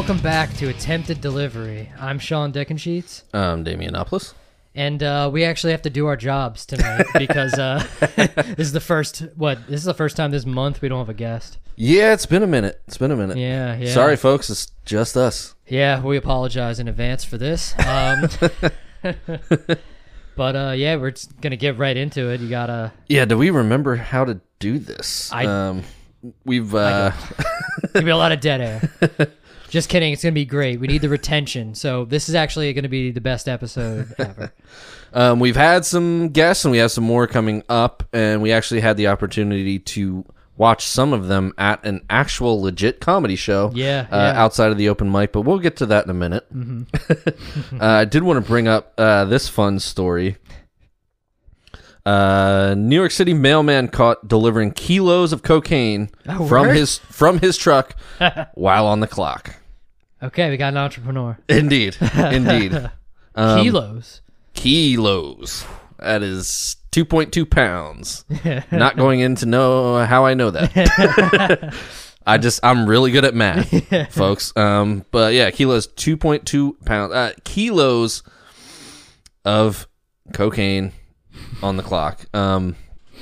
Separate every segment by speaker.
Speaker 1: Welcome back to Attempted Delivery. I'm Sean Dickensheets,
Speaker 2: Um, Damianopoulos.
Speaker 1: and uh, we actually have to do our jobs tonight because uh, this is the first what this is the first time this month we don't have a guest.
Speaker 2: Yeah, it's been a minute. It's been a minute.
Speaker 1: Yeah, yeah.
Speaker 2: Sorry, folks. It's just us.
Speaker 1: Yeah, we apologize in advance for this. Um, but uh, yeah, we're just gonna get right into it. You gotta.
Speaker 2: Yeah. Do we remember how to do this?
Speaker 1: I-
Speaker 2: um, we've uh,
Speaker 1: Gonna be a lot of dead air. Just kidding. It's gonna be great. We need the retention. So this is actually gonna be the best episode ever.
Speaker 2: um, we've had some guests, and we have some more coming up, and we actually had the opportunity to watch some of them at an actual legit comedy show.
Speaker 1: Yeah,
Speaker 2: Uh,
Speaker 1: yeah.
Speaker 2: outside of the open mic, but we'll get to that in a minute.
Speaker 1: Mm-hmm.
Speaker 2: uh, I did want to bring up uh, this fun story. Uh, New York City mailman caught delivering kilos of cocaine
Speaker 1: Oh,
Speaker 2: from
Speaker 1: word?
Speaker 2: his from his truck while on the clock.
Speaker 1: Okay, we got an entrepreneur.
Speaker 2: Indeed, indeed. Um,
Speaker 1: Kilos.
Speaker 2: kilos. That is two point two pounds. Not going into know how I know that. I just I'm really good at math, folks. Um, but yeah, kilos two point two pounds. Uh, kilos of cocaine on the clock. Um,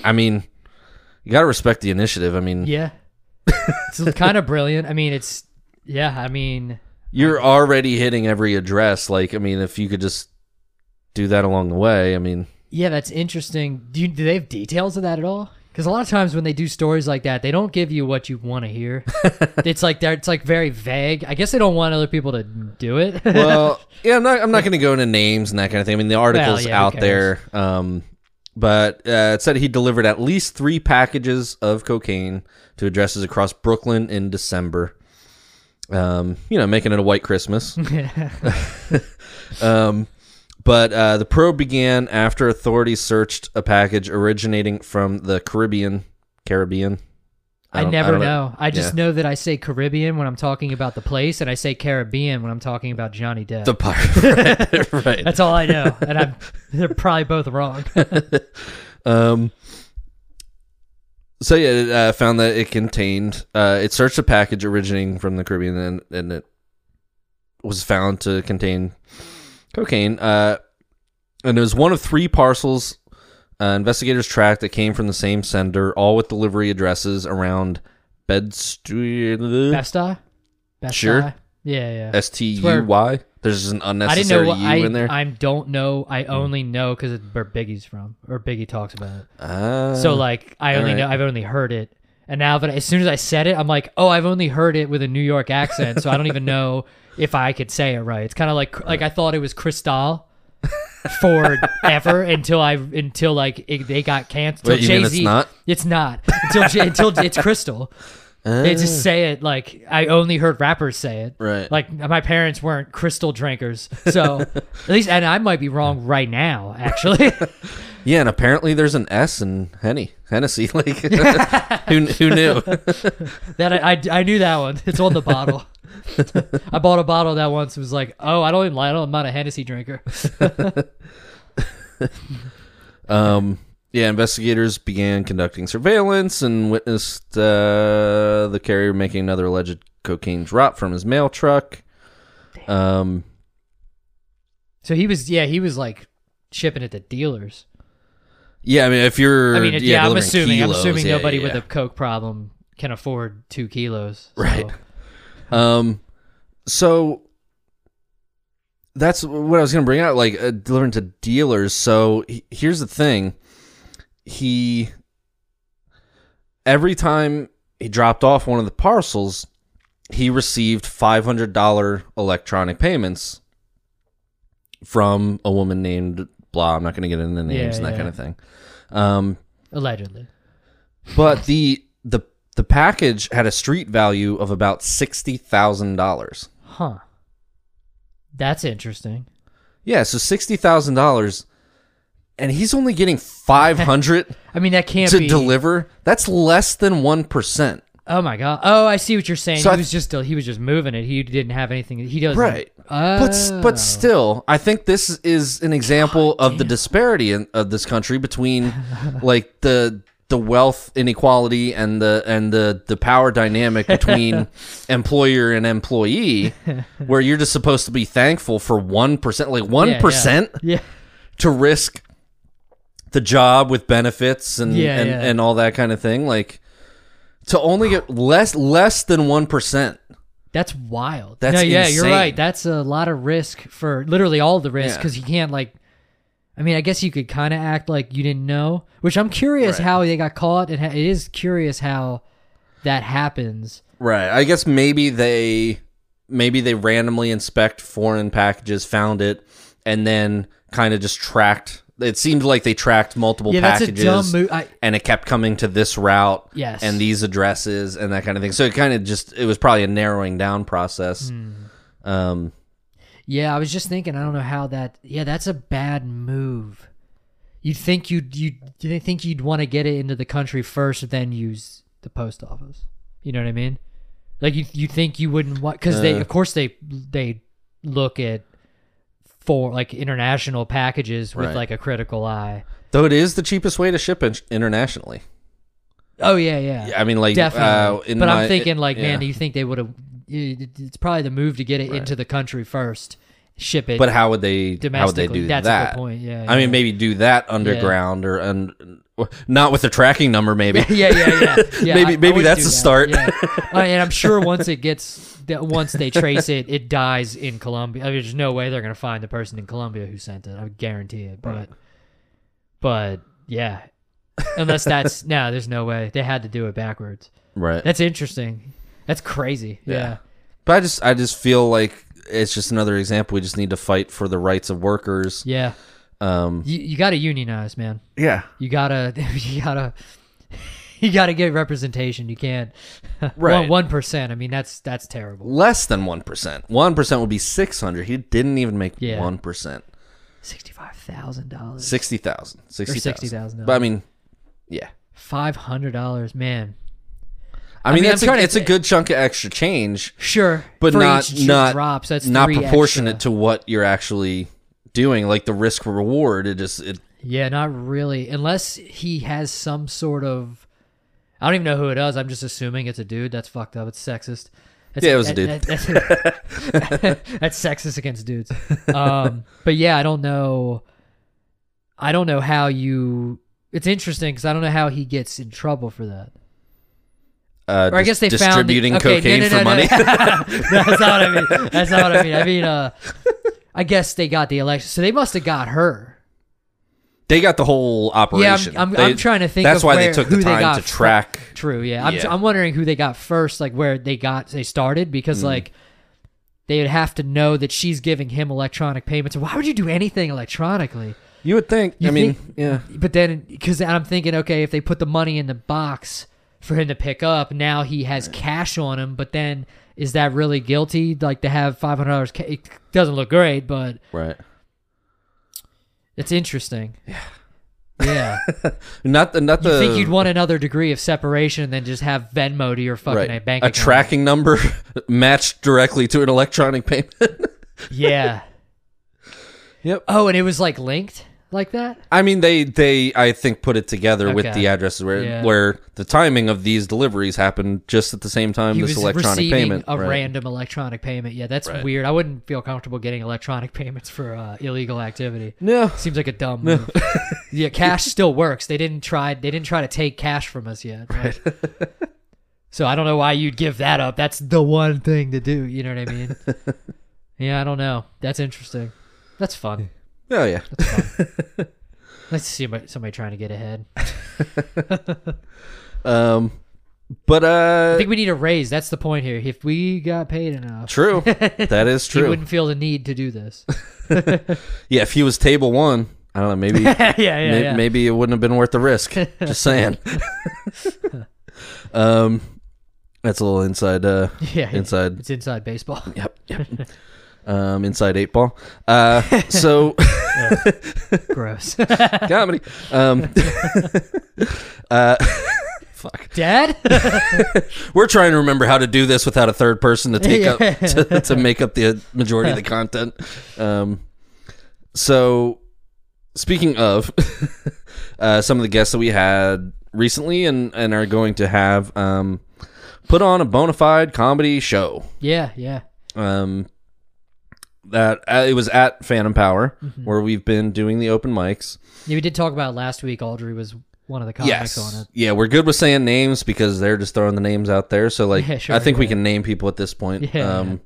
Speaker 2: I mean, you got to respect the initiative. I mean,
Speaker 1: Yeah. it's kind of brilliant. I mean, it's yeah. I mean,
Speaker 2: you're already hitting every address. Like, I mean, if you could just do that along the way, I mean,
Speaker 1: yeah, that's interesting. Do you, do they have details of that at all? Because a lot of times when they do stories like that, they don't give you what you want to hear. it's like they're it's like very vague. I guess they don't want other people to do it.
Speaker 2: well, yeah, I'm not. I'm not going to go into names and that kind of thing. I mean, the article's
Speaker 1: yeah,
Speaker 2: out there. Um, but uh, it said he delivered at least three packages of cocaine to addresses across Brooklyn in December. Um, you know, making it a white Christmas. um, but uh, the probe began after authorities searched a package originating from the Caribbean. Caribbean.
Speaker 1: I,
Speaker 2: don't-
Speaker 1: never
Speaker 2: don't
Speaker 1: know. I just
Speaker 2: Yeah.
Speaker 1: know that I say Caribbean when I'm talking about the place, and I say Caribbean when I'm talking about Johnny Depp.
Speaker 2: The pirate. right. right.
Speaker 1: That's all I know, and I'm they're probably both wrong.
Speaker 2: Um. So yeah, it uh, found that it contained. Uh, it searched a package originating from the Caribbean, and, and it was found to contain cocaine. Uh, and it was one of three parcels uh, investigators tracked that came from the same sender, all with delivery addresses around Bed Stuy.
Speaker 1: Besta, Besta.
Speaker 2: Sure.
Speaker 1: Yeah, yeah.
Speaker 2: S T U Y. There's an
Speaker 1: I
Speaker 2: unnecessary
Speaker 1: what
Speaker 2: U
Speaker 1: I,
Speaker 2: in there.
Speaker 1: I don't know. I only know because it's where Biggie's from, or Biggie talks about it.
Speaker 2: Ah.
Speaker 1: So like, I only
Speaker 2: alright.
Speaker 1: know. I've only heard it, and now that as soon as I said it, I'm like, oh, I've only heard it with a New York accent, so I don't even know if I could say it right. It's kind of like like I thought it was Cristal forever until I until like it, they got canceled.
Speaker 2: Wait, you mean it's not?
Speaker 1: It's not until until it's Crystal. They just say it like I only heard rappers say it.
Speaker 2: Right.
Speaker 1: Like my parents weren't crystal drinkers, so at least, and I might be wrong right now. Actually,
Speaker 2: Yeah, and apparently there's an S in Henny Hennessy. Like, who who knew?
Speaker 1: that I, I I knew that one. It's on the bottle. I bought a bottle that once. It was like, oh, I don't even. I don't. I'm not a Hennessy drinker.
Speaker 2: Um, yeah, investigators began conducting surveillance and witnessed uh, the carrier making another alleged cocaine drop from his mail truck. Um,
Speaker 1: So he was, yeah, he was like shipping it to dealers.
Speaker 2: yeah, I mean, if you're,
Speaker 1: I mean, it- yeah, I'm assuming. I'm assuming
Speaker 2: yeah,
Speaker 1: nobody
Speaker 2: yeah,
Speaker 1: with a coke problem can afford two kilos. so-
Speaker 2: Right. Um, so that's what I was going to bring out, like uh, delivering to dealers. So he, here's the thing: he every time he dropped off one of the parcels, he received five hundred dollar electronic payments from a woman named blah. I'm not going to get into names
Speaker 1: Yeah,
Speaker 2: and that
Speaker 1: yeah.
Speaker 2: kind of thing. Um,
Speaker 1: Allegedly.
Speaker 2: but the the the package had a street value of about sixty thousand dollars.
Speaker 1: Huh. That's interesting.
Speaker 2: Yeah, so sixty thousand dollars, and he's only getting five hundred
Speaker 1: I mean, that can't
Speaker 2: to
Speaker 1: be.
Speaker 2: deliver. That's less than one percent.
Speaker 1: Oh my god. Oh, I see what you're saying.
Speaker 2: So
Speaker 1: he
Speaker 2: I-
Speaker 1: was just he was just moving it. He didn't have anything. He doesn't.
Speaker 2: Right.
Speaker 1: Oh.
Speaker 2: But s- but oh. still, I think this is an example of the disparity in, of this country between like the the wealth inequality and the and the the power dynamic between employer and employee where you're just supposed to be thankful for 1% like 1%
Speaker 1: Yeah.
Speaker 2: to risk the job with benefits and
Speaker 1: Yeah,
Speaker 2: and,
Speaker 1: yeah.
Speaker 2: and all that kind of thing like to only get less less than 1%
Speaker 1: That's wild.
Speaker 2: That's
Speaker 1: no, yeah, you're right. That's a lot of risk for literally all the risk
Speaker 2: Yeah.
Speaker 1: because you can't like. I mean, I guess you could kind of act like you didn't know, which I'm curious
Speaker 2: Right.
Speaker 1: how they got caught. It, ha- it is curious how that happens.
Speaker 2: Right. I guess maybe they maybe they randomly inspect foreign packages, found it, and then kind of just tracked. It seemed like they tracked multiple
Speaker 1: Yeah, that's a
Speaker 2: packages,
Speaker 1: dumb move. I,
Speaker 2: and it kept coming to this route,
Speaker 1: Yes.
Speaker 2: and these addresses and that kind of thing. So it kind of just it was probably a narrowing down process.
Speaker 1: Hmm.
Speaker 2: Um,
Speaker 1: Yeah, I was just thinking. I don't know how that. Yeah, that's a bad move. You'd think you'd you think you'd want to get it into the country first, then use the post office. You know what I mean? Like you you think you wouldn't want because they
Speaker 2: Uh.
Speaker 1: of course they they look at for like international packages with
Speaker 2: Right.
Speaker 1: like a critical eye.
Speaker 2: though it is the cheapest way to ship in- internationally.
Speaker 1: Oh yeah, yeah,
Speaker 2: I mean, like
Speaker 1: definitely.
Speaker 2: Uh, in
Speaker 1: but
Speaker 2: my-
Speaker 1: I'm thinking like, man, do you think they would have? It's probably the move to get it into the country first, ship it
Speaker 2: But how would they? How would they
Speaker 1: domestically.
Speaker 2: do
Speaker 1: That's
Speaker 2: that?
Speaker 1: a good point. Yeah,
Speaker 2: I mean, maybe do that underground or un- not with the tracking number, maybe.
Speaker 1: yeah, yeah, yeah. yeah
Speaker 2: Maybe-
Speaker 1: I- I
Speaker 2: maybe
Speaker 1: would
Speaker 2: that's the
Speaker 1: that,
Speaker 2: start.
Speaker 1: Yeah. Uh, and I'm sure once it gets, once they trace it, it dies in Colombia. I mean, there's no way they're gonna find the person in Colombia who sent it. I guarantee it. But,
Speaker 2: Right.
Speaker 1: but yeah, unless that's no, there's no way they had to do it backwards.
Speaker 2: Right.
Speaker 1: That's interesting. That's crazy.
Speaker 2: Yeah.
Speaker 1: Yeah.
Speaker 2: But I just I just feel like it's just another example. We just need to fight for the rights of workers.
Speaker 1: Yeah.
Speaker 2: Um,
Speaker 1: You you got to unionize, man.
Speaker 2: yeah,
Speaker 1: You gotta you gotta you gotta get representation. You can't
Speaker 2: Right.
Speaker 1: one percent. I mean, that's that's terrible.
Speaker 2: less than one percent. One percent would be six hundred. He didn't even make
Speaker 1: Yeah.
Speaker 2: one percent.
Speaker 1: Sixty-five thousand dollars.
Speaker 2: Sixty thousand. Sixty
Speaker 1: $60,000.
Speaker 2: thousand. But I mean, yeah.
Speaker 1: Five hundred dollars, man.
Speaker 2: I mean,
Speaker 1: mean,
Speaker 2: that's
Speaker 1: I'm
Speaker 2: a,
Speaker 1: trying to
Speaker 2: it's a
Speaker 1: thi-
Speaker 2: good chunk of extra change,
Speaker 1: Sure,
Speaker 2: but
Speaker 1: for
Speaker 2: not
Speaker 1: each
Speaker 2: not
Speaker 1: drops. That's
Speaker 2: not
Speaker 1: three
Speaker 2: proportionate
Speaker 1: extra.
Speaker 2: to what you're actually doing. Like the risk reward, it just it
Speaker 1: Yeah, not really. Unless he has some sort of. I don't even know who it is. I'm just assuming it's a dude. That's fucked up. It's sexist. That's,
Speaker 2: Yeah, it was a dude.
Speaker 1: that- that's, that's sexist against dudes. Um, but yeah, I don't know. I don't know how you. It's interesting because I don't know how he gets in trouble for that.
Speaker 2: uh,
Speaker 1: Or I guess they found the-
Speaker 2: distributing
Speaker 1: okay,
Speaker 2: cocaine
Speaker 1: no,
Speaker 2: for
Speaker 1: no, no.
Speaker 2: money.
Speaker 1: That's not what I mean. That's not what I mean. I mean, uh, I guess they got the election, so they must have got her.
Speaker 2: they got the whole operation.
Speaker 1: Yeah, I'm, I'm,
Speaker 2: They-
Speaker 1: I'm trying to think.
Speaker 2: That's
Speaker 1: of
Speaker 2: why
Speaker 1: where,
Speaker 2: they took the time to track.
Speaker 1: True. Yeah. I'm,
Speaker 2: Yeah.
Speaker 1: I'm wondering who they got first, like where they got they started, because hmm. like they would have to know that she's giving him electronic payments. Why would you do anything electronically?
Speaker 2: You would think.
Speaker 1: You
Speaker 2: I mean, yeah.
Speaker 1: But then, because I'm thinking, okay, if they put the money in the box for him to pick up, now he has cash on him. But then, is that really guilty? Like to have five hundred dollars? It doesn't look great, but
Speaker 2: Right.
Speaker 1: it's interesting. Yeah. Yeah.
Speaker 2: Not the not the.
Speaker 1: You think you'd want another degree of separation than just have Venmo to your fucking
Speaker 2: right.
Speaker 1: Uh, bank
Speaker 2: a
Speaker 1: account?
Speaker 2: tracking number matched directly to an electronic payment.
Speaker 1: Yeah.
Speaker 2: Yep.
Speaker 1: Oh, and it was like linked like that.
Speaker 2: I mean, they they I think put it together with the addresses where
Speaker 1: Yeah.
Speaker 2: where the timing of these deliveries happened just at the same time
Speaker 1: He
Speaker 2: this
Speaker 1: was
Speaker 2: electronic payment.
Speaker 1: a
Speaker 2: right.
Speaker 1: random electronic payment. Yeah, that's
Speaker 2: Right.
Speaker 1: weird. I wouldn't feel comfortable getting electronic payments for uh, illegal activity.
Speaker 2: No.
Speaker 1: Seems like a dumb move. yeah, cash still works. They didn't try. They didn't try to take cash from us yet. Right. so I don't know why you'd give that up. That's the one thing to do. You know what I mean? yeah, I don't know. That's interesting. That's fun.
Speaker 2: Oh yeah.
Speaker 1: Let's see somebody, somebody trying to get ahead.
Speaker 2: Um but uh, I
Speaker 1: think we need a raise. That's the point here. If we got paid enough,
Speaker 2: true. That is true.
Speaker 1: he wouldn't feel the need to do this.
Speaker 2: Yeah, if he was table 1, I don't know, maybe
Speaker 1: yeah, yeah,
Speaker 2: May-
Speaker 1: yeah.
Speaker 2: Maybe it wouldn't have been worth the risk. Just saying. um, that's a little inside. Uh,
Speaker 1: yeah,
Speaker 2: inside.
Speaker 1: It's inside baseball.
Speaker 2: Yep. Yep. Um, inside eight ball. Uh, so
Speaker 1: Gross.
Speaker 2: comedy. Um, uh, fuck.
Speaker 1: Dad?
Speaker 2: We're trying to remember how to do this without a third person to take up to, to make up the majority of the content. Um, so speaking of uh, some of the guests that we had recently and and are going to have um put on a bona fide comedy show.
Speaker 1: Yeah, yeah.
Speaker 2: Um, that uh, it was at Phantom Power
Speaker 1: Mm-hmm.
Speaker 2: where we've been doing the open mics.
Speaker 1: Yeah, we did talk about last week. Audrey was one of the comics
Speaker 2: yes,
Speaker 1: on it.
Speaker 2: yeah, we're good with saying names because they're just throwing the names out there. So like,
Speaker 1: Yeah, sure,
Speaker 2: I think we can name people at this point.
Speaker 1: Yeah.
Speaker 2: Um,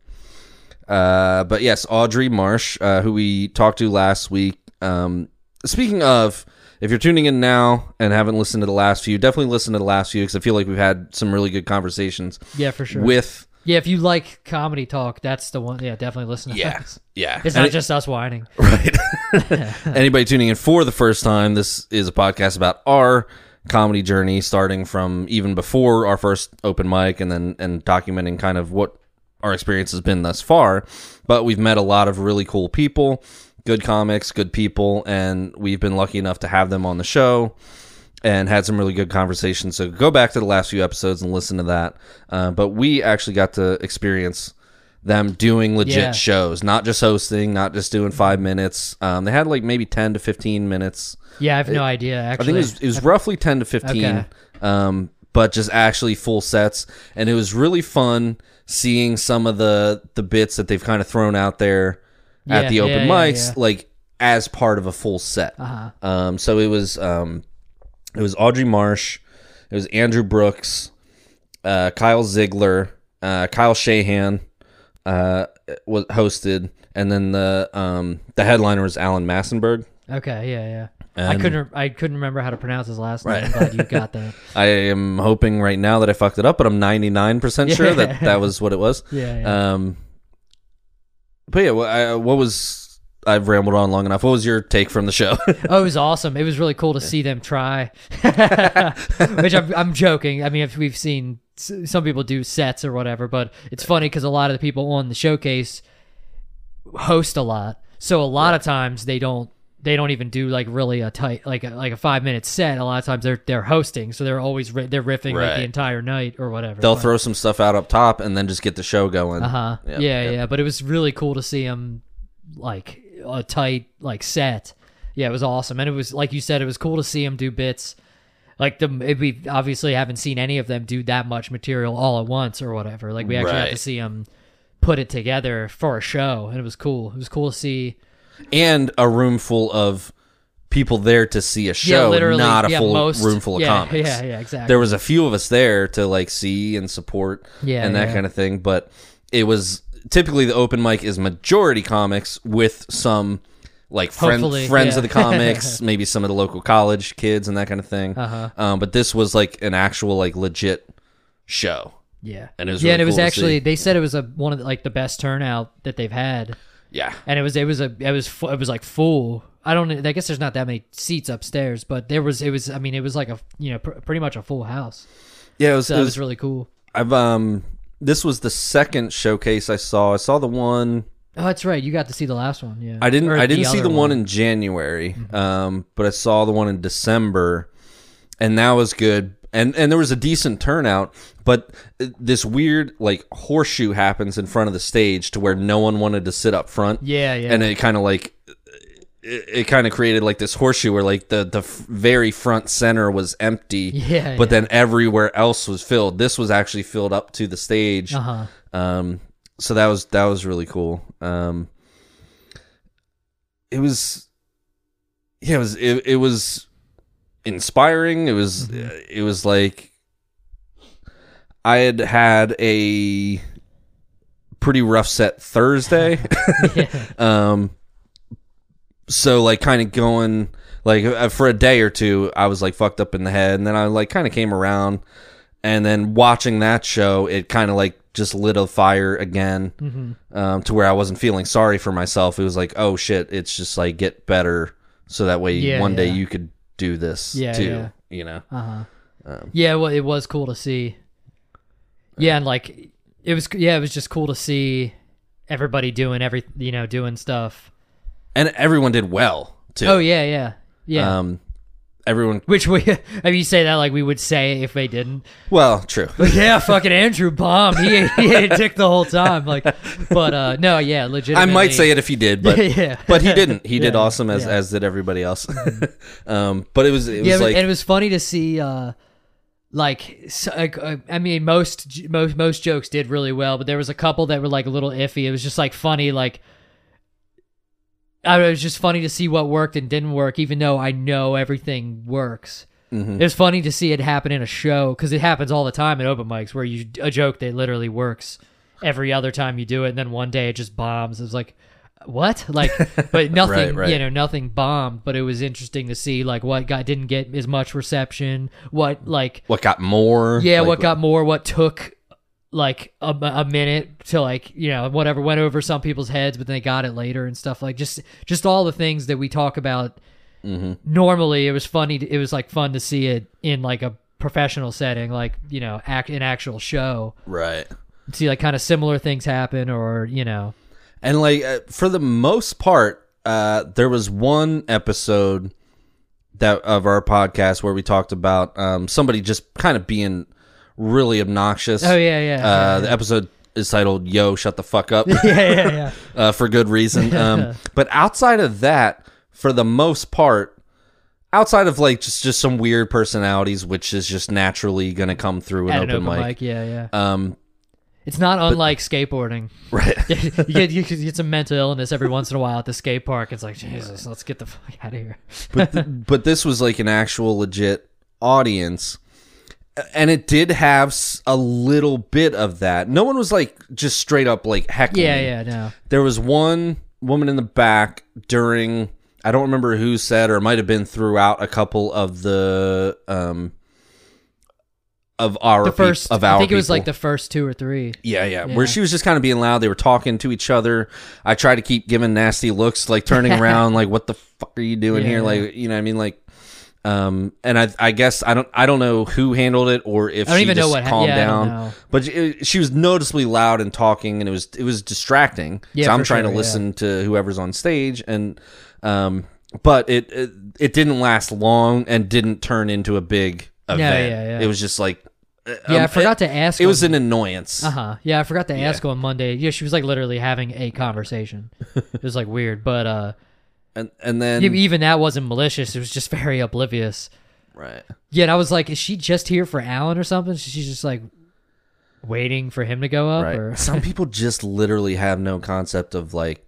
Speaker 2: uh, but yes, Audrey Marsh, uh, who we talked to last week. Um, speaking of, if you're tuning in now and haven't listened to the last few, definitely listen to the last few because I feel like we've had some really good conversations
Speaker 1: Yeah, for sure.
Speaker 2: with.
Speaker 1: Yeah, if you like comedy talk, that's the one. Yeah, definitely listen to
Speaker 2: Yeah,
Speaker 1: us.
Speaker 2: yeah.
Speaker 1: It's
Speaker 2: And
Speaker 1: not
Speaker 2: it-
Speaker 1: just us whining.
Speaker 2: Right. Anybody tuning in for the first time, this is a podcast about our comedy journey, starting from even before our first open mic, and then and documenting kind of what our experience has been thus far. But we've met a lot of really cool people, good comics, good people, and we've been lucky enough to have them on the show and had some really good conversations. So go back to the last few episodes and listen to that. Uh, but we actually got to experience them doing legit
Speaker 1: Yeah.
Speaker 2: shows, not just hosting, not just doing five minutes. Um, they had like maybe ten to fifteen minutes.
Speaker 1: Yeah, I have no idea. Actually.
Speaker 2: I
Speaker 1: Actually,
Speaker 2: think it was, it was roughly ten to fifteen.
Speaker 1: Okay.
Speaker 2: Um, but just actually full sets, and it was really fun seeing some of the the bits that they've kind of thrown out there at
Speaker 1: Yeah,
Speaker 2: the open
Speaker 1: yeah, yeah,
Speaker 2: mics,
Speaker 1: yeah.
Speaker 2: like as part of a full set.
Speaker 1: Uh-huh.
Speaker 2: Um, so it was um, it was Audrey Marsh, it was Andrew Brooks, uh, Kyle Ziegler, uh, Kyle Shahan uh, was hosted, and then the um, the headliner was Alan Massenberg.
Speaker 1: Okay, yeah, yeah. I couldn't. I couldn't remember how to pronounce his last name.
Speaker 2: Right.
Speaker 1: I'm glad you got that.
Speaker 2: I am hoping right now that I fucked it up, but I'm 99% sure that that was what it was.
Speaker 1: Yeah, yeah.
Speaker 2: Um, but yeah, what, I, what was I've rambled on long enough. What was your take from the show?
Speaker 1: Oh, it was awesome. It was really cool to see them try. Which I'm, I'm joking. I mean, if we've seen some people do sets or whatever, but it's funny because a lot of the people on the showcase host a lot. So a lot of times they don't they don't even do like really a tight like a, like a five minute set. A lot of times they're they're hosting, so they're always ri- they're riffing like the entire night or whatever.
Speaker 2: They'll
Speaker 1: But-
Speaker 2: throw some stuff out up top and then just get the show going.
Speaker 1: Uh huh.
Speaker 2: Yep,
Speaker 1: yeah,
Speaker 2: yep.
Speaker 1: yeah. But it was really cool to see them like a tight like set. Yeah, it was awesome, and it was like you said, it was cool to see him do bits. Like the we obviously haven't seen any of them do that much material all at once or whatever. Like we actually got
Speaker 2: Right.
Speaker 1: to see him put it together for a show, and it was cool. It was cool to see.
Speaker 2: And a room full of people there to see a show,
Speaker 1: yeah,
Speaker 2: not a
Speaker 1: yeah,
Speaker 2: full
Speaker 1: most,
Speaker 2: room full of
Speaker 1: yeah,
Speaker 2: comics.
Speaker 1: Yeah, yeah, exactly.
Speaker 2: There was a few of us there to like see and support
Speaker 1: Yeah,
Speaker 2: and that kind of thing, but it was typically the open mic is majority comics with some like friend,
Speaker 1: Hopefully,
Speaker 2: friends
Speaker 1: yeah.
Speaker 2: of the comics, maybe some of the local college kids and that kind of thing.
Speaker 1: Uh-huh.
Speaker 2: Um, but this was like an actual like legit show.
Speaker 1: yeah,
Speaker 2: and it was
Speaker 1: yeah,
Speaker 2: really
Speaker 1: and it was
Speaker 2: cool
Speaker 1: actually they said it was a one of the, like the best turnout that they've had.
Speaker 2: Yeah.
Speaker 1: and it was it was a it was it was like full. I don't. I guess there's not that many seats upstairs, but there was. It was. I mean, it was like a you know pr- pretty much a full house.
Speaker 2: Yeah, it was,
Speaker 1: So
Speaker 2: it was
Speaker 1: was really cool.
Speaker 2: I've um this was the second showcase I saw. I saw the one
Speaker 1: Oh, that's right. You got to see the last one. Yeah,
Speaker 2: I didn't
Speaker 1: Or
Speaker 2: I didn't see the one, in January. Um but I saw the one in December and that was good. And and there was a decent turnout, but uh, this weird like horseshoe happens in front of the stage to where no one wanted to sit up front.
Speaker 1: Yeah, yeah.
Speaker 2: And it kind of like it, it kind of created like this horseshoe where like the the f- very front center was empty.
Speaker 1: Yeah,
Speaker 2: But
Speaker 1: yeah.
Speaker 2: then everywhere else was filled. This was actually filled up to the stage.
Speaker 1: Uh huh.
Speaker 2: Um, so that was that was really cool. Um, it was, yeah, it was it, it was inspiring. It was it was like I had had a pretty rough set Thursday. um, so like kind of going like uh, for a day or two, I was like fucked up in the head, and then I like kind of came around, and then watching that show, it kind of like just lit a fire again,
Speaker 1: Mm-hmm.
Speaker 2: um, to where I wasn't feeling sorry for myself. It was like, oh shit, it's just like get better, so that way
Speaker 1: Yeah,
Speaker 2: one day you could do this
Speaker 1: Yeah,
Speaker 2: too.
Speaker 1: yeah.
Speaker 2: You know,
Speaker 1: Uh huh.
Speaker 2: Um,
Speaker 1: yeah, well, it was cool to see. Yeah, and like it was. Yeah, it was just cool to see everybody doing every you know doing stuff.
Speaker 2: And everyone did well too.
Speaker 1: Oh yeah, yeah, yeah.
Speaker 2: Um, everyone.
Speaker 1: Which we, I mean, you say that like we would say if they didn't.
Speaker 2: Well, true.
Speaker 1: But yeah, fucking Andrew bombed. He he ate a dick the whole time. Like, but uh, no, yeah,
Speaker 2: legit.
Speaker 1: I
Speaker 2: might say it if he did, but
Speaker 1: yeah,
Speaker 2: but he didn't. He did awesome as
Speaker 1: yeah.
Speaker 2: as did everybody else. um, but it was it was
Speaker 1: yeah,
Speaker 2: like
Speaker 1: and it was funny to see. uh like, so, like, uh, I mean, most most most jokes did really well, but there was a couple that were like a little iffy. It was just like funny, like I don't it was just funny to see what worked and didn't work, even though I know everything works.
Speaker 2: mhm.
Speaker 1: It was funny to see it happen in a show because it happens all the time at open mics where you a joke that literally works every other time you do it, and then one day it just bombs. It was like, what? Like, but nothing,
Speaker 2: Right, right.
Speaker 1: you know, nothing bombed. But it was interesting to see like what got didn't get as much reception, what like
Speaker 2: what got more.
Speaker 1: yeah,
Speaker 2: like,
Speaker 1: what got more, what took like a, a minute to like you know whatever went over some people's heads, but they got it later and stuff like just just all the things that we talk about
Speaker 2: Mhm.
Speaker 1: normally. It was funny. To, it was like fun to see it in like a professional setting, like you know, act an actual show.
Speaker 2: right.
Speaker 1: See like kind of similar things happen, or you know,
Speaker 2: And like uh, for the most part, uh, there was one episode that of our podcast where we talked about um, somebody just kind of being really obnoxious.
Speaker 1: oh yeah, yeah,
Speaker 2: Uh, the episode is titled "Yo, shut the fuck up"
Speaker 1: yeah, yeah, yeah.
Speaker 2: uh, for good reason. Um, but outside of that, for the most part, outside of like just just some weird personalities, which is just naturally going to come through an open,
Speaker 1: open
Speaker 2: mic.
Speaker 1: mic, yeah, yeah.
Speaker 2: Um,
Speaker 1: It's not unlike skateboarding.
Speaker 2: right.
Speaker 1: you get you get some mental illness every once in a while at the skate park. It's like Jesus, let's get the fuck out of here.
Speaker 2: but th- but this was like an actual legit audience and it did have a little bit of that no one was like just straight up like heckling
Speaker 1: Yeah, yeah, no.
Speaker 2: there was one woman in the back during i don't remember who said or it might have been throughout a couple of the um of our
Speaker 1: The
Speaker 2: peop-
Speaker 1: first,
Speaker 2: of our
Speaker 1: I think it was
Speaker 2: people.
Speaker 1: like the first two or three.
Speaker 2: Yeah, yeah,
Speaker 1: Yeah.
Speaker 2: Where she was just kind of being loud. They were talking to each other. I tried to keep giving nasty looks, like turning around, like, "What the fuck are you doing
Speaker 1: Yeah,
Speaker 2: here?" Like, you know, what I mean, like, um, and I, I guess I don't, I don't know who handled it or if
Speaker 1: I don't
Speaker 2: she
Speaker 1: even know
Speaker 2: just
Speaker 1: what ha-
Speaker 2: calmed
Speaker 1: yeah, I don't
Speaker 2: down.
Speaker 1: know.
Speaker 2: But it, she was noticeably loud and talking, and it was, it was distracting.
Speaker 1: Yeah,
Speaker 2: so I'm
Speaker 1: for
Speaker 2: trying
Speaker 1: sure,
Speaker 2: to listen to whoever's on stage, and, um, but it, it, it didn't last long and didn't turn into a big event.
Speaker 1: yeah, yeah.
Speaker 2: It was just like, uh,
Speaker 1: Yeah, I
Speaker 2: um,
Speaker 1: forgot to ask.
Speaker 2: It, it was an annoyance.
Speaker 1: Uh huh. Yeah, I forgot to ask on Monday. Yeah, she was like literally having a conversation. it was like weird, but uh,
Speaker 2: and and then
Speaker 1: even that wasn't malicious. It was just very oblivious.
Speaker 2: right
Speaker 1: Yeah, and I was like, is she just here for Alan or something? She's just like waiting for him to go up,
Speaker 2: right
Speaker 1: or
Speaker 2: some people just literally have no concept of like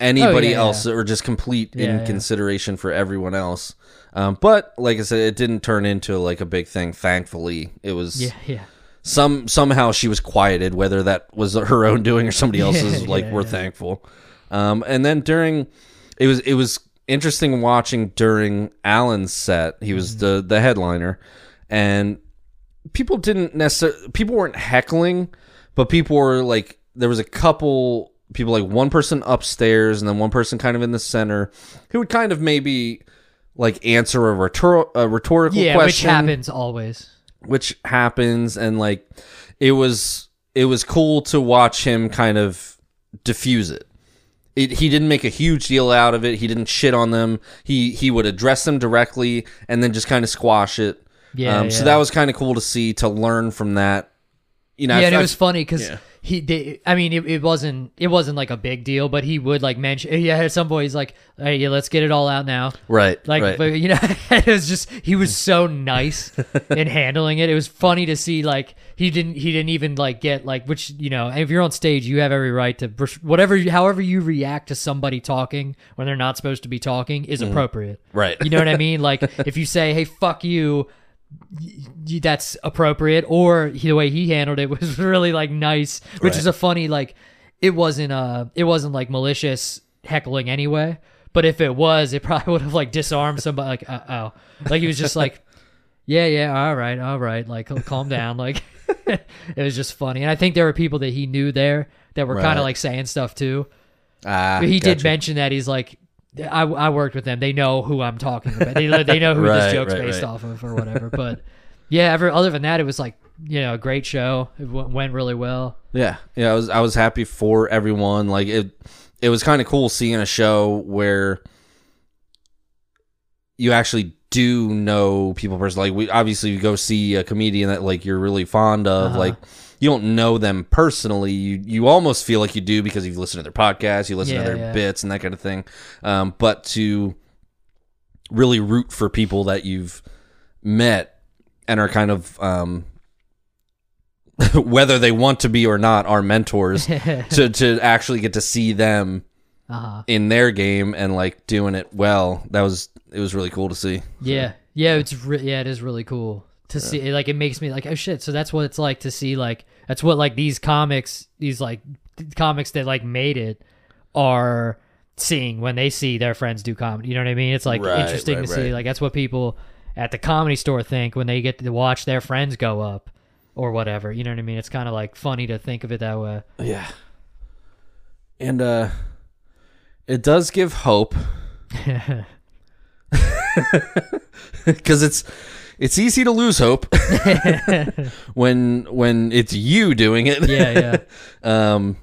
Speaker 2: anybody
Speaker 1: Oh, yeah,
Speaker 2: else
Speaker 1: yeah.
Speaker 2: or just complete
Speaker 1: Yeah,
Speaker 2: in
Speaker 1: yeah.
Speaker 2: consideration for everyone else um, but like i said it didn't turn into like a big thing thankfully it was
Speaker 1: yeah, yeah.
Speaker 2: some somehow she was quieted whether that was her own doing or somebody else's
Speaker 1: Yeah,
Speaker 2: like
Speaker 1: yeah,
Speaker 2: we're
Speaker 1: yeah.
Speaker 2: thankful um, and then during it was it was interesting watching during alan's set he was the the headliner and people didn't necessarily people weren't heckling but people were like there was a couple people like one person upstairs and then one person kind of in the center who would kind of maybe like answer a, rhetor- a rhetorical
Speaker 1: Yeah, which
Speaker 2: question
Speaker 1: happens always.
Speaker 2: which happens and like it was it was cool to watch him kind of diffuse it. It he didn't make a huge deal out of it. He didn't shit on them. He he would address them directly and then just kind of squash it.
Speaker 1: Yeah,
Speaker 2: um, so that was kind of cool to see to learn from that. You know
Speaker 1: yeah,
Speaker 2: I-
Speaker 1: and it
Speaker 2: I-
Speaker 1: was funny because
Speaker 2: yeah.
Speaker 1: He did. I mean, it, it wasn't it wasn't like a big deal, but he would like mention. Yeah, at some point he's like, "Hey, yeah, let's get it all out now."
Speaker 2: right
Speaker 1: Like,
Speaker 2: right.
Speaker 1: but you know, it was just he was so nice in handling it. It was funny to see like he didn't he didn't even like get like which you know if you're on stage you have every right to whatever however you react to somebody talking when they're not supposed to be talking is mm-hmm. appropriate.
Speaker 2: right
Speaker 1: You know what I mean? Like if you say, "Hey, fuck you," that's appropriate. Or he, the way he handled it was really like nice, which
Speaker 2: Right.
Speaker 1: is a funny like. It wasn't uh, it wasn't like malicious heckling anyway. But if it was, it probably would have like disarmed somebody. Like, uh oh, like he was just like, yeah, yeah, all right, all right, like calm down. Like it was just funny, and I think there were people that he knew there that were kind of like saying stuff too. But he did mention that he's like, I, I worked with them. They know who I'm talking about. They they know who
Speaker 2: Right,
Speaker 1: this joke's
Speaker 2: right,
Speaker 1: based
Speaker 2: right.
Speaker 1: off of or whatever. But yeah, ever other than that, it was like you know a great show. It w- went really well.
Speaker 2: Yeah, yeah, I was I was happy for everyone. Like it, it was kind of cool seeing a show where you actually do know people personally. Like we obviously you go see a comedian that like you're really fond of,
Speaker 1: Uh-huh.
Speaker 2: like you don't know them personally. You you almost feel like you do because you've listened to their podcast, you listen
Speaker 1: Yeah,
Speaker 2: to their
Speaker 1: yeah.
Speaker 2: bits and that kind of thing. Um, but to really root for people that you've met and are kind of um, whether they want to be or not are mentors to to actually get to see them
Speaker 1: uh-huh.
Speaker 2: in their game and like doing it well. That was it was really cool to see.
Speaker 1: Yeah, yeah, it's re- yeah, it is really cool to see. Like, it makes me like, oh shit. So that's what it's like to see. Like, that's what like these comics, these like comics that like made it, are seeing when they see their friends do comedy. You know what I mean? It's like
Speaker 2: Right,
Speaker 1: interesting
Speaker 2: right,
Speaker 1: to see. Like that's what people at the comedy store think when they get to watch their friends go up or whatever. You know what I mean? It's kind of like funny to think of it that way.
Speaker 2: Yeah. And uh it does give hope cuz it's it's easy to lose hope when when it's you doing it.
Speaker 1: yeah, yeah.
Speaker 2: Um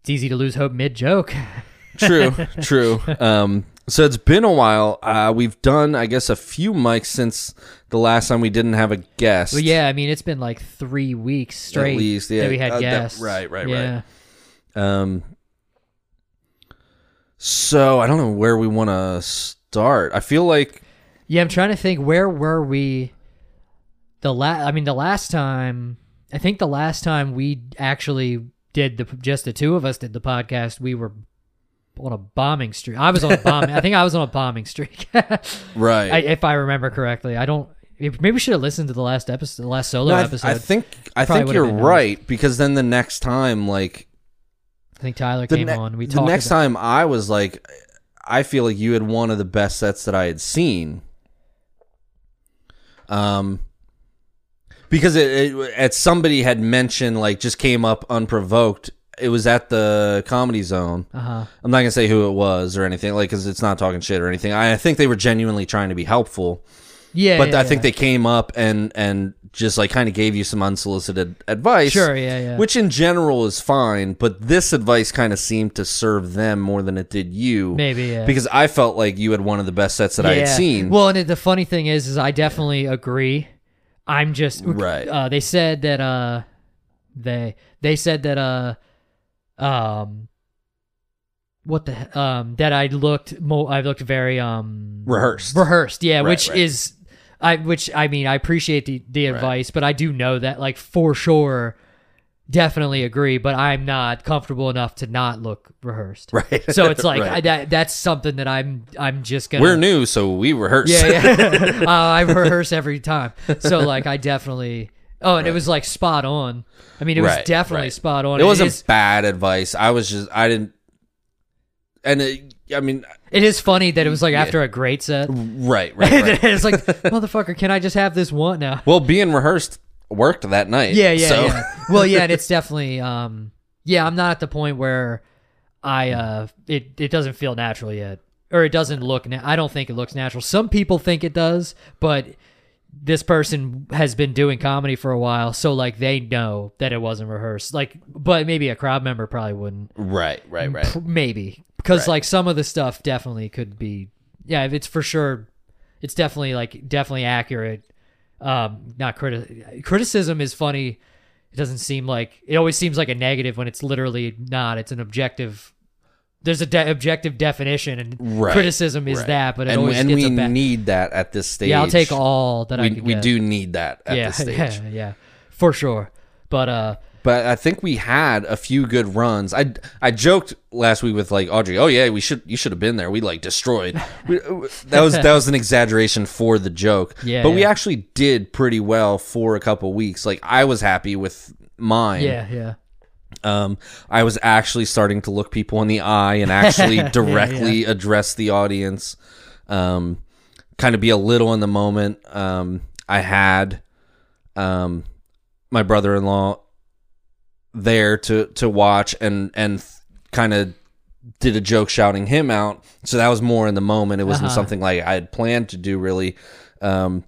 Speaker 1: It's easy to lose hope mid joke.
Speaker 2: true, true. Um so it's been a while. Uh we've done I guess a few mics since the last time we didn't have a guest.
Speaker 1: But yeah, I mean, it's been like three weeks straight
Speaker 2: least, yeah.
Speaker 1: that we had
Speaker 2: Uh,
Speaker 1: guests.
Speaker 2: right, right, right.
Speaker 1: yeah.
Speaker 2: Um. So I don't know where we want to start. I feel like
Speaker 1: Yeah, I'm trying to think where were we the last I mean the last time I think the last time we actually did the just the two of us did the podcast, we were on a bombing streak. I was on a bombing I think I was on a bombing streak.
Speaker 2: right.
Speaker 1: I, if I remember correctly. I don't maybe we should have listened to the last episode the last solo
Speaker 2: No, I,
Speaker 1: episode.
Speaker 2: I think I
Speaker 1: Probably
Speaker 2: think you're right because then the next time, like
Speaker 1: I think Tyler came
Speaker 2: ne-
Speaker 1: on. We
Speaker 2: the next
Speaker 1: about,
Speaker 2: time, I was like, I feel like you had one of the best sets that I had seen. Um, because it, it at somebody had mentioned like just came up unprovoked. It was at the comedy zone.
Speaker 1: uh-huh.
Speaker 2: I'm not gonna say who it was or anything, like because it's not talking shit or anything. I, I think they were genuinely trying to be helpful,
Speaker 1: Yeah,
Speaker 2: but
Speaker 1: yeah,
Speaker 2: I think
Speaker 1: yeah.
Speaker 2: they came up and and just like kind of gave you some unsolicited advice.
Speaker 1: Sure, yeah, yeah.
Speaker 2: Which in general is fine, but this advice kind of seemed to serve them more than it did you.
Speaker 1: maybe yeah.
Speaker 2: Because I felt like you had one of the best sets that I had seen.
Speaker 1: Well, and it- the funny thing is, is I definitely agree. I'm just
Speaker 2: Right.
Speaker 1: Uh, they said that uh, they they said that uh, um, what the he- um that I looked mo- I looked very um
Speaker 2: Rehearsed.
Speaker 1: rehearsed yeah,
Speaker 2: Right,
Speaker 1: which
Speaker 2: right.
Speaker 1: is I which I mean I appreciate the the advice, but I do know that like for sure. Definitely agree, but I'm not comfortable enough to not look rehearsed.
Speaker 2: right.
Speaker 1: So it's like
Speaker 2: Right.
Speaker 1: I, that. That's something that I'm. I'm just gonna.
Speaker 2: we're new, so we rehearse.
Speaker 1: Yeah, yeah. uh, I rehearse every time. So like I definitely. Oh, and it was like spot on. I mean, it was definitely
Speaker 2: right.
Speaker 1: spot on.
Speaker 2: it wasn't
Speaker 1: is,
Speaker 2: bad advice. I was just I didn't. And it, I mean,
Speaker 1: it is funny that it was like after a great set.
Speaker 2: right, right, right.
Speaker 1: it's like motherfucker, can I just have this one now?
Speaker 2: well, being rehearsed worked that night.
Speaker 1: Yeah, yeah,
Speaker 2: so.
Speaker 1: yeah. Well, yeah, and it's definitely. um Yeah, I'm not at the point where I. uh It it doesn't feel natural yet, or it doesn't look. Na- I don't think it looks natural. Some people think it does, but this person has been doing comedy for a while, so like they know that it wasn't rehearsed. Like, but maybe a crowd member probably wouldn't.
Speaker 2: Right, right, right.
Speaker 1: P- Maybe because
Speaker 2: Right.
Speaker 1: like some of the stuff definitely could be. Yeah, it's for sure. It's definitely like definitely accurate. Um, not criti- criticism is funny. It doesn't seem like it always seems like a negative when it's literally not. It's an objective. There's a de- objective definition, and
Speaker 2: Right,
Speaker 1: criticism is
Speaker 2: right.
Speaker 1: that. But it
Speaker 2: and
Speaker 1: always
Speaker 2: and we
Speaker 1: a bad.
Speaker 2: need that at this stage.
Speaker 1: Yeah, I'll take all that I
Speaker 2: We
Speaker 1: can
Speaker 2: we do need that at
Speaker 1: yeah,
Speaker 2: this stage.
Speaker 1: yeah, yeah, for sure. But uh,
Speaker 2: But I think we had a few good runs. I I joked last week with like Audrey. Oh yeah, we should you should have been there. We like destroyed. We, that was that was an exaggeration for the joke.
Speaker 1: Yeah,
Speaker 2: but we actually did pretty well for a couple weeks. Like I was happy with mine.
Speaker 1: yeah, yeah,
Speaker 2: Um, I was actually starting to look people in the eye and actually directly address the audience. Um, kind of be a little in the moment. Um, I had, um, my brother-in-law there to to watch and and kind of did a joke shouting him out. So that was more in the moment. It wasn't
Speaker 1: Uh-huh.
Speaker 2: something like I had planned to do really. Um,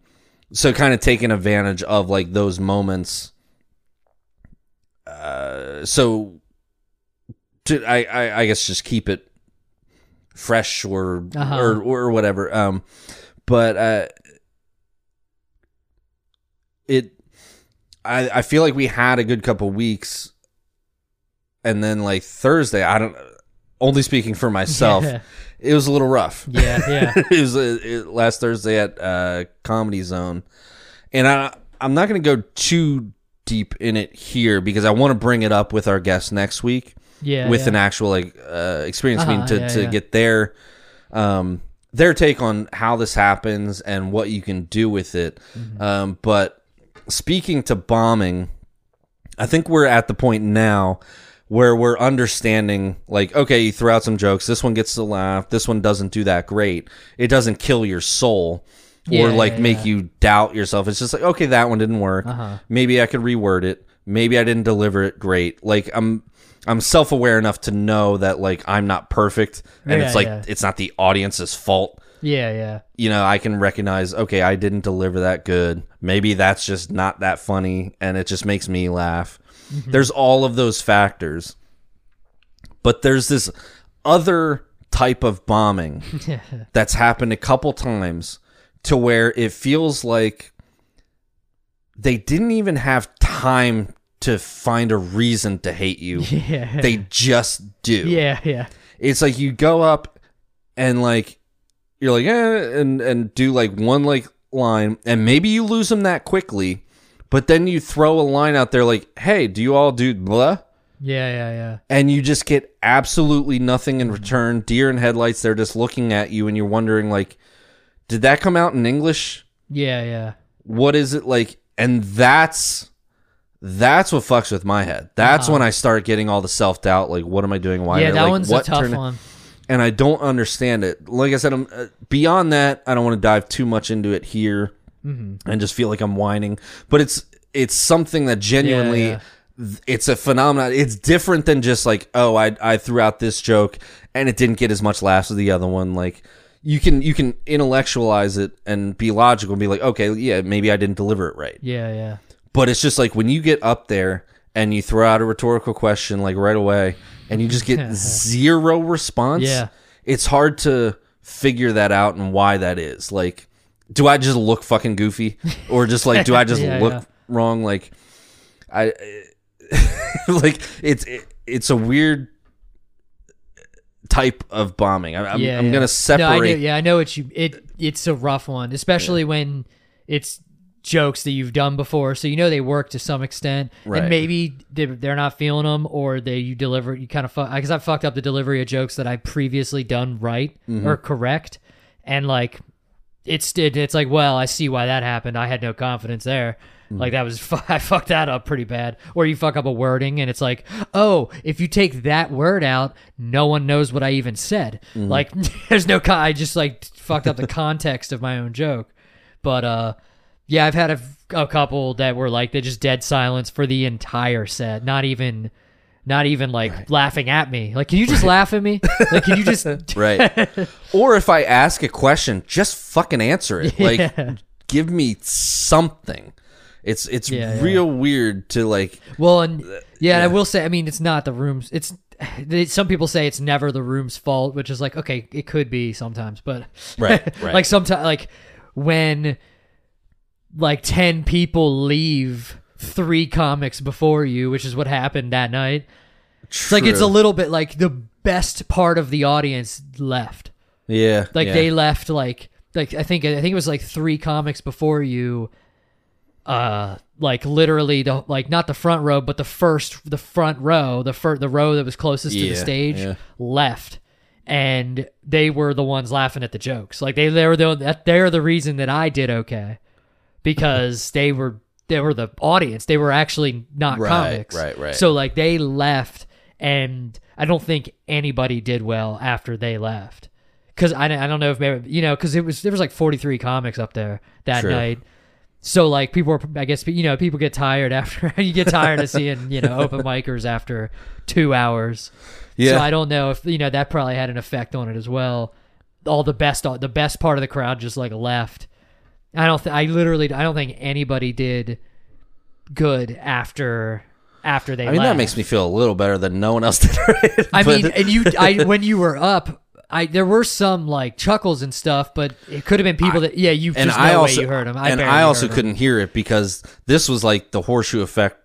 Speaker 2: so kind of taking advantage of like those moments. Uh, so to I, I I guess just keep it fresh or
Speaker 1: Uh-huh.
Speaker 2: or or whatever. Um, but uh, it I I feel like we had a good couple weeks, and then like Thursday, I don't. Only speaking for myself,
Speaker 1: Yeah.
Speaker 2: it was a little rough.
Speaker 1: Yeah, yeah.
Speaker 2: it was uh, it, last Thursday at uh, Comedy Zone, and I I'm not going to go too deep in it here because I want to bring it up with our guest next week
Speaker 1: Yeah.
Speaker 2: with
Speaker 1: yeah.
Speaker 2: an actual like uh, experience. I mean,
Speaker 1: Uh-huh,
Speaker 2: to
Speaker 1: yeah,
Speaker 2: to get their um their take on how this happens and what you can do with it.
Speaker 1: Mm-hmm.
Speaker 2: Um, but speaking to bombing, I think we're at the point now where we're understanding like okay you throw out some jokes this one gets a laugh this one doesn't do that great it doesn't kill your soul or like
Speaker 1: yeah,
Speaker 2: make
Speaker 1: yeah.
Speaker 2: you doubt yourself it's just like okay that one didn't work
Speaker 1: Uh-huh.
Speaker 2: maybe i could reword it maybe i didn't deliver it great like i'm i'm self-aware enough to know that like i'm not perfect and
Speaker 1: Yeah,
Speaker 2: it's like
Speaker 1: yeah.
Speaker 2: it's not the audience's fault
Speaker 1: Yeah, yeah.
Speaker 2: you know, I can recognize, okay, I didn't deliver that good. Maybe that's just not that funny and it just makes me laugh. Mm-hmm. There's all of those factors. But there's this other type of bombing that's happened a couple times to where it feels like they didn't even have time to find a reason to hate you.
Speaker 1: Yeah.
Speaker 2: They just do
Speaker 1: yeah, yeah.
Speaker 2: it's like you go up and like you're like eh, and and do like one like line and maybe you lose them that quickly but then you throw a line out there like hey do you all do blah
Speaker 1: Yeah, yeah, yeah.
Speaker 2: and you just get absolutely nothing in return deer in headlights they're just looking at you and you're wondering like did that come out in english
Speaker 1: Yeah, yeah.
Speaker 2: what is it like and that's that's what fucks with my head that's when i start getting all the self-doubt like what am i doing why
Speaker 1: Uh-huh. yeah,
Speaker 2: am I-
Speaker 1: that
Speaker 2: like,
Speaker 1: one's a tough one.
Speaker 2: And I don't understand it. Like I said, I'm uh, beyond that. I don't want to dive too much into it here
Speaker 1: Mm-hmm.
Speaker 2: and just feel like I'm whining. But it's it's something that genuinely,
Speaker 1: yeah.
Speaker 2: th- it's a phenomenon. It's different than just like, oh, I I threw out this joke and it didn't get as much laughs as the other one. Like you can you can intellectualize it and be logical and be like, okay, yeah, maybe I didn't deliver it right.
Speaker 1: Yeah, yeah.
Speaker 2: But it's just like when you get up there and you throw out a rhetorical question like right away and you just get zero response.
Speaker 1: Yeah.
Speaker 2: It's hard to figure that out and why that is. Like, do I just look fucking goofy? Or just like do I just
Speaker 1: Yeah,
Speaker 2: look
Speaker 1: yeah.
Speaker 2: wrong? Like I like it's it, it's a weird type of bombing. I, I'm,
Speaker 1: yeah,
Speaker 2: I'm
Speaker 1: yeah.
Speaker 2: gonna
Speaker 1: No, I
Speaker 2: separate
Speaker 1: know, yeah, I know what you. It it's a rough one, especially when it's jokes that you've done before, so you know they work to some extent,
Speaker 2: Right.
Speaker 1: and maybe they're, not feeling them, or they you deliver you kind of fuck because I fucked up the delivery of jokes that I previously done right
Speaker 2: Mm-hmm.
Speaker 1: or correct, and like it's it, it's like well I see why that happened. I had no confidence there.
Speaker 2: Mm.
Speaker 1: Like that was fu- I fucked that up pretty bad. Or you fuck up a wording and it's like, oh, if you take that word out, no one knows what I even said.
Speaker 2: Mm-hmm.
Speaker 1: Like there's no con- I just like fucked up the context of my own joke. But uh, yeah, I've had a, a couple that were like they just dead silence for the entire set. Not even, not even like laughing at me. Like, can you just laugh at me? Like, can you just
Speaker 2: right. or if I ask a question, just fucking answer it.
Speaker 1: Yeah.
Speaker 2: Like give me something. It's it's
Speaker 1: Yeah, yeah.
Speaker 2: real weird to like
Speaker 1: Well, and uh, yeah, I will say, I mean, it's not the room's. It's some people say it's never the room's fault, which is like okay, it could be sometimes, but
Speaker 2: Right, right.
Speaker 1: like sometimes, like when like ten people leave three comics before you, which is what happened that night. It's like it's a little bit like the best part of the audience left.
Speaker 2: yeah
Speaker 1: Like
Speaker 2: yeah.
Speaker 1: they left like like I think I think it was like three comics before you uh like literally the like not the front row but the first the front row the fir- the row that was closest to the stage
Speaker 2: yeah.
Speaker 1: left and they were the ones laughing at the jokes like they they were the that they're the reason that I did okay because they were they were the audience. They were actually not
Speaker 2: Right,
Speaker 1: comics.
Speaker 2: right, right.
Speaker 1: so like they left and I don't think anybody did well after they left. Because I, I don't know if maybe you know because it was there was like 43 comics up there that
Speaker 2: True.
Speaker 1: night. So like people were i guess you know people get tired after you get tired of seeing you know open micers after two hours.
Speaker 2: Yeah.
Speaker 1: so i don't know if you know that probably had an effect on it as well. All the best the best part of the crowd just like left i don't th- i literally i don't think anybody did good after after they
Speaker 2: I mean
Speaker 1: left.
Speaker 2: that makes me feel a little better than no one else did right.
Speaker 1: I mean, and you, I when you were up, I there were some like chuckles and stuff, but it could have been people that yeah you
Speaker 2: and
Speaker 1: just
Speaker 2: I
Speaker 1: no
Speaker 2: also
Speaker 1: way you heard them. I
Speaker 2: and I also couldn't hear it because this was like the horseshoe effect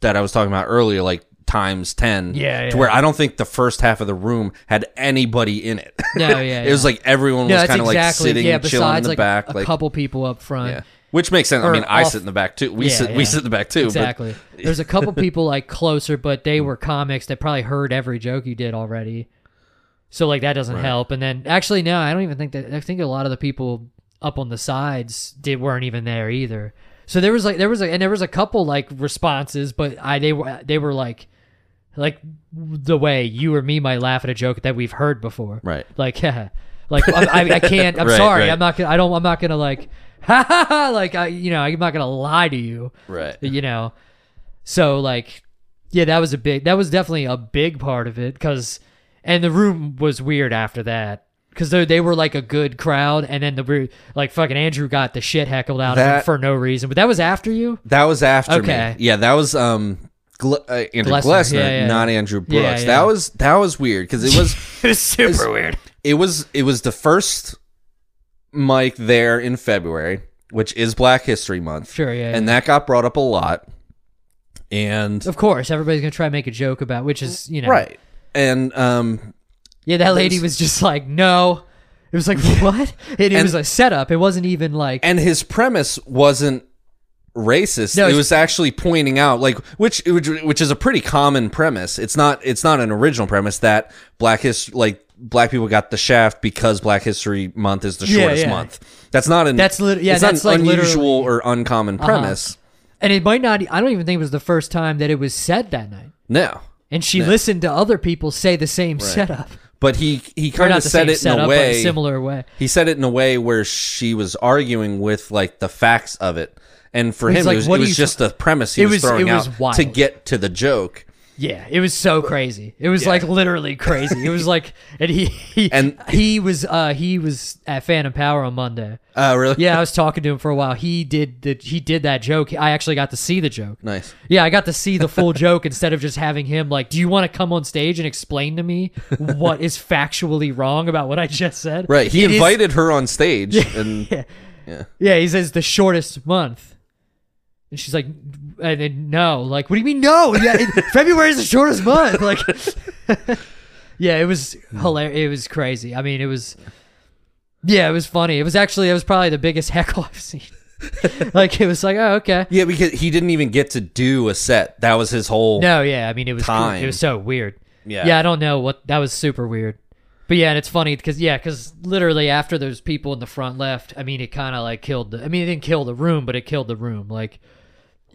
Speaker 2: that I was talking about earlier, like times ten.
Speaker 1: Yeah,
Speaker 2: To where I don't think the first half of the room had anybody in it.
Speaker 1: No, yeah,
Speaker 2: it was like everyone
Speaker 1: No,
Speaker 2: was kind of like
Speaker 1: exactly
Speaker 2: sitting,
Speaker 1: yeah.
Speaker 2: chilling in the
Speaker 1: like
Speaker 2: back,
Speaker 1: a
Speaker 2: like a
Speaker 1: couple people up front.
Speaker 2: yeah, which makes sense. I mean, I sit in the back too. We
Speaker 1: Yeah,
Speaker 2: sit, we sit in the back too. but-
Speaker 1: Exactly. There's a couple people like closer, but they were comics that probably heard every joke you did already. So like that doesn't help. And then actually no, I don't even think that I think a lot of the people up on the sides did weren't even there either. So there was like there was a and there was a couple like responses, but I they were they were like like the way you or me might laugh at a joke that we've heard before.
Speaker 2: Right.
Speaker 1: Like yeah. like I, I, can't I'm
Speaker 2: Right,
Speaker 1: sorry.
Speaker 2: right.
Speaker 1: I'm not gonna I don't I'm not gonna like ha ha ha like I you know, I'm not gonna lie to you
Speaker 2: right.
Speaker 1: you know so like yeah that was a big that was definitely a big part of it because and the room was weird after that because they, they were like a good crowd and then the like fucking andrew got the shit heckled out of him for no reason but that was after you
Speaker 2: That was after
Speaker 1: Okay.
Speaker 2: me. Yeah, that was um. Gl- uh, Andrew
Speaker 1: Glessner,
Speaker 2: Glessner,
Speaker 1: yeah, yeah,
Speaker 2: not. Andrew Brooks.
Speaker 1: Yeah.
Speaker 2: That was that was weird because it was
Speaker 1: it was super weird
Speaker 2: it was it was the first mic there in February, which is Black History Month.
Speaker 1: Sure, yeah,
Speaker 2: And that got brought up a lot. And
Speaker 1: of course everybody's gonna try and make a joke about which is you know
Speaker 2: right. And um
Speaker 1: yeah that lady was just like no it was like what and it
Speaker 2: And-
Speaker 1: was a setup it wasn't even like
Speaker 2: and his premise wasn't racist.
Speaker 1: No,
Speaker 2: it was actually pointing out like which which which is a pretty common premise. It's not it's not an original premise that black history like black people got the shaft because Black History Month is the
Speaker 1: Yeah,
Speaker 2: shortest
Speaker 1: yeah.
Speaker 2: month. That's not an
Speaker 1: That's lit- yeah,
Speaker 2: it's
Speaker 1: that's
Speaker 2: not
Speaker 1: like
Speaker 2: unusual
Speaker 1: Uh-huh.
Speaker 2: or uncommon premise.
Speaker 1: and it might not i don't even think it was the first time that it was said that night
Speaker 2: No.
Speaker 1: and she listened to other people say the same setup.
Speaker 2: But he he kind of said it in
Speaker 1: setup,
Speaker 2: a
Speaker 1: but
Speaker 2: way
Speaker 1: similar way.
Speaker 2: He said it in a way where she was arguing with like the facts of it, and for him
Speaker 1: like,
Speaker 2: it was,
Speaker 1: "What
Speaker 2: it was just the premise he was,
Speaker 1: was-
Speaker 2: throwing
Speaker 1: was
Speaker 2: out to get to the joke.
Speaker 1: Yeah, it was so crazy. It was like literally crazy. It was like, and he, he
Speaker 2: And-
Speaker 1: he was uh he was at Phantom Power on Monday.
Speaker 2: Uh, really?
Speaker 1: Yeah, I was talking to him for a while. He did the he did that joke. I actually got to see the joke.
Speaker 2: Nice.
Speaker 1: Yeah, I got to see the full joke instead of just having him like, "Do you want to come on stage and explain to me what is factually wrong about what I just said?"
Speaker 2: Right. He
Speaker 1: It is-
Speaker 2: invited her on stage, and
Speaker 1: yeah. Yeah, he says the shortest month. And she's like, and then, no. Like, what do you mean no? Yeah, it, February is the shortest month. Like, yeah, it was hilarious. It was crazy. I mean, it was, yeah, it was funny. It was actually, it was probably the biggest heckle I've seen. like, it was like, oh, okay.
Speaker 2: yeah, because he didn't even get to do a set. That was his whole.
Speaker 1: No, yeah, I mean, it was,
Speaker 2: Time.
Speaker 1: it was so weird.
Speaker 2: Yeah.
Speaker 1: Yeah, I don't know what, that was super weird. But yeah, and it's funny because yeah, because literally after those people in the front left, I mean, it kind of like killed. The, I mean, it didn't kill the room, but it killed the room. Like,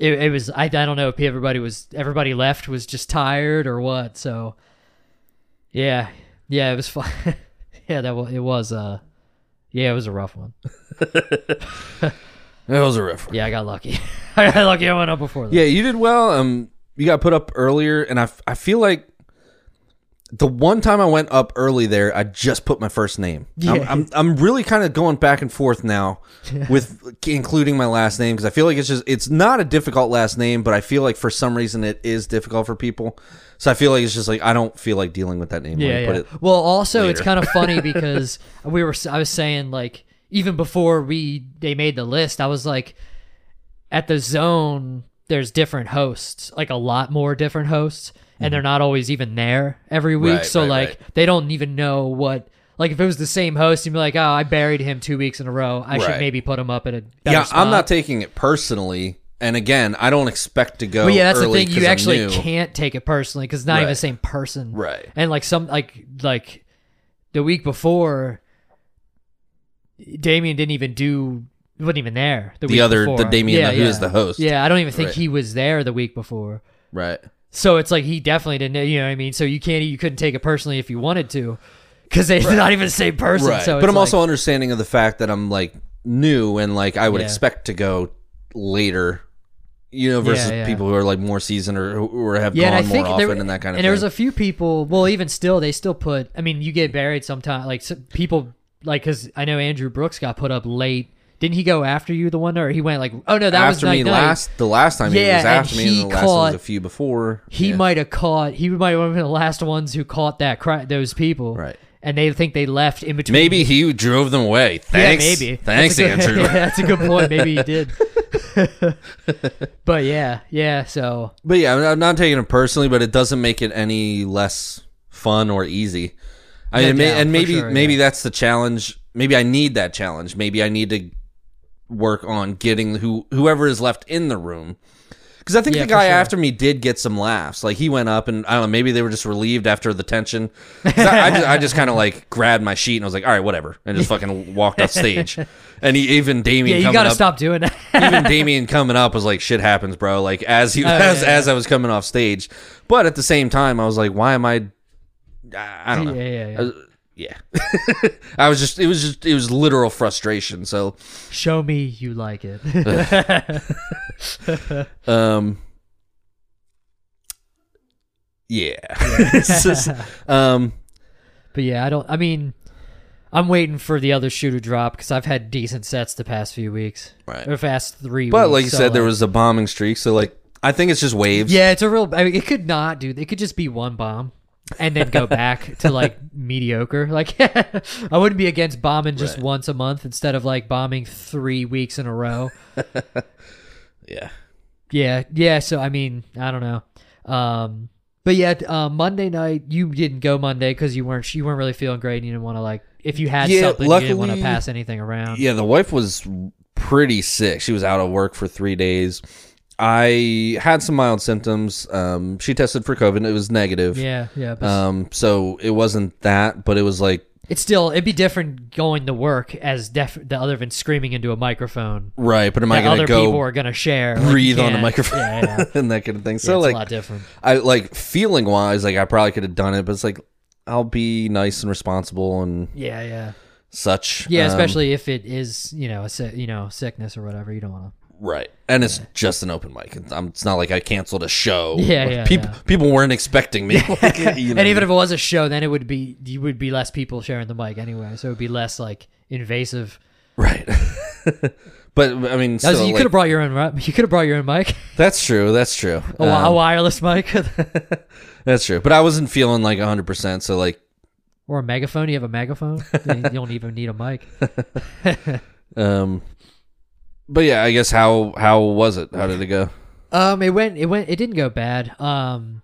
Speaker 1: it, it was. I, I don't know if everybody was everybody left was just tired or what. So, yeah, yeah, it was fun. yeah, that was it was. Uh, yeah, it was a rough one.
Speaker 2: That was a riff.
Speaker 1: Yeah, I got lucky. I got lucky. I went up before that.
Speaker 2: Yeah, you did well. Um, you got put up earlier, and I, I feel like the one time I went up early there, I just put my first name. I'm,
Speaker 1: Yeah.
Speaker 2: I'm, I'm really kind of going back and forth now with including my last name because I feel like it's just it's not a difficult last name, but I feel like for some reason it is difficult for people. So I feel like it's just like I don't feel like dealing with that name. when
Speaker 1: Yeah,
Speaker 2: put
Speaker 1: yeah.
Speaker 2: it.
Speaker 1: well, also it's kind of funny because we were. I was saying like even before we they made the list, I was like, at the zone, there's different hosts, like a lot more different hosts, and they're not always even there every week.
Speaker 2: Mm-hmm. Right,
Speaker 1: so
Speaker 2: right,
Speaker 1: like
Speaker 2: right.
Speaker 1: they don't even know what. Like if it was the same host, you'd be like, "Oh, I buried him two weeks in a row. I should maybe put him up at a
Speaker 2: Yeah,
Speaker 1: spot."
Speaker 2: I'm not taking it personally. And again, I don't expect to go.
Speaker 1: But yeah, that's the thing. You
Speaker 2: I'm
Speaker 1: actually
Speaker 2: new.
Speaker 1: can't take it personally because it's not even the same person.
Speaker 2: Right.
Speaker 1: And like some like like the week before, Damien didn't even do wasn't even there. The,
Speaker 2: The
Speaker 1: week
Speaker 2: other-
Speaker 1: before.
Speaker 2: the Damien
Speaker 1: yeah,
Speaker 2: that- who
Speaker 1: yeah.
Speaker 2: is the host.
Speaker 1: Yeah, I don't even think he was there the week before.
Speaker 2: Right.
Speaker 1: So it's like he definitely didn't. You know what I mean? So you can't you couldn't take it personally if you wanted to, because they're not even the same person.
Speaker 2: Right.
Speaker 1: So
Speaker 2: but I'm
Speaker 1: like-
Speaker 2: also understanding of the fact that I'm like new and like I would
Speaker 1: Yeah.
Speaker 2: expect to go later. You know, versus
Speaker 1: Yeah, yeah.
Speaker 2: people who are like more seasoned or who or have
Speaker 1: yeah, and I
Speaker 2: gone
Speaker 1: think
Speaker 2: more
Speaker 1: there,
Speaker 2: often and that kind of thing.
Speaker 1: and there was a few people. Well, even still, they still put. I mean, you get buried sometimes. Like some people, like because I know Andrew Brooks got put up late. Didn't he go after you the one, or he went like, oh no, that was
Speaker 2: after
Speaker 1: night
Speaker 2: me
Speaker 1: night.
Speaker 2: last the last time he was after me
Speaker 1: he
Speaker 2: and the last one was
Speaker 1: caught-
Speaker 2: a few before.
Speaker 1: He
Speaker 2: Yeah.
Speaker 1: might have caught. He might have been the last ones who caught that those people.
Speaker 2: Right.
Speaker 1: and they think they left in between.
Speaker 2: Maybe he drove them away. Thanks.
Speaker 1: Yeah, maybe.
Speaker 2: Thanks,
Speaker 1: that's good,
Speaker 2: Andrew.
Speaker 1: yeah, that's a good point. Maybe he did. but yeah, yeah. So
Speaker 2: But yeah, I'm- not taking it personally, but it doesn't make it any less fun or easy. I mean, and maybe
Speaker 1: sure,
Speaker 2: maybe
Speaker 1: yeah.
Speaker 2: that's the challenge. Maybe I need that challenge. Maybe I need to work on getting who whoever is left in the room. Because I think
Speaker 1: Yeah,
Speaker 2: the guy
Speaker 1: sure.
Speaker 2: after me did get some laughs. Like he went up and I don't know. Maybe they were just relieved after the tension. I, I just, I just kind of like grabbed my sheet and I was like, all right, whatever, and just fucking walked off stage. And he, even Damien,
Speaker 1: yeah, you got to
Speaker 2: up,
Speaker 1: stop doing that.
Speaker 2: even Damien coming up was like, "Shit happens, bro." Like as he
Speaker 1: Oh,
Speaker 2: as,
Speaker 1: yeah,
Speaker 2: as I was coming off stage, but at the same time, I was like, "Why am I?" I don't know.
Speaker 1: yeah, yeah, yeah.
Speaker 2: I yeah. I was just. It was just. It was literal frustration. So,
Speaker 1: Show me you like it.
Speaker 2: um, yeah. Just, um,
Speaker 1: But yeah, I don't. I mean, I'm waiting for the other shoe to drop because I've had decent sets the past few weeks,
Speaker 2: Right.
Speaker 1: or past three.
Speaker 2: but
Speaker 1: weeks,
Speaker 2: like you
Speaker 1: so,
Speaker 2: said, there was a bombing streak. So like, I think it's just waves.
Speaker 1: Yeah, it's a real. I mean, it could not, dude. It could just be one bomb, and then go back to like mediocre. Like, I wouldn't be against bombing just
Speaker 2: Right.
Speaker 1: once a month instead of like bombing three weeks in a row.
Speaker 2: Yeah.
Speaker 1: Yeah, yeah. So I mean, I don't know. Um, but yeah, uh, Monday night you didn't go Monday because you weren't you weren't really feeling great. and You didn't want to like if you had
Speaker 2: Yeah,
Speaker 1: something, you didn't want to pass anything around.
Speaker 2: Yeah, the wife was pretty sick. She was out of work for three days. I had some mild symptoms. Um, she tested for COVID. It was negative.
Speaker 1: yeah, yeah. But
Speaker 2: Um, so it wasn't that, but it was like
Speaker 1: it's still it'd be different going to work as def the other than screaming into a microphone.
Speaker 2: right. But am I
Speaker 1: that
Speaker 2: going
Speaker 1: other
Speaker 2: to go
Speaker 1: people are gonna share. Like, you
Speaker 2: breathe on
Speaker 1: can't-
Speaker 2: microphone
Speaker 1: Yeah, yeah.
Speaker 2: and that kind of thing?
Speaker 1: Yeah,
Speaker 2: So
Speaker 1: it's
Speaker 2: like
Speaker 1: a lot different.
Speaker 2: I like feeling wise, like I probably could have done it, but it's like I'll be nice and responsible and
Speaker 1: Yeah, yeah,
Speaker 2: such.
Speaker 1: yeah.
Speaker 2: Um,
Speaker 1: Especially if it is you know a si- you know sickness or whatever. You don't want to.
Speaker 2: Right, and it's just an open mic. It's, um, it's not like I canceled a show.
Speaker 1: Yeah, yeah,
Speaker 2: People
Speaker 1: yeah.
Speaker 2: people weren't expecting me. Like, you know
Speaker 1: and even if it was a show, then it would be you would be less people sharing the mic anyway, so it would be less like invasive.
Speaker 2: Right. but I mean,
Speaker 1: That
Speaker 2: still,
Speaker 1: you
Speaker 2: like,
Speaker 1: could have brought your own. ri- You could have brought your own mic,
Speaker 2: that's true. That's true.
Speaker 1: a, wi- a
Speaker 2: Um,
Speaker 1: wireless mic,
Speaker 2: that's true. But I wasn't feeling like 100%. So, like,
Speaker 1: or a megaphone. You have a megaphone. you don't even need a mic.
Speaker 2: um, but yeah, I guess how how was it? How did it go?
Speaker 1: Um, it went. It went. It didn't go bad. Um,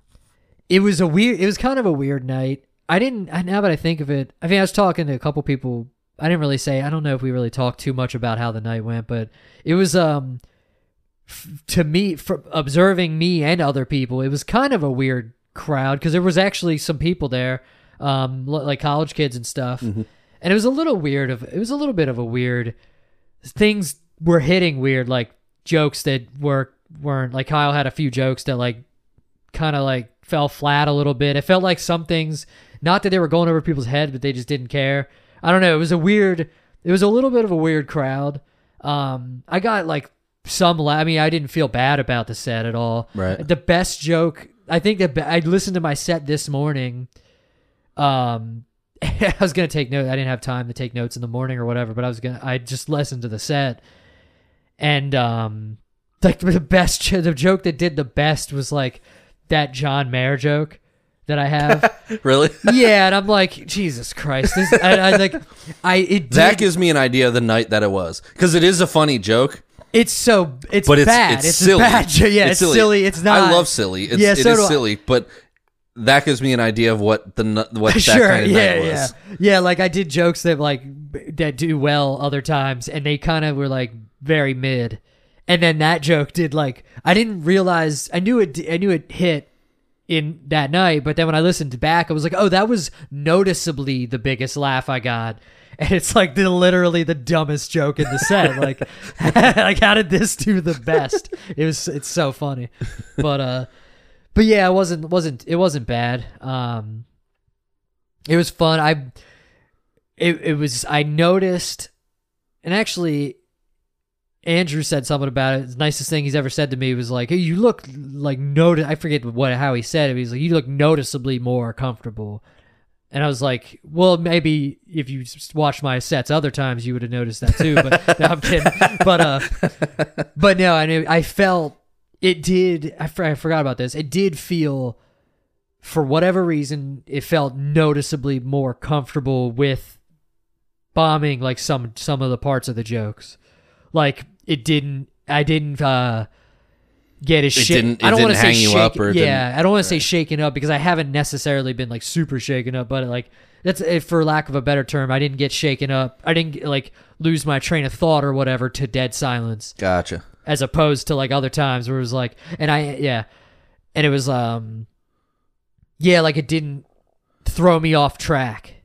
Speaker 1: it was a weird. It was kind of a weird night. I didn't. Now that I think of it, I mean, I was talking to a couple people. I didn't really say. I don't know if we really talked too much about how the night went, but it was um, f- to me, for observing me and other people, it was kind of a weird crowd because there was actually some people there, um, li- like college kids and stuff, and it was a little weird. Of it was a little bit of a weird things were hitting weird, like jokes that were weren't like Kyle had a few jokes that like kind of like fell flat a little bit. It felt like some things, not that they were going over people's heads, but they just didn't care. I don't know. It was a weird. It was a little bit of a weird crowd. Um, I got like some. La- I mean, I didn't feel bad about the set at all.
Speaker 2: Right.
Speaker 1: The best joke. I think that I listened to my set this morning. Um, I was gonna take notes. I didn't have time to take notes in the morning or whatever, but I was gonna. I just listened to the set, and um, like the best, the joke that did the best was like that John Mayer joke that I have.
Speaker 2: Really?
Speaker 1: yeah, and I'm like, Jesus Christ, this. I, I like, I it
Speaker 2: that
Speaker 1: did,
Speaker 2: gives me an idea of the night that it was. Because it is a funny joke,
Speaker 1: it's so it's
Speaker 2: but it's,
Speaker 1: bad.
Speaker 2: it's,
Speaker 1: It's,
Speaker 2: silly.
Speaker 1: bad. Yeah, it's, silly. It's not.
Speaker 2: I love silly. It's,
Speaker 1: Yeah,
Speaker 2: it
Speaker 1: so
Speaker 2: is
Speaker 1: do I.
Speaker 2: silly, but that gives me an idea of what the what that
Speaker 1: sure,
Speaker 2: kind of
Speaker 1: yeah,
Speaker 2: night was.
Speaker 1: yeah, yeah. Like I did jokes that like that do well other times, and they kind of were like very mid. And then that joke did like I didn't realize I knew it. I knew it hit in that night, but then when I listened back, I was like, oh, that was noticeably the biggest laugh I got. And it's like the literally the dumbest joke in the set. like, like how did this do the best? It was it's so funny, but uh, but yeah, it wasn't wasn't it wasn't bad. Um, it was fun. I it it was I noticed, and actually, Andrew said something about it. The nicest thing he's ever said to me was like, "Hey, you look like notice." I forget what how he said it. He's like, "You look noticeably more comfortable." And I was like, "Well, maybe if you watched my sets other times, you would have noticed that too." But no, I'm kidding. But uh, but no, I mean, I felt it did. I, I forgot about this. It did feel for whatever reason, it felt noticeably more comfortable with bombing like some some of the parts of the jokes. Like it didn't. I didn't. uh get a
Speaker 2: It
Speaker 1: shit.
Speaker 2: didn't-
Speaker 1: I don't want to say
Speaker 2: hang you
Speaker 1: shaken,
Speaker 2: up or
Speaker 1: yeah, I don't want to say shaken up because I haven't necessarily been like super shaken up, but like that's for lack of a better term, I didn't get shaken up. I didn't like lose my train of thought or whatever to dead silence
Speaker 2: Gotcha.
Speaker 1: as opposed to like other times where it was like and I yeah. And it was um yeah, like it didn't throw me off track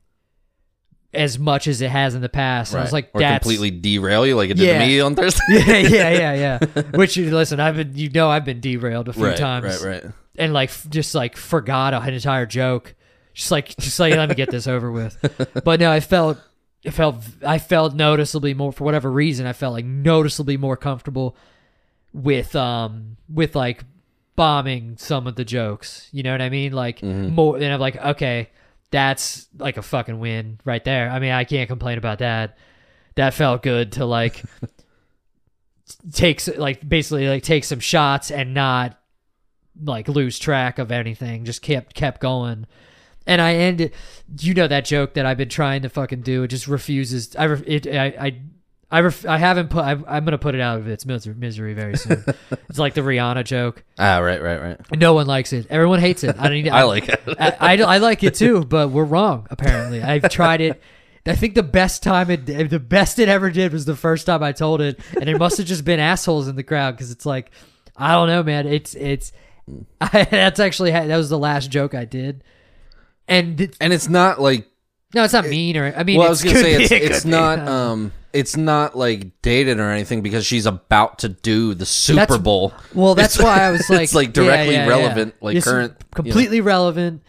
Speaker 1: as much as it has in the past. And I was like
Speaker 2: or
Speaker 1: that's
Speaker 2: completely derail you like it did
Speaker 1: Yeah.
Speaker 2: to me on Thursday.
Speaker 1: yeah, yeah, yeah, yeah. Which you listen, I've been you know I've been derailed a few
Speaker 2: right,
Speaker 1: times
Speaker 2: right, right.
Speaker 1: and like f- just like forgot an entire joke. Just like just like let me get this over with. But no, I felt I felt I felt noticeably more for whatever reason. I felt like noticeably more comfortable with um with like bombing some of the jokes. You know what I mean? Like
Speaker 2: Mm-hmm.
Speaker 1: more and I'm like okay, that's like a fucking win right there. I mean, I can't complain about that. That felt good to like takes like basically like take some shots and not like lose track of anything. Just kept kept going. And I ended, you know that joke that I've been trying to fucking do. It just refuses. I it I I I, ref, I haven't put. I, I'm gonna put it out of its misery, misery very soon. it's like the Rihanna joke.
Speaker 2: Ah, right, right, right.
Speaker 1: No one likes it. Everyone hates it. I don't.
Speaker 2: I like it.
Speaker 1: I, I, I like it too, but we're wrong. Apparently, I've tried it. I think the best time it, the best it ever did was the first time I told it, and it must have just been assholes in the crowd because it's like, I don't know, man. It's it's I, that's actually that was the last joke I did, and it,
Speaker 2: and it's not like
Speaker 1: no, it's not mean or I mean,
Speaker 2: well, I was gonna say it's, it's not um it's not like dated or anything because she's about to do the Super
Speaker 1: That's-
Speaker 2: Bowl.
Speaker 1: Well, that's
Speaker 2: It's-
Speaker 1: why I was like,
Speaker 2: it's like
Speaker 1: yeah,
Speaker 2: directly
Speaker 1: yeah, yeah.
Speaker 2: relevant, like
Speaker 1: It's
Speaker 2: current, you know.
Speaker 1: completely relevant.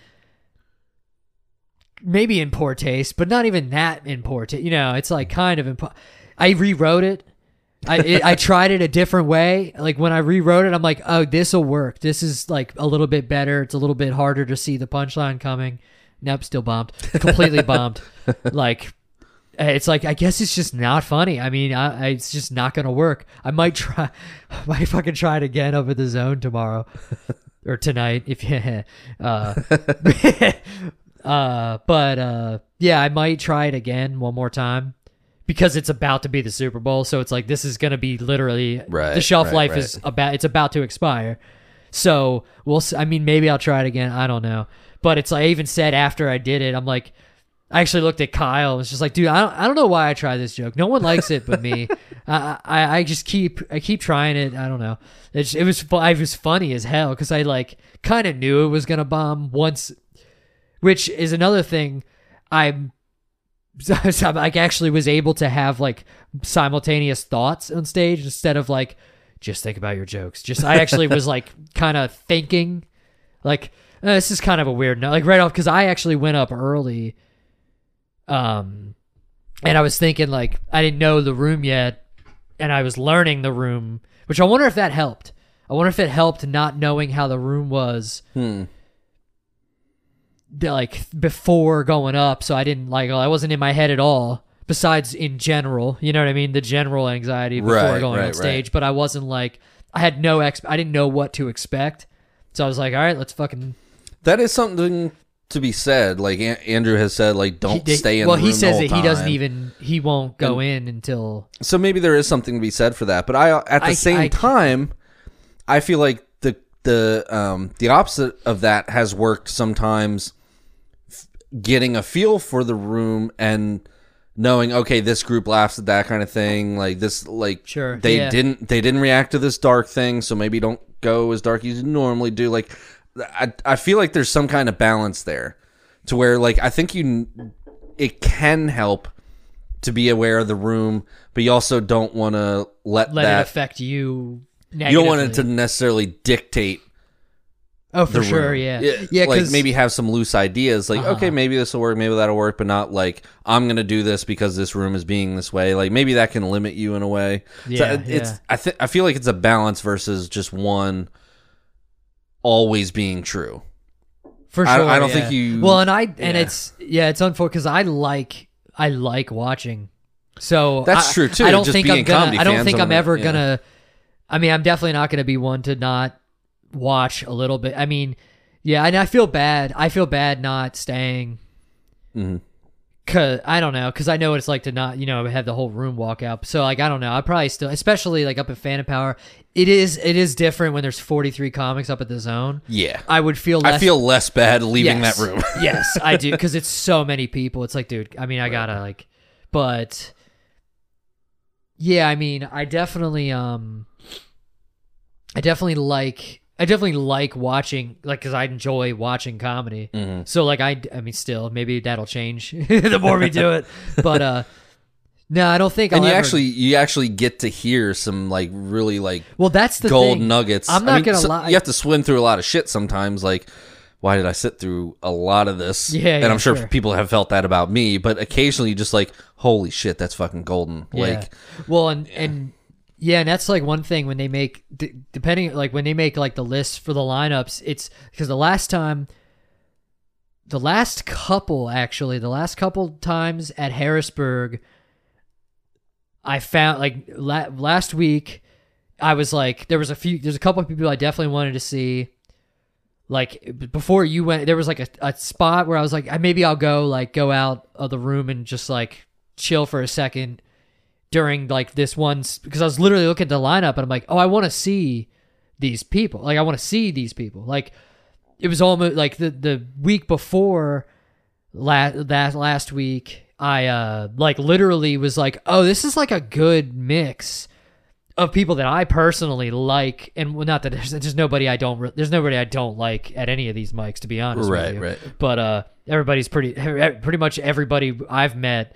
Speaker 1: Maybe in poor taste, but not even that in poor taste. You know, it's like kind of in. po- I rewrote it. I it, I tried it a different way. Like when I rewrote it, I'm like, oh, this will work. This is like a little bit better. It's a little bit harder to see the punchline coming. Nope, still bombed. Completely bombed. Like uh, it's like I guess it's just not funny. I mean, I, I, it's just not gonna work. I might try, I might fucking try it again over the zone tomorrow or tonight if you. Uh, uh, but uh, yeah, I might try it again one more time because it's about to be the Super Bowl. So it's like this is gonna be literally
Speaker 2: Right,
Speaker 1: the shelf
Speaker 2: right,
Speaker 1: life
Speaker 2: right.
Speaker 1: is about it's about to expire. So we'll. I mean, maybe I'll try it again. I don't know. But it's like I even said after I did it, I'm like, I actually looked at Kyle. was just like, dude, I don't, I don't know why I try this joke. No one likes it but me. I, I, I just keep, I keep trying it. I don't know. It's, it was, it was funny as hell because I like kind of knew it was gonna bomb once, which is another thing. I'm, I actually was able to have like simultaneous thoughts on stage instead of like just think about your jokes. Just I actually was like kind of thinking, like uh, this is kind of a weird note, like right off because I actually went up early, um, and I was thinking like I didn't know the room yet, and I was learning the room, which I wonder if that helped. I wonder if it helped not knowing how the room was
Speaker 2: Hmm.
Speaker 1: like before going up so i didn't like i wasn't in my head at all besides in general you know what i mean the general anxiety before
Speaker 2: Right,
Speaker 1: going
Speaker 2: right,
Speaker 1: on stage but i wasn't like i had no ex i didn't know what to expect so i was like all right let's fucking
Speaker 2: That is something to be said. Like An- Andrew has said, like don't
Speaker 1: he,
Speaker 2: stay in.
Speaker 1: well
Speaker 2: the
Speaker 1: he
Speaker 2: room the
Speaker 1: says
Speaker 2: whole
Speaker 1: that he doesn't
Speaker 2: time.
Speaker 1: even he won't go in until
Speaker 2: So maybe there is something to be said for that. But I, at the
Speaker 1: I-
Speaker 2: same
Speaker 1: I-
Speaker 2: time, I feel like the the um the opposite of that has worked sometimes. f- Getting a feel for the room and knowing, okay, this group laughs at that kind of thing. Like this, like
Speaker 1: Sure,
Speaker 2: they
Speaker 1: yeah.
Speaker 2: didn't they didn't react to this dark thing, so maybe don't go as dark as you normally do. Like I I feel like there's some kind of balance there, to where like I think you it can help to be aware of the room, but you also don't want to let,
Speaker 1: let
Speaker 2: that
Speaker 1: it affect you
Speaker 2: you don't want it to necessarily dictate
Speaker 1: oh for sure
Speaker 2: room.
Speaker 1: yeah yeah
Speaker 2: like maybe have some loose ideas like
Speaker 1: Uh-huh.
Speaker 2: okay maybe this will work maybe that'll work but not like i'm gonna do this because this room is being this way like maybe that can limit you in a way So
Speaker 1: Yeah,
Speaker 2: it's
Speaker 1: yeah.
Speaker 2: i think i feel like it's a balance versus just one always being true
Speaker 1: For
Speaker 2: I-
Speaker 1: sure.
Speaker 2: I don't
Speaker 1: yeah.
Speaker 2: think you-
Speaker 1: Well, and I and
Speaker 2: yeah.
Speaker 1: it's yeah, it's unfortunate because I like I like watching. So
Speaker 2: That's
Speaker 1: I-
Speaker 2: true, too,
Speaker 1: I don't
Speaker 2: just
Speaker 1: think I'm gonna. I don't think
Speaker 2: I'm
Speaker 1: I'm ever
Speaker 2: yeah.
Speaker 1: gonna. I mean, I'm definitely not gonna be one to not watch a little bit. I mean, Yeah, and I feel bad. I feel bad not staying.
Speaker 2: Mhm.
Speaker 1: Cause I don't know, cause I know what it's like to not, you know, have the whole room walk out. So like, I don't know. I probably still, especially like up at Phantom Power, it is it is different when there's 43 comics up at the zone.
Speaker 2: Yeah.
Speaker 1: I would feel. Less,
Speaker 2: I feel less bad leaving
Speaker 1: yes,
Speaker 2: that room.
Speaker 1: yes, I do, because it's so many people. It's like, dude. I mean, I gotta like, but yeah, I mean, I definitely, um, I definitely like. I definitely like watching, like, because I enjoy watching comedy.
Speaker 2: Mm-hmm.
Speaker 1: So, like, I, I mean, still, maybe that'll change the more we do it. But, uh, no, I don't think.
Speaker 2: and
Speaker 1: I'll
Speaker 2: you
Speaker 1: ever-
Speaker 2: actually you actually get to hear some like really like
Speaker 1: well, that's the
Speaker 2: gold
Speaker 1: thing.
Speaker 2: nuggets.
Speaker 1: I'm
Speaker 2: I
Speaker 1: not
Speaker 2: mean,
Speaker 1: gonna
Speaker 2: so-
Speaker 1: lie.
Speaker 2: You have to swim through a lot of shit sometimes. Like, why did I sit through a lot of this?
Speaker 1: Yeah,
Speaker 2: and
Speaker 1: yeah,
Speaker 2: I'm sure,
Speaker 1: sure.
Speaker 2: people have felt that about me. But occasionally, you just like, holy shit, that's fucking golden.
Speaker 1: Yeah.
Speaker 2: Like,
Speaker 1: well, and and yeah, and that's like one thing when they make depending like when they make like the list for the lineups, it's because the last time, the last couple actually, the last couple times at Harrisburg, I found like la- last week, I was like there was a few, there's a couple of people I definitely wanted to see. Like before you went, there was like a, a spot where I was like, "I- maybe I'll go like go out of the room and just like chill for a second during like this one because I was literally looking at the lineup and I'm like, oh, I want to see these people. Like I want to see these people. Like it was almost like the the week before last that last week, I uh like literally was like, oh, this is like a good mix of people that I personally like, and well, not that there's, there's nobody I don't re- there's nobody I don't like at any of these mics to be honest.
Speaker 2: Right, right.
Speaker 1: But uh, everybody's pretty pretty much everybody I've met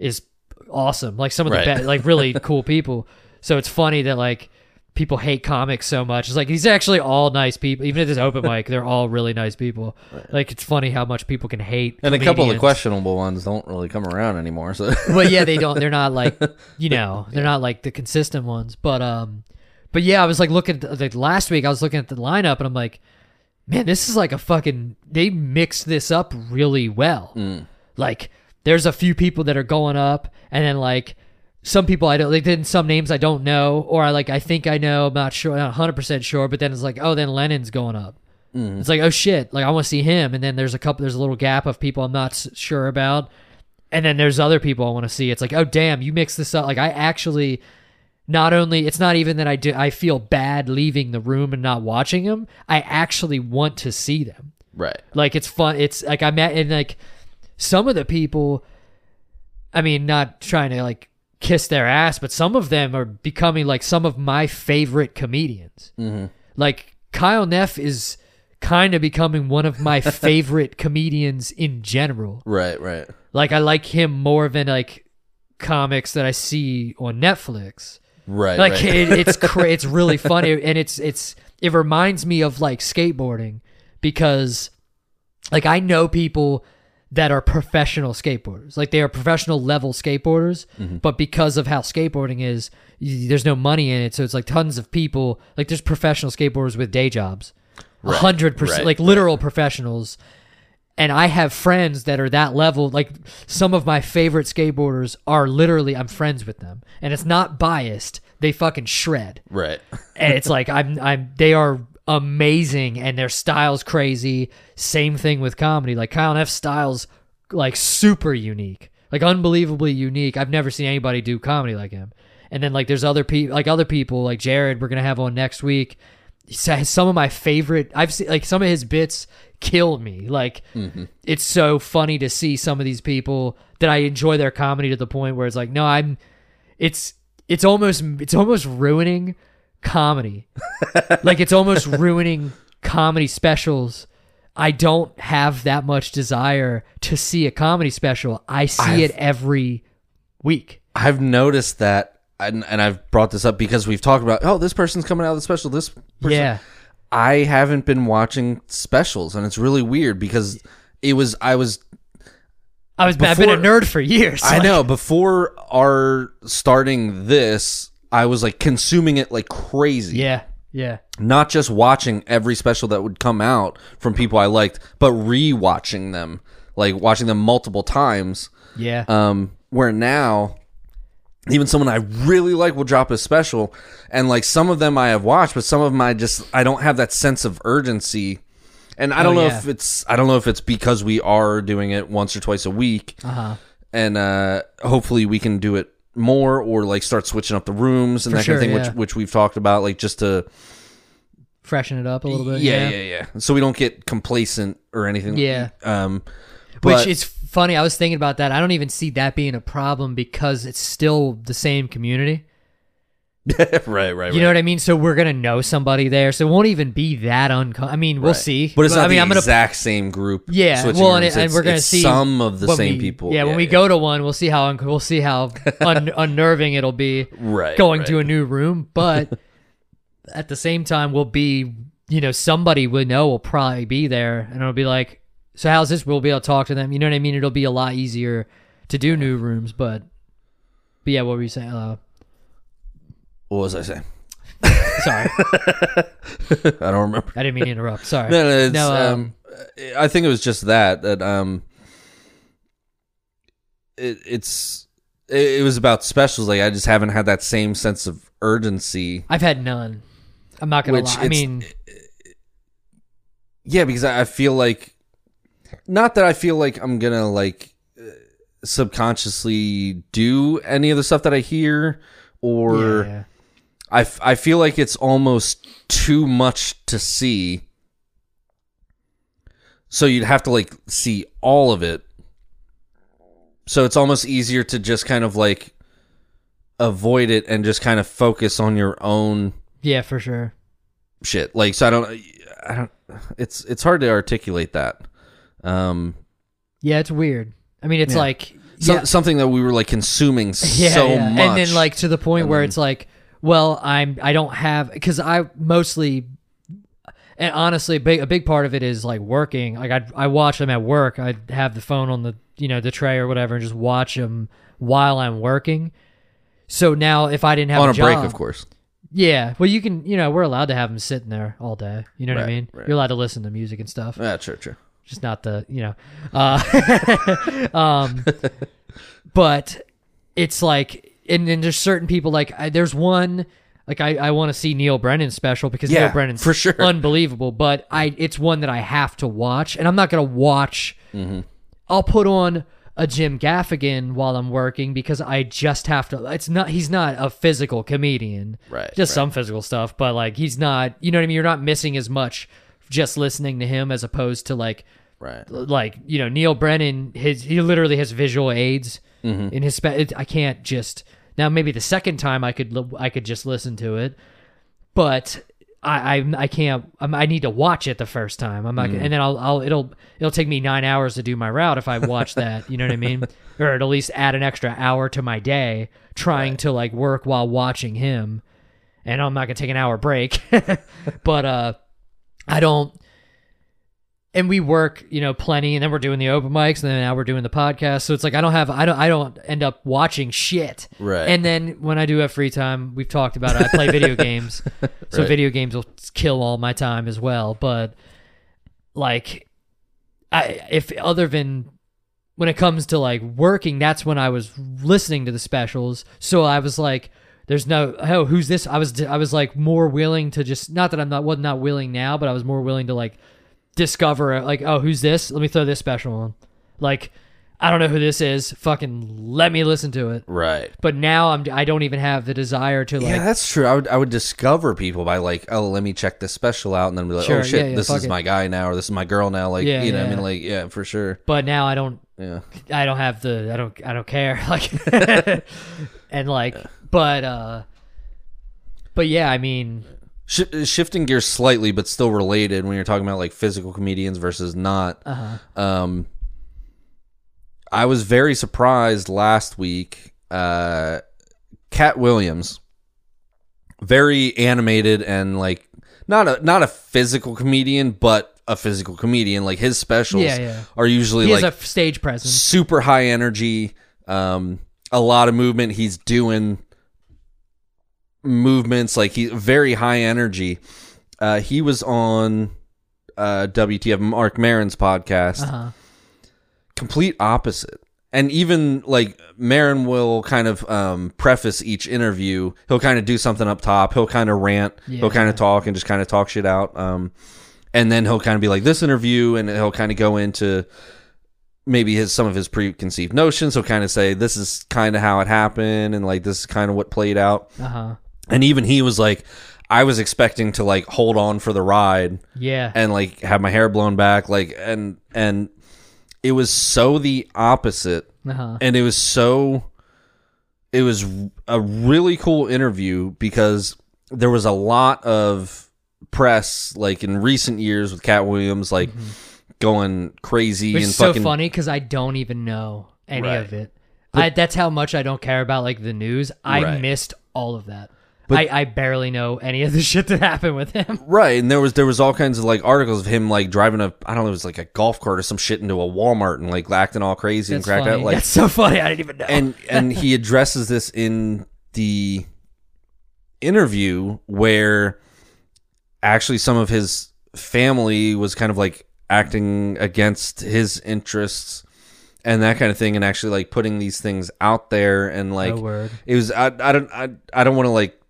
Speaker 1: is awesome. Like some of the
Speaker 2: Right.
Speaker 1: be- like really cool people. So it's funny that like people hate comics so much. It's like these are actually all nice people. Even at this open mic, they're all really nice people. Like it's funny how much people can hate.
Speaker 2: and a couple of the questionable ones don't really come around anymore. So,
Speaker 1: well, yeah, they don't. They're not like you know, they're not like the consistent ones. But um, but yeah, I was like looking at the, like last week. I was looking at the lineup, and I'm like, man, this is like a fucking. They mixed this up really well. Like, there's a few people that are going up, and then like some people I don't like. Then some names I don't know, or I like I think I know. I'm not sure, not 100 percent sure. But then it's like, oh, then Lennon's going up. Mm-hmm. It's like, oh shit, like I want to see him, and then there's a couple, there's a little gap of people I'm not s- sure about, and then there's other people I want to see. It's like, oh damn, you mix this up. Like I actually, not only it's not even that I do, I feel bad leaving the room and not watching them. I actually want to see them.
Speaker 2: right.
Speaker 1: Like it's fun. It's like I met and like some of the people. I mean, not trying to like kiss their ass, but some of them are becoming like some of my favorite comedians.
Speaker 2: Mm-hmm.
Speaker 1: Like Kyle Neff is kind of becoming one of my favorite comedians in general.
Speaker 2: Right, right.
Speaker 1: Like I like him more than like comics that I see on Netflix.
Speaker 2: Right,
Speaker 1: Like
Speaker 2: right.
Speaker 1: it, it's cra- it's really funny and it's it's it reminds me of like skateboarding because like I know people that are professional skateboarders. Like they are professional level skateboarders,
Speaker 2: Mm-hmm.
Speaker 1: but because of how skateboarding is, y- there's no money in it, so it's like tons of people. Like there's professional skateboarders with day jobs,
Speaker 2: Right,
Speaker 1: hundred percent,
Speaker 2: right,
Speaker 1: like literal professionals. And I have friends that are that level. Like some of my favorite skateboarders are literally I'm friends with them, and it's not biased. They fucking shred
Speaker 2: right.
Speaker 1: and it's like I'm I'm they are amazing and their style's crazy. Same thing with comedy. Like Kyle Neff's style's like super unique. Like unbelievably unique. I've never seen anybody do comedy like him. And then like there's other people like other people like Jared we're going to have on next week. Some of my favorite I've seen like some of his bits kill me. Like mm-hmm. it's so funny to see some of these people that I enjoy their comedy to the point where it's like no I'm it's it's almost it's almost ruining comedy. like it's almost ruining comedy specials. I don't have that much desire to see a comedy special. I see
Speaker 2: I've-
Speaker 1: it every week.
Speaker 2: I've noticed that, and, and I've brought this up because we've talked about, oh, this person's coming out of the special. This person.
Speaker 1: Yeah.
Speaker 2: I haven't been watching specials, and it's really weird because it was I was
Speaker 1: I was I've been a nerd for years.
Speaker 2: I
Speaker 1: Like,
Speaker 2: know before our starting this, I was like consuming it like crazy.
Speaker 1: Yeah. Yeah.
Speaker 2: Not just watching every special that would come out from people I liked, but re-watching them, like watching them multiple times.
Speaker 1: Yeah.
Speaker 2: Um, where now, even someone I really like will drop a special, and like some of them I have watched, but some of them I just I don't have that sense of urgency. And I don't
Speaker 1: Oh,
Speaker 2: know
Speaker 1: yeah.
Speaker 2: if it's I don't know if it's because we are doing it once or twice a week,
Speaker 1: Uh huh.
Speaker 2: and uh, hopefully we can do it more or like start switching up the rooms and
Speaker 1: For
Speaker 2: that kind of thing,
Speaker 1: yeah.
Speaker 2: which which we've talked about, like just to
Speaker 1: Freshen it up a little bit.
Speaker 2: yeah, yeah, yeah, So we don't get complacent or anything.
Speaker 1: Yeah.
Speaker 2: Um,
Speaker 1: Which
Speaker 2: but-
Speaker 1: is funny. I was thinking about that. I don't even see that being a problem because it's still the same community.
Speaker 2: Right, right, right.
Speaker 1: You know what I mean? So we're gonna know somebody there, so it won't even be that uncom. I mean, we'll
Speaker 2: Right.
Speaker 1: see.
Speaker 2: But it's not
Speaker 1: I mean,
Speaker 2: the
Speaker 1: I'm gonna
Speaker 2: exact same group.
Speaker 1: Yeah, well, and, it, and we're gonna see
Speaker 2: some of the same
Speaker 1: we-
Speaker 2: people.
Speaker 1: Yeah, when we go to one, we'll see how un- we'll see how un- unnerving it'll be
Speaker 2: right,
Speaker 1: going
Speaker 2: right.
Speaker 1: to a new room. But at the same time, we'll be you know somebody we know will probably be there, and it'll be like, so how's this? We'll be able to talk to them. You know what I mean? It'll be a lot easier to do new rooms, but but yeah, what were you saying? Uh,
Speaker 2: What was I saying?
Speaker 1: sorry,
Speaker 2: I don't remember.
Speaker 1: I didn't mean to interrupt. Sorry.
Speaker 2: No, no, it's,
Speaker 1: No,
Speaker 2: um,
Speaker 1: um,
Speaker 2: I think it was just that that um, it, it's it, it was about specials. Like I just haven't had that same sense of urgency.
Speaker 1: I've had none. I'm not gonna lie. I mean,
Speaker 2: Yeah, because I I feel like, not that I feel like I'm gonna like subconsciously do any of the stuff that I hear, or
Speaker 1: yeah.
Speaker 2: I, f- I feel like it's almost too much to see. So you'd have to like see all of it. So it's almost easier to just kind of like avoid it and just kind of focus on your own
Speaker 1: yeah, for sure.
Speaker 2: shit. Like so I don't I don't it's it's hard to articulate that. Um
Speaker 1: Yeah, it's weird. I mean, it's
Speaker 2: Yeah.
Speaker 1: like
Speaker 2: so,
Speaker 1: yeah,
Speaker 2: something that we were like consuming
Speaker 1: yeah,
Speaker 2: so
Speaker 1: yeah.
Speaker 2: much.
Speaker 1: and then like to the point
Speaker 2: And
Speaker 1: where
Speaker 2: then-
Speaker 1: it's like, well, I'm I don't have because I mostly and honestly, a big a big part of it is like working. Like I I watch them at work. I have the phone on the you know the tray or whatever, and just watch them while I'm working. So now, if I didn't have
Speaker 2: on
Speaker 1: a,
Speaker 2: a break
Speaker 1: job-
Speaker 2: of course.
Speaker 1: yeah. Well, you can you know we're allowed to have them sitting there all day. You know what I mean?
Speaker 2: right.
Speaker 1: You're allowed to listen to music and stuff.
Speaker 2: Yeah, sure, sure.
Speaker 1: just not the you know uh um but it's like and then there's certain people like I, there's one like i i want to see Neal Brennan special because
Speaker 2: Yeah,
Speaker 1: Neal Brennan's
Speaker 2: for sure.
Speaker 1: unbelievable but i it's one that i have to watch and i'm not gonna watch
Speaker 2: Mm-hmm.
Speaker 1: i'll put on a jim gaffigan while i'm working because i just have to it's not he's not a physical comedian
Speaker 2: Right,
Speaker 1: just
Speaker 2: right.
Speaker 1: some physical stuff but like he's not you know what i mean you're not missing as much just listening to him as opposed to like
Speaker 2: Right.
Speaker 1: like you know Neal Brennan his he literally has visual aids
Speaker 2: Mm-hmm.
Speaker 1: in his spe- I can't just now maybe the second time I could li- I could just listen to it but I I, I can't I'm, I need to watch it the first time. I'm not
Speaker 2: Mm-hmm.
Speaker 1: and then I'll, I'll it'll it'll take me 9 hours to do my route if I watch that you know what I mean? Or at least add an extra hour to my day trying to like work while watching him. And I'm not gonna take an hour break. But uh I don't and we work, you know, plenty, and then we're doing the open mics, and then now we're doing the podcast. So it's like I don't have, I don't, I don't end up watching shit.
Speaker 2: Right.
Speaker 1: And then when I do have free time, we've talked about it. I play video games, so
Speaker 2: Right.
Speaker 1: video games will kill all my time as well. But like, I if other than when it comes to like working, that's when I was listening to the specials. So I was like, "There's no oh, who's this?" I was I was like more willing to just not that I'm not was not willing now, but I was more willing to like discover like, "Oh, who's this? Let me throw this special on." Like, I don't know who this is. Fucking let me listen to it.
Speaker 2: Right.
Speaker 1: But now I'm I don't even have the desire to like
Speaker 2: yeah, that's true. I would I would discover people by like, oh, let me check this special out, and then be like,
Speaker 1: Sure,
Speaker 2: oh shit,
Speaker 1: yeah, yeah,
Speaker 2: this
Speaker 1: fuck
Speaker 2: is
Speaker 1: it.
Speaker 2: my guy now, or this is my girl now. Like,
Speaker 1: Yeah,
Speaker 2: you know, what I
Speaker 1: yeah.
Speaker 2: mean, like, yeah, for sure.
Speaker 1: but now I don't
Speaker 2: Yeah,
Speaker 1: I don't have the I don't I don't care like and like but uh but yeah I mean
Speaker 2: Sh- shifting gears slightly, but still related. When you're talking about like physical comedians versus not,
Speaker 1: uh-huh
Speaker 2: um, I was very surprised last week. Uh, Katt Williams, very animated and like not a not a physical comedian, but a physical comedian. Like his specials
Speaker 1: Yeah, yeah.
Speaker 2: are usually
Speaker 1: he
Speaker 2: like
Speaker 1: has a stage presence
Speaker 2: super high energy, um, a lot of movement. He's doing movements like he very high energy. Uh, he was on uh, WTF Marc Maron's podcast.
Speaker 1: uh-huh
Speaker 2: Complete opposite. And even like Maron will kind of um, preface each interview. He'll kind of do something up top. He'll kind of rant. He'll kind of talk and just kind of talk shit out. Um, and then he'll kind of be like this interview, and he'll kind of go into maybe his some of his preconceived notions. He'll kind of say this is kind of how it happened, and like this is kind of what played out.
Speaker 1: Uh huh.
Speaker 2: And even he was like, I was expecting to like hold on for the ride
Speaker 1: Yeah.
Speaker 2: and like have my hair blown back, like and and it was so the opposite
Speaker 1: Uh huh.
Speaker 2: and it was so it was a really cool interview because there was a lot of press like in recent years with Katt Williams like going crazy
Speaker 1: Which
Speaker 2: and
Speaker 1: is so
Speaker 2: fucking
Speaker 1: funny because I don't even know any
Speaker 2: Right.
Speaker 1: of it. I, that's how much I don't care about like the news. I
Speaker 2: Right.
Speaker 1: missed all of that.
Speaker 2: But-
Speaker 1: I, I barely know any of the shit that happened with him.
Speaker 2: right and there was there was all kinds of like articles of him like driving a I don't know it was like a golf cart or some shit into a Walmart and like acting all crazy
Speaker 1: That's
Speaker 2: and cracked
Speaker 1: funny.
Speaker 2: out like
Speaker 1: that's so funny. I didn't even know.
Speaker 2: and and he addresses this in the interview where actually some of his family was kind of like acting against his interests and that kind of thing and actually like putting these things out there and like
Speaker 1: no
Speaker 2: it was I, I don't I, I don't want to like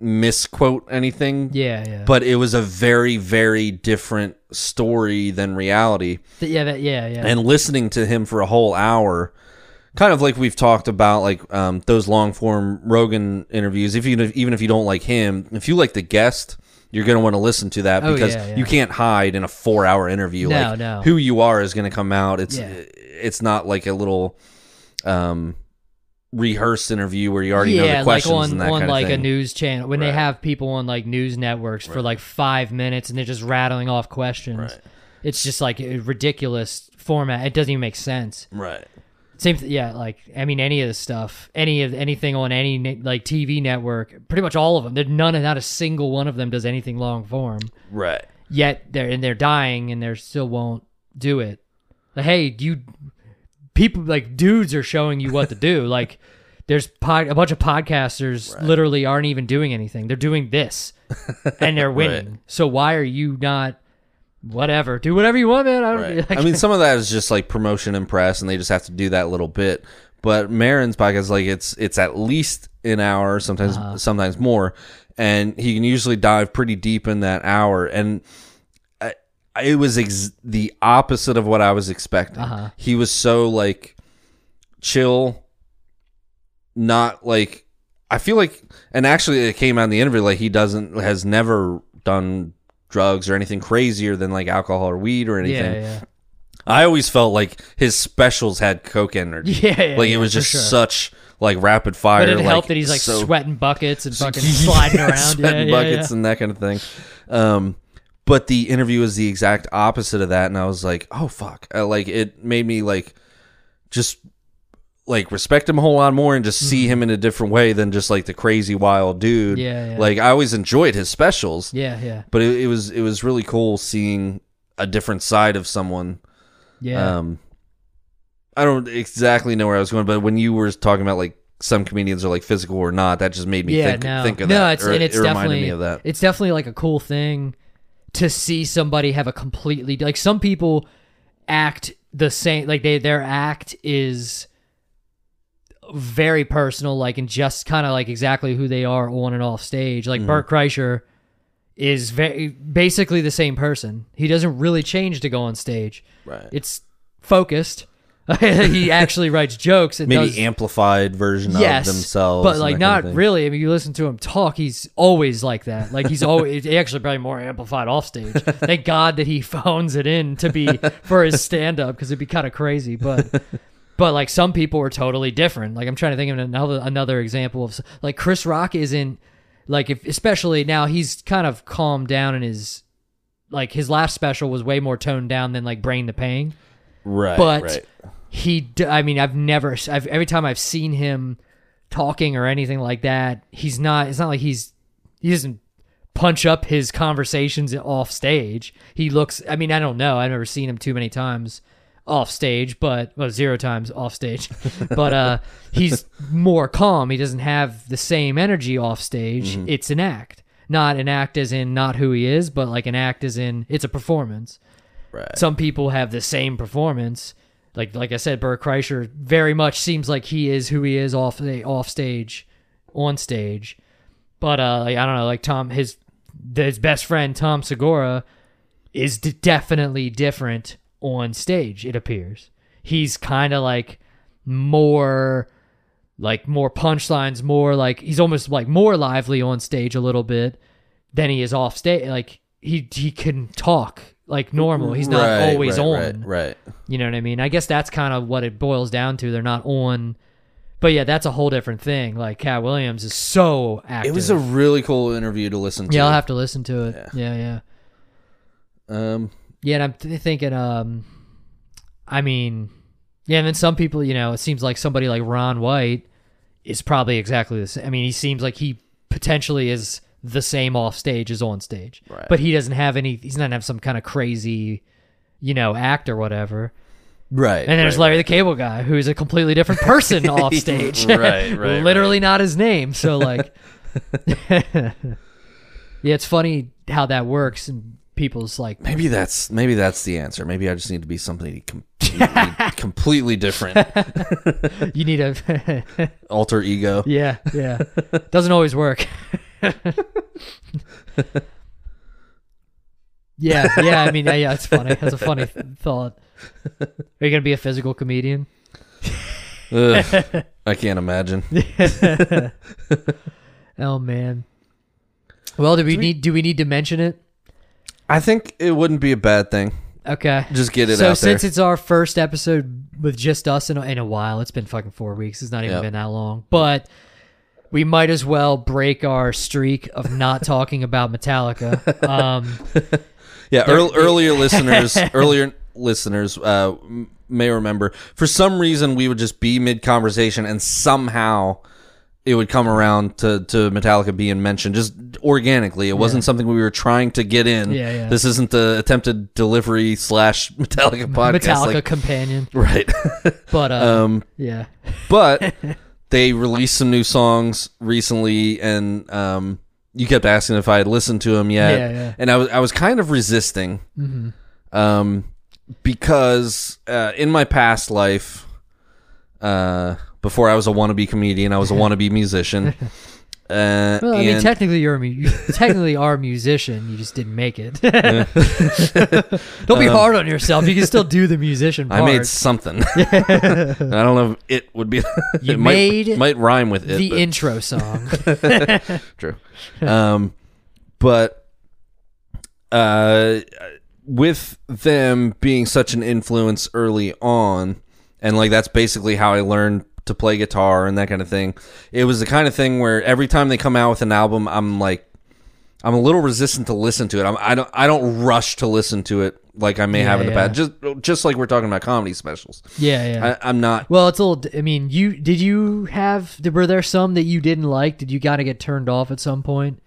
Speaker 2: misquote anything
Speaker 1: Yeah, yeah.
Speaker 2: but it was a very very different story than reality
Speaker 1: Th- yeah, that, yeah, yeah.
Speaker 2: and listening to him for a whole hour kind of like we've talked about like um, those long form rogan interviews if you even if you don't like him if you like the guest you're going to want to listen to that
Speaker 1: Oh,
Speaker 2: because
Speaker 1: yeah, yeah.
Speaker 2: you can't hide in a four hour interview
Speaker 1: No,
Speaker 2: like
Speaker 1: no.
Speaker 2: who you are is going to come out it's
Speaker 1: Yeah.
Speaker 2: it's not like a little um rehearsed interview where you already know the questions
Speaker 1: like on
Speaker 2: and that
Speaker 1: on
Speaker 2: kind
Speaker 1: like
Speaker 2: of
Speaker 1: a news channel when they have people on like news networks for like five minutes and they're just rattling off questions.
Speaker 2: Right.
Speaker 1: It's just like a ridiculous format. It doesn't even make sense.
Speaker 2: right
Speaker 1: Same, th- yeah. Like I mean, any of the stuff, any of anything on any ne- like TV network, pretty much all of them. There's none, not a single one of them does anything long form.
Speaker 2: right
Speaker 1: Yet they're and they're dying and they still won't do it. Like, hey, you people like dudes are showing you what to do. like there's pod, a bunch of podcasters literally aren't even doing anything. They're doing this and they're winning. So why are you not? Whatever, do whatever you want, man. I don't.
Speaker 2: Right.
Speaker 1: Like,
Speaker 2: I mean, some of that is just like promotion and press, and they just have to do that little bit. But Maron's podcast, like it's it's at least an hour, sometimes
Speaker 1: Uh-huh.
Speaker 2: sometimes more, and he can usually dive pretty deep in that hour. And it was ex- the opposite of what I was expecting.
Speaker 1: Uh-huh.
Speaker 2: He was so like chill, not like I feel like, and actually it came out in the interview like he doesn't has never done drugs or anything crazier than like alcohol or weed or anything.
Speaker 1: yeah, yeah.
Speaker 2: I always felt like his specials had coke energy.
Speaker 1: Yeah, yeah,
Speaker 2: like it was just
Speaker 1: sure.
Speaker 2: such like rapid fire.
Speaker 1: But it
Speaker 2: like,
Speaker 1: helped that he's like
Speaker 2: so-
Speaker 1: sweating buckets and fucking sliding around.
Speaker 2: sweating
Speaker 1: yeah, yeah,
Speaker 2: buckets and that kind of thing. Um, but the interview was the exact opposite of that, and I was like, oh fuck! Uh, like it made me like just like respect him a whole lot more and just see him in a different way than just like the crazy wild dude.
Speaker 1: Mm-hmm. Yeah, yeah.
Speaker 2: Like I always enjoyed his specials,
Speaker 1: Yeah, yeah,
Speaker 2: but it, it was it was really cool seeing a different side of someone.
Speaker 1: yeah.
Speaker 2: Um, I don't exactly know where I was going, but when you were talking about like some comedians are like physical or not, that just made me
Speaker 1: yeah,
Speaker 2: think
Speaker 1: no,
Speaker 2: think of
Speaker 1: no,
Speaker 2: that.
Speaker 1: it's
Speaker 2: or
Speaker 1: and it's
Speaker 2: it reminded
Speaker 1: definitely
Speaker 2: me of that.
Speaker 1: it's definitely like a cool thing to see somebody have a completely like some people act the same like they their act is very personal like and just kind of like exactly who they are on and off stage
Speaker 2: Mm-hmm.
Speaker 1: like Bert Kreischer is very basically the same person he doesn't really change to go on stage
Speaker 2: Right.
Speaker 1: it's focused he actually writes jokes and
Speaker 2: Maybe
Speaker 1: does,
Speaker 2: amplified version
Speaker 1: yes,
Speaker 2: of themselves,
Speaker 1: but like
Speaker 2: that kind
Speaker 1: not
Speaker 2: of
Speaker 1: really. I mean, you listen to him talk; he's always like that. Like he's always actually probably more amplified off stage. Thank God that he phones it in to be for his stand up because it'd be kind of crazy. But but like some people are totally different. Like I'm trying to think of another another example of like Chris Rock isn't like if especially now he's kind of calmed down in his like his last special was way more toned down than like Bring the Pain
Speaker 2: right,
Speaker 1: but
Speaker 2: right.
Speaker 1: he d- i mean i've never I've, every time i've seen him talking or anything like that he's not it's not like he's he doesn't punch up his conversations off stage. He looks i mean i don't know. I've never seen him too many times off stage but well zero times off stage. But uh he's more calm. He doesn't have the same energy off stage. It's an act. Not an act as in not who he is but like an act as in it's a performance
Speaker 2: right.
Speaker 1: some people have the same performance. Like like I said, Bert Kreischer very much seems like he is who he is off the off stage, on stage. But uh, like, I don't know, like Tom, his his best friend Tom Segura is d- definitely different on stage. It appears he's kind of like more like more punchlines, more like he's almost like more lively on stage a little bit than he is off stage. Like he he can talk like normal. He's not
Speaker 2: Right,
Speaker 1: always
Speaker 2: right,
Speaker 1: on.
Speaker 2: Right, right.
Speaker 1: You know what I mean? I guess that's kind of what it boils down to. They're not on. But yeah, that's a whole different thing. Like Katt Williams is so active.
Speaker 2: It was a really cool interview to listen to.
Speaker 1: yeah. I'll have to listen to it. Yeah, yeah,
Speaker 2: um,
Speaker 1: yeah. And I'm th- thinking, um, I mean, yeah. And then some people, you know, it seems like somebody like Ron White is probably exactly the same. I mean, he seems like he potentially is the same off stage as on stage,
Speaker 2: Right.
Speaker 1: but he doesn't have any. He's not have some kind of crazy, you know, act or whatever.
Speaker 2: right.
Speaker 1: And there's
Speaker 2: right,
Speaker 1: Larry the Cable Guy, who's a completely different person off stage.
Speaker 2: Right, right,
Speaker 1: Literally not his name. So like, yeah, it's funny how that works, and people's like,
Speaker 2: Maybe that's maybe that's the answer. Maybe I just need to be something completely, completely different.
Speaker 1: you need a,
Speaker 2: Alter ego.
Speaker 1: yeah, yeah, doesn't always work. Yeah, yeah. I mean, yeah, yeah, it's funny. That's a funny thought. Are you gonna be a physical comedian?
Speaker 2: Ugh, I can't imagine.
Speaker 1: Oh man. Well, do we need do we need to mention it?
Speaker 2: I think it wouldn't be a bad thing.
Speaker 1: Okay.
Speaker 2: Just get it
Speaker 1: so since it's our first episode with just us in a, in a while, it's been fucking four weeks. It's not even
Speaker 2: Yep.
Speaker 1: been that long, but we might as well break our streak of not talking about Metallica. Um,
Speaker 2: Yeah, earl earlier listeners, earlier listeners uh, may remember. For some reason, we would just be mid conversation, and somehow it would come around to, to Metallica being mentioned just organically. It wasn't something we were trying to get in.
Speaker 1: Yeah, yeah.
Speaker 2: This isn't the attempted delivery slash Metallica podcast.
Speaker 1: Metallica
Speaker 2: like-
Speaker 1: companion,
Speaker 2: right?
Speaker 1: but uh,
Speaker 2: um,
Speaker 1: yeah,
Speaker 2: but they released some new songs recently, and um, you kept asking if I had listened to them yet,
Speaker 1: Yeah, yeah.
Speaker 2: and I was I was kind of resisting, um, because uh, in my past life, uh, before I was a wannabe comedian, I was a wannabe musician. Uh,
Speaker 1: well, I mean, technically you're a mu- technically are a musician. You just didn't make it. Don't be hard on yourself. You can still do the musician part.
Speaker 2: Um, I made something. I don't know if it would be.
Speaker 1: You
Speaker 2: it might,
Speaker 1: made
Speaker 2: might rhyme with it.
Speaker 1: the
Speaker 2: but-
Speaker 1: intro song.
Speaker 2: True. Um, but uh, with them being such an influence early on, and like that's basically how I learned to play guitar and that kind of thing. It was the kind of thing where every time they come out with an album, I'm like, I'm a little resistant to listen to it. I'm, I don't I don't rush to listen to it like I may have in the
Speaker 1: Yeah,
Speaker 2: past. Just just like we're talking about comedy specials.
Speaker 1: yeah, yeah.
Speaker 2: I, I'm not.
Speaker 1: Well, it's a little. I mean, you did you have? Were there some that you didn't like? Did you kind of get turned off at some point?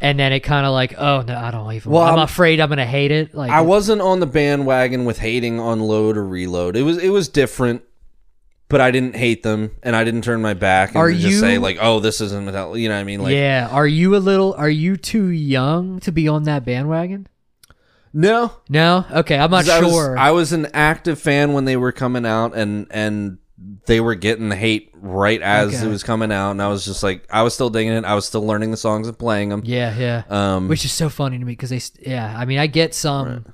Speaker 1: And then it kind of like, oh no, I don't even.
Speaker 2: Well,
Speaker 1: I'm,
Speaker 2: I'm-
Speaker 1: afraid I'm gonna hate it. Like,
Speaker 2: I wasn't on the bandwagon with hating on load or reload. It was it was different, but I didn't hate them and I didn't turn my back and
Speaker 1: Are
Speaker 2: just
Speaker 1: you-
Speaker 2: say like, oh, this isn't Metallica. You know what I mean? Like,
Speaker 1: yeah. Are you a little? Are you too young to be on that bandwagon?
Speaker 2: no.
Speaker 1: No. Okay, I'm not
Speaker 2: 'Cause I was-
Speaker 1: sure.
Speaker 2: I was an active fan when they were coming out and and they were getting hate right as
Speaker 1: Okay.
Speaker 2: it was coming out, and I was just like, I was still digging it. I was still learning the songs and playing them.
Speaker 1: yeah, yeah.
Speaker 2: Um,
Speaker 1: Which is so funny to me because they. Yeah, I mean, I get some.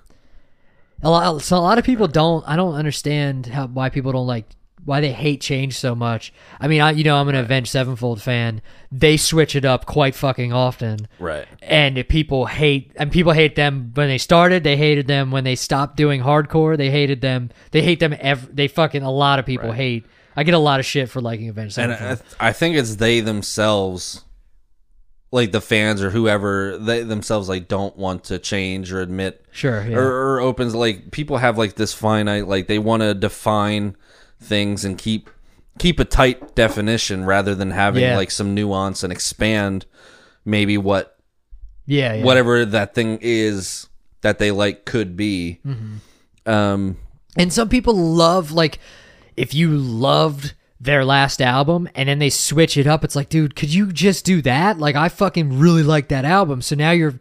Speaker 1: A lot. So a lot of people don't. I don't understand how why people don't like why they hate change so much. I mean, I you know I'm an Avenged Sevenfold fan. They switch it up quite fucking often.
Speaker 2: right.
Speaker 1: and if people hate and people hate them when they started they hated them when they stopped doing hardcore they hated them they hate them ev- they fucking a lot of people hate i get a lot of shit for liking avenged
Speaker 2: and
Speaker 1: Sevenfold.
Speaker 2: I, I think it's they themselves like the fans or whoever they themselves like don't want to change or admit
Speaker 1: sure yeah.
Speaker 2: or, or opens like people have like this finite like they want to define things and keep keep a tight definition rather than having
Speaker 1: Yeah.
Speaker 2: like some nuance and expand maybe what
Speaker 1: yeah, yeah.
Speaker 2: whatever that thing is that they like could be
Speaker 1: Mm-hmm.
Speaker 2: um
Speaker 1: and some people love like if you loved their last album and then they switch it up it's like dude could you just do that like i fucking really like that album so now you're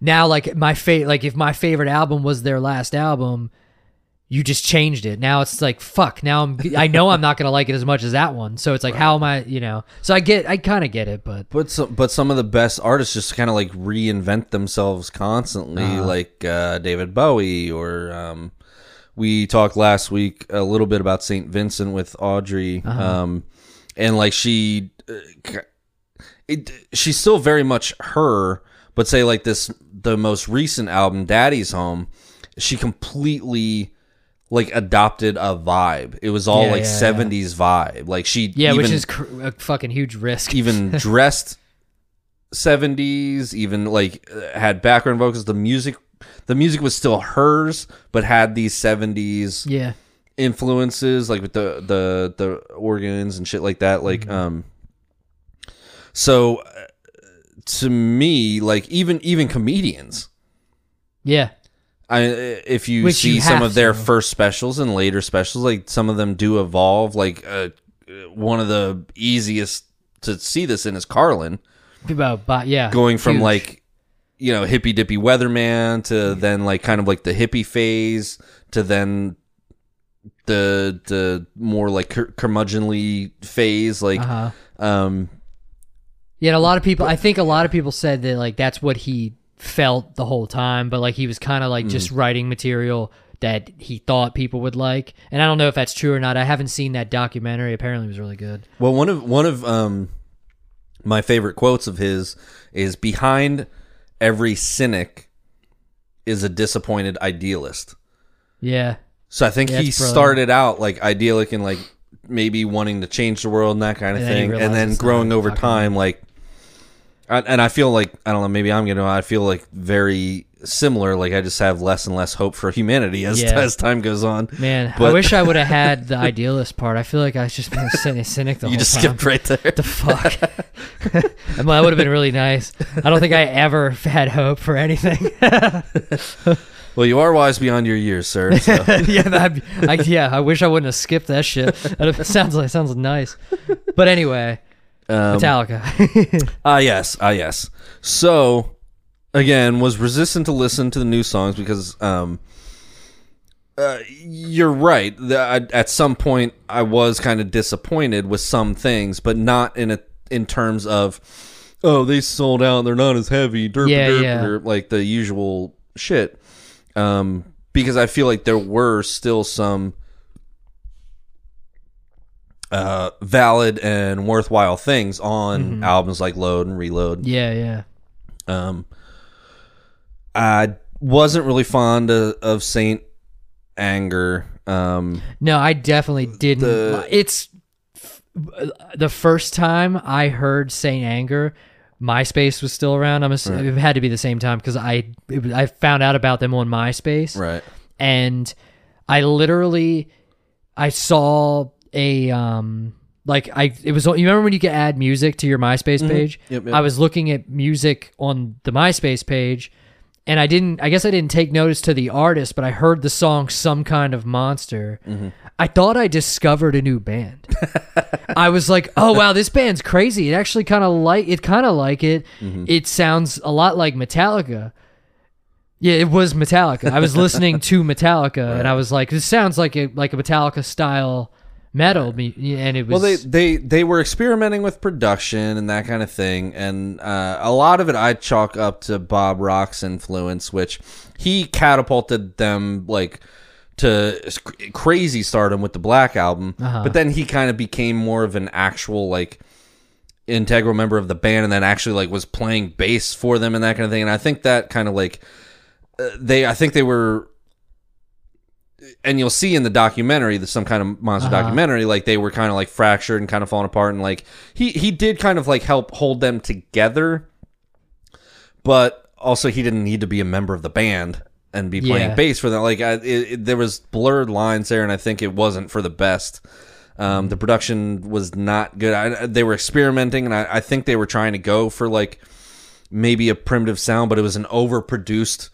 Speaker 1: now like my fate like if my favorite album was their last album you just changed it. Now it's like fuck. Now I'm I know I'm not gonna like it as much as that one. So it's like how am I? You know. So I get I kind of get it, but
Speaker 2: But some, but some of the best artists just kind of like reinvent themselves constantly,
Speaker 1: Uh-huh.
Speaker 2: like uh, David Bowie or um, we talked last week a little bit about Saint Vincent with Audrey,
Speaker 1: Uh-huh.
Speaker 2: um, and like she, uh, it, she's still very much her, but say like this the most recent album, Daddy's Home, she completely like adopted a vibe. It was all
Speaker 1: Yeah,
Speaker 2: like
Speaker 1: yeah, yeah.
Speaker 2: seventies vibe. Like she
Speaker 1: yeah, which is cr- a fucking huge risk.
Speaker 2: even dressed 70s even like uh, had background vocals the music the music was still hers but had these 70s
Speaker 1: yeah,
Speaker 2: influences like with the the the organs and shit like that like
Speaker 1: Mm-hmm.
Speaker 2: um so uh, to me like even even comedians
Speaker 1: yeah,
Speaker 2: I, if you
Speaker 1: Which
Speaker 2: see
Speaker 1: you
Speaker 2: some of their
Speaker 1: to.
Speaker 2: first specials and later specials, like some of them do evolve. Like uh, one of the easiest to see this in is Carlin.
Speaker 1: about but yeah,
Speaker 2: going from
Speaker 1: huge.
Speaker 2: like you know hippy dippy weatherman to then like kind of like the hippie phase to then the the more like cur- curmudgeonly phase like
Speaker 1: uh-huh.
Speaker 2: um
Speaker 1: Yeah, a lot of people. I think a lot of people said that like that's what he felt the whole time, but like he was kind of like
Speaker 2: Mm.
Speaker 1: just writing material that he thought people would like. And I don't know if that's true or not. I haven't seen that documentary. Apparently, it was really good.
Speaker 2: well one of one of um my favorite quotes of his is behind every cynic is a disappointed idealist
Speaker 1: Yeah,
Speaker 2: So I think
Speaker 1: Yeah,
Speaker 2: he started out like idyllic and like maybe wanting to change the world and that kind of
Speaker 1: And
Speaker 2: thing, and then growing over time, like, and I feel like I don't know, maybe I'm gonna, I feel like very similar. Like I just have less and less hope for humanity as
Speaker 1: Yeah.
Speaker 2: as time goes on.
Speaker 1: man. I wish I would have had the idealist part. I feel like I was just been a cynic, the
Speaker 2: You
Speaker 1: whole time.
Speaker 2: You just skipped right there.
Speaker 1: the fuck? That would have been really nice. I don't think I ever had hope for anything.
Speaker 2: Well, you are wise beyond your years, sir. So.
Speaker 1: yeah, that'd be- I, yeah. I wish I wouldn't have skipped that shit. That sounds like sounds nice. But anyway,
Speaker 2: Um,
Speaker 1: Metallica.
Speaker 2: Ah, yes. Ah, yes. So, again, was resistant to listen to the new songs because, um, uh, you're right. The, I, at some point, I was kind of disappointed with some things, but not in a in terms of, oh, they sold out. They're not as heavy. Derp,
Speaker 1: Yeah,
Speaker 2: derp,
Speaker 1: yeah.
Speaker 2: derp, like the usual shit. Um, because I feel like there were still some uh, valid and worthwhile things on
Speaker 1: Mm-hmm.
Speaker 2: albums like Load and Reload.
Speaker 1: yeah, yeah.
Speaker 2: Um, I wasn't really fond of, of Saint Anger. Um,
Speaker 1: No, I definitely didn't.
Speaker 2: The-
Speaker 1: it's the first time I heard Saint Anger. MySpace was still around. I'm ass- it had to be the same time because I it I found out about them on MySpace.
Speaker 2: right.
Speaker 1: and I literally I saw a um like I it was you remember when you could add music to your MySpace page?
Speaker 2: Mm-hmm. Yep, yep.
Speaker 1: I was looking at music on the MySpace page and I didn't I guess I didn't take notice to the artist, but I heard the song Some Kind of Monster.
Speaker 2: Mm-hmm.
Speaker 1: I thought I discovered a new band. I was like, "Oh wow, this band's crazy. It actually kind of like it kind of like it.
Speaker 2: Mm-hmm.
Speaker 1: It sounds a lot like Metallica." Yeah, it was Metallica. I was listening to Metallica, and I was like, "This sounds like a like a Metallica style metal." me- And it was
Speaker 2: Well, they, they they were experimenting with production and that kind of thing, and uh, a lot of it I chalk up to Bob Rock's influence, which he catapulted them like to crazy stardom with the Black album.
Speaker 1: Uh-huh.
Speaker 2: But then he kind of became more of an actual like integral member of the band, and then actually like was playing bass for them and that kind of thing. And I think that kind of like uh, they, I think they were and you'll see in the documentary, the some kind of monster
Speaker 1: Uh-huh.
Speaker 2: documentary, like they were kind of like fractured and kind of falling apart, and like he he did kind of like help hold them together, but also he didn't need to be a member of the band and be playing
Speaker 1: Yeah.
Speaker 2: bass for them. Like I, it, it- there was blurred lines there, and I think it wasn't for the best. Um, the production was not good. I, they were experimenting, and I, I think they were trying to go for like maybe a primitive sound, but it was an overproduced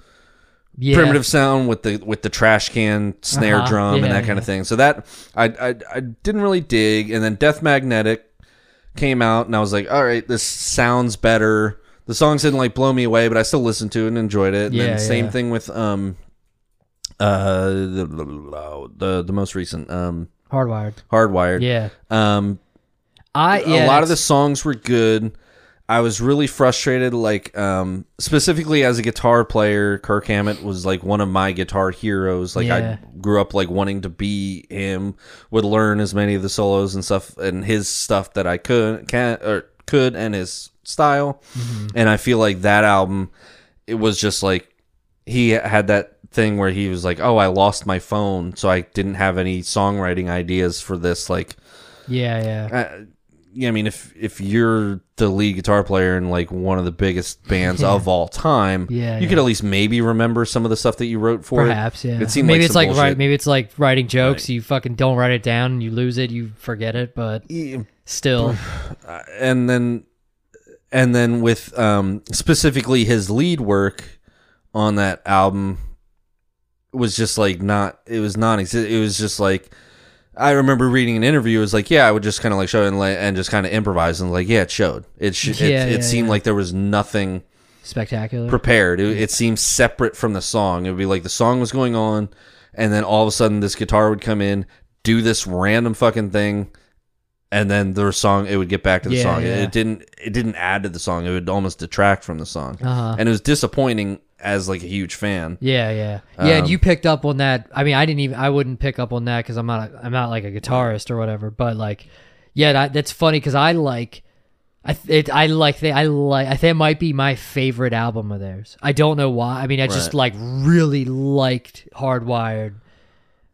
Speaker 1: yeah.
Speaker 2: primitive sound with the with the trash can snare
Speaker 1: Uh-huh.
Speaker 2: drum and
Speaker 1: Yeah,
Speaker 2: that kind of thing. So that I, I I didn't really dig. And then Death Magnetic came out, and I was like, all right, this sounds better. The songs didn't like blow me away, but I still listened to it and enjoyed it. And
Speaker 1: Yeah,
Speaker 2: then same thing with um Uh, the the, the most recent um
Speaker 1: Hardwired.
Speaker 2: Hardwired.
Speaker 1: Yeah.
Speaker 2: Um,
Speaker 1: I yeah.
Speaker 2: a lot of the songs were good. I was really frustrated, like um, specifically as a guitar player. Kirk Hammett was like one of my guitar heroes. Like
Speaker 1: Yeah.
Speaker 2: I grew up like wanting to be him. Would learn as many of the solos and stuff and his stuff that I could can or could and his style.
Speaker 1: Mm-hmm.
Speaker 2: And I feel like that album, it was just like he had that thing where he was like, "Oh, I lost my phone, so I didn't have any songwriting ideas for this." Like
Speaker 1: Yeah, yeah.
Speaker 2: uh, yeah, I mean, if if you're the lead guitar player in like one of the biggest bands
Speaker 1: Yeah.
Speaker 2: of all time,
Speaker 1: Yeah,
Speaker 2: you
Speaker 1: yeah.
Speaker 2: could at least maybe remember some of the stuff that you wrote for
Speaker 1: Perhaps,
Speaker 2: it.
Speaker 1: yeah.
Speaker 2: It seemed
Speaker 1: maybe
Speaker 2: like
Speaker 1: it's like
Speaker 2: bullshit.
Speaker 1: right. Maybe it's like writing jokes. You fucking don't write it down, you lose it. You forget it, but still,
Speaker 2: and then and then with um specifically his lead work on that album was just like not it was non it was just like I remember reading an interview. It was like, yeah, I would just kind of like show it and, like, and just kind of improvise and like, yeah, it showed. It sh- it,
Speaker 1: Yeah,
Speaker 2: it
Speaker 1: yeah,
Speaker 2: seemed
Speaker 1: yeah.
Speaker 2: like there was nothing
Speaker 1: spectacular.
Speaker 2: prepared. It, it seemed separate from the song. It would be like the song was going on, and then all of a sudden this guitar would come in, do this random fucking thing, and then the song it would get back to the
Speaker 1: Yeah,
Speaker 2: song. It,
Speaker 1: yeah.
Speaker 2: it didn't it didn't add to the song. It would almost detract from the song,
Speaker 1: Uh-huh.
Speaker 2: and it was disappointing as like a huge fan.
Speaker 1: Yeah, yeah, yeah. and
Speaker 2: Um,
Speaker 1: you picked up on that. I mean, I didn't even. I wouldn't pick up on that because I'm not. A, I'm not like a guitarist or whatever. But like, yeah, that, that's funny because I like. I th- it, I like the, I like I think it might be my favorite album of theirs. I don't know why. I mean, I just like really liked Hardwired.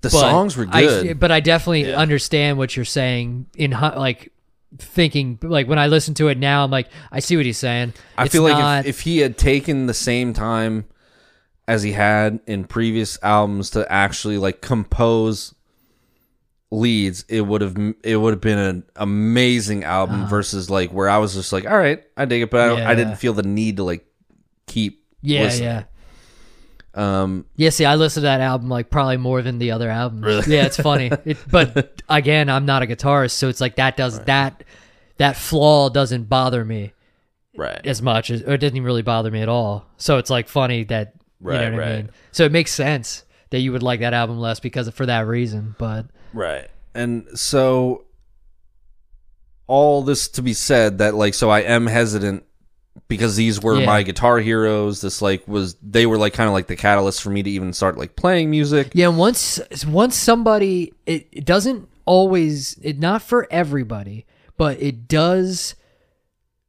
Speaker 2: The
Speaker 1: but
Speaker 2: songs were
Speaker 1: I-
Speaker 2: good.
Speaker 1: but I definitely understand what you're saying in like thinking like when I listen to it now, I'm like I see what he's saying.
Speaker 2: I
Speaker 1: It's
Speaker 2: feel like
Speaker 1: not-
Speaker 2: if, if he had taken the same time as he had in previous albums to actually like compose leads, it would have it would have been an amazing album uh-huh. versus like where I was just like, all right, I dig it, but I, don't, I didn't feel the need to like keep
Speaker 1: yeah,
Speaker 2: listening.
Speaker 1: yeah.
Speaker 2: Um,
Speaker 1: Yeah, see, I listened to that album like probably more than the other albums.
Speaker 2: Really?
Speaker 1: Yeah, it's funny. It, but again, I'm not a guitarist, so it's like that does that that flaw doesn't bother me
Speaker 2: right.
Speaker 1: as much, as, or it doesn't even really bother me at all. So it's like funny that you
Speaker 2: Right,
Speaker 1: know what I mean. So it makes sense that you would like that album less because of, for that reason. But
Speaker 2: Right. And so all this to be said that like so I am hesitant because these were
Speaker 1: Yeah.
Speaker 2: my guitar heroes. This like was they were like kind of like the catalyst for me to even start like playing music.
Speaker 1: yeah, once once somebody, it, it doesn't always, it not for everybody, but it does.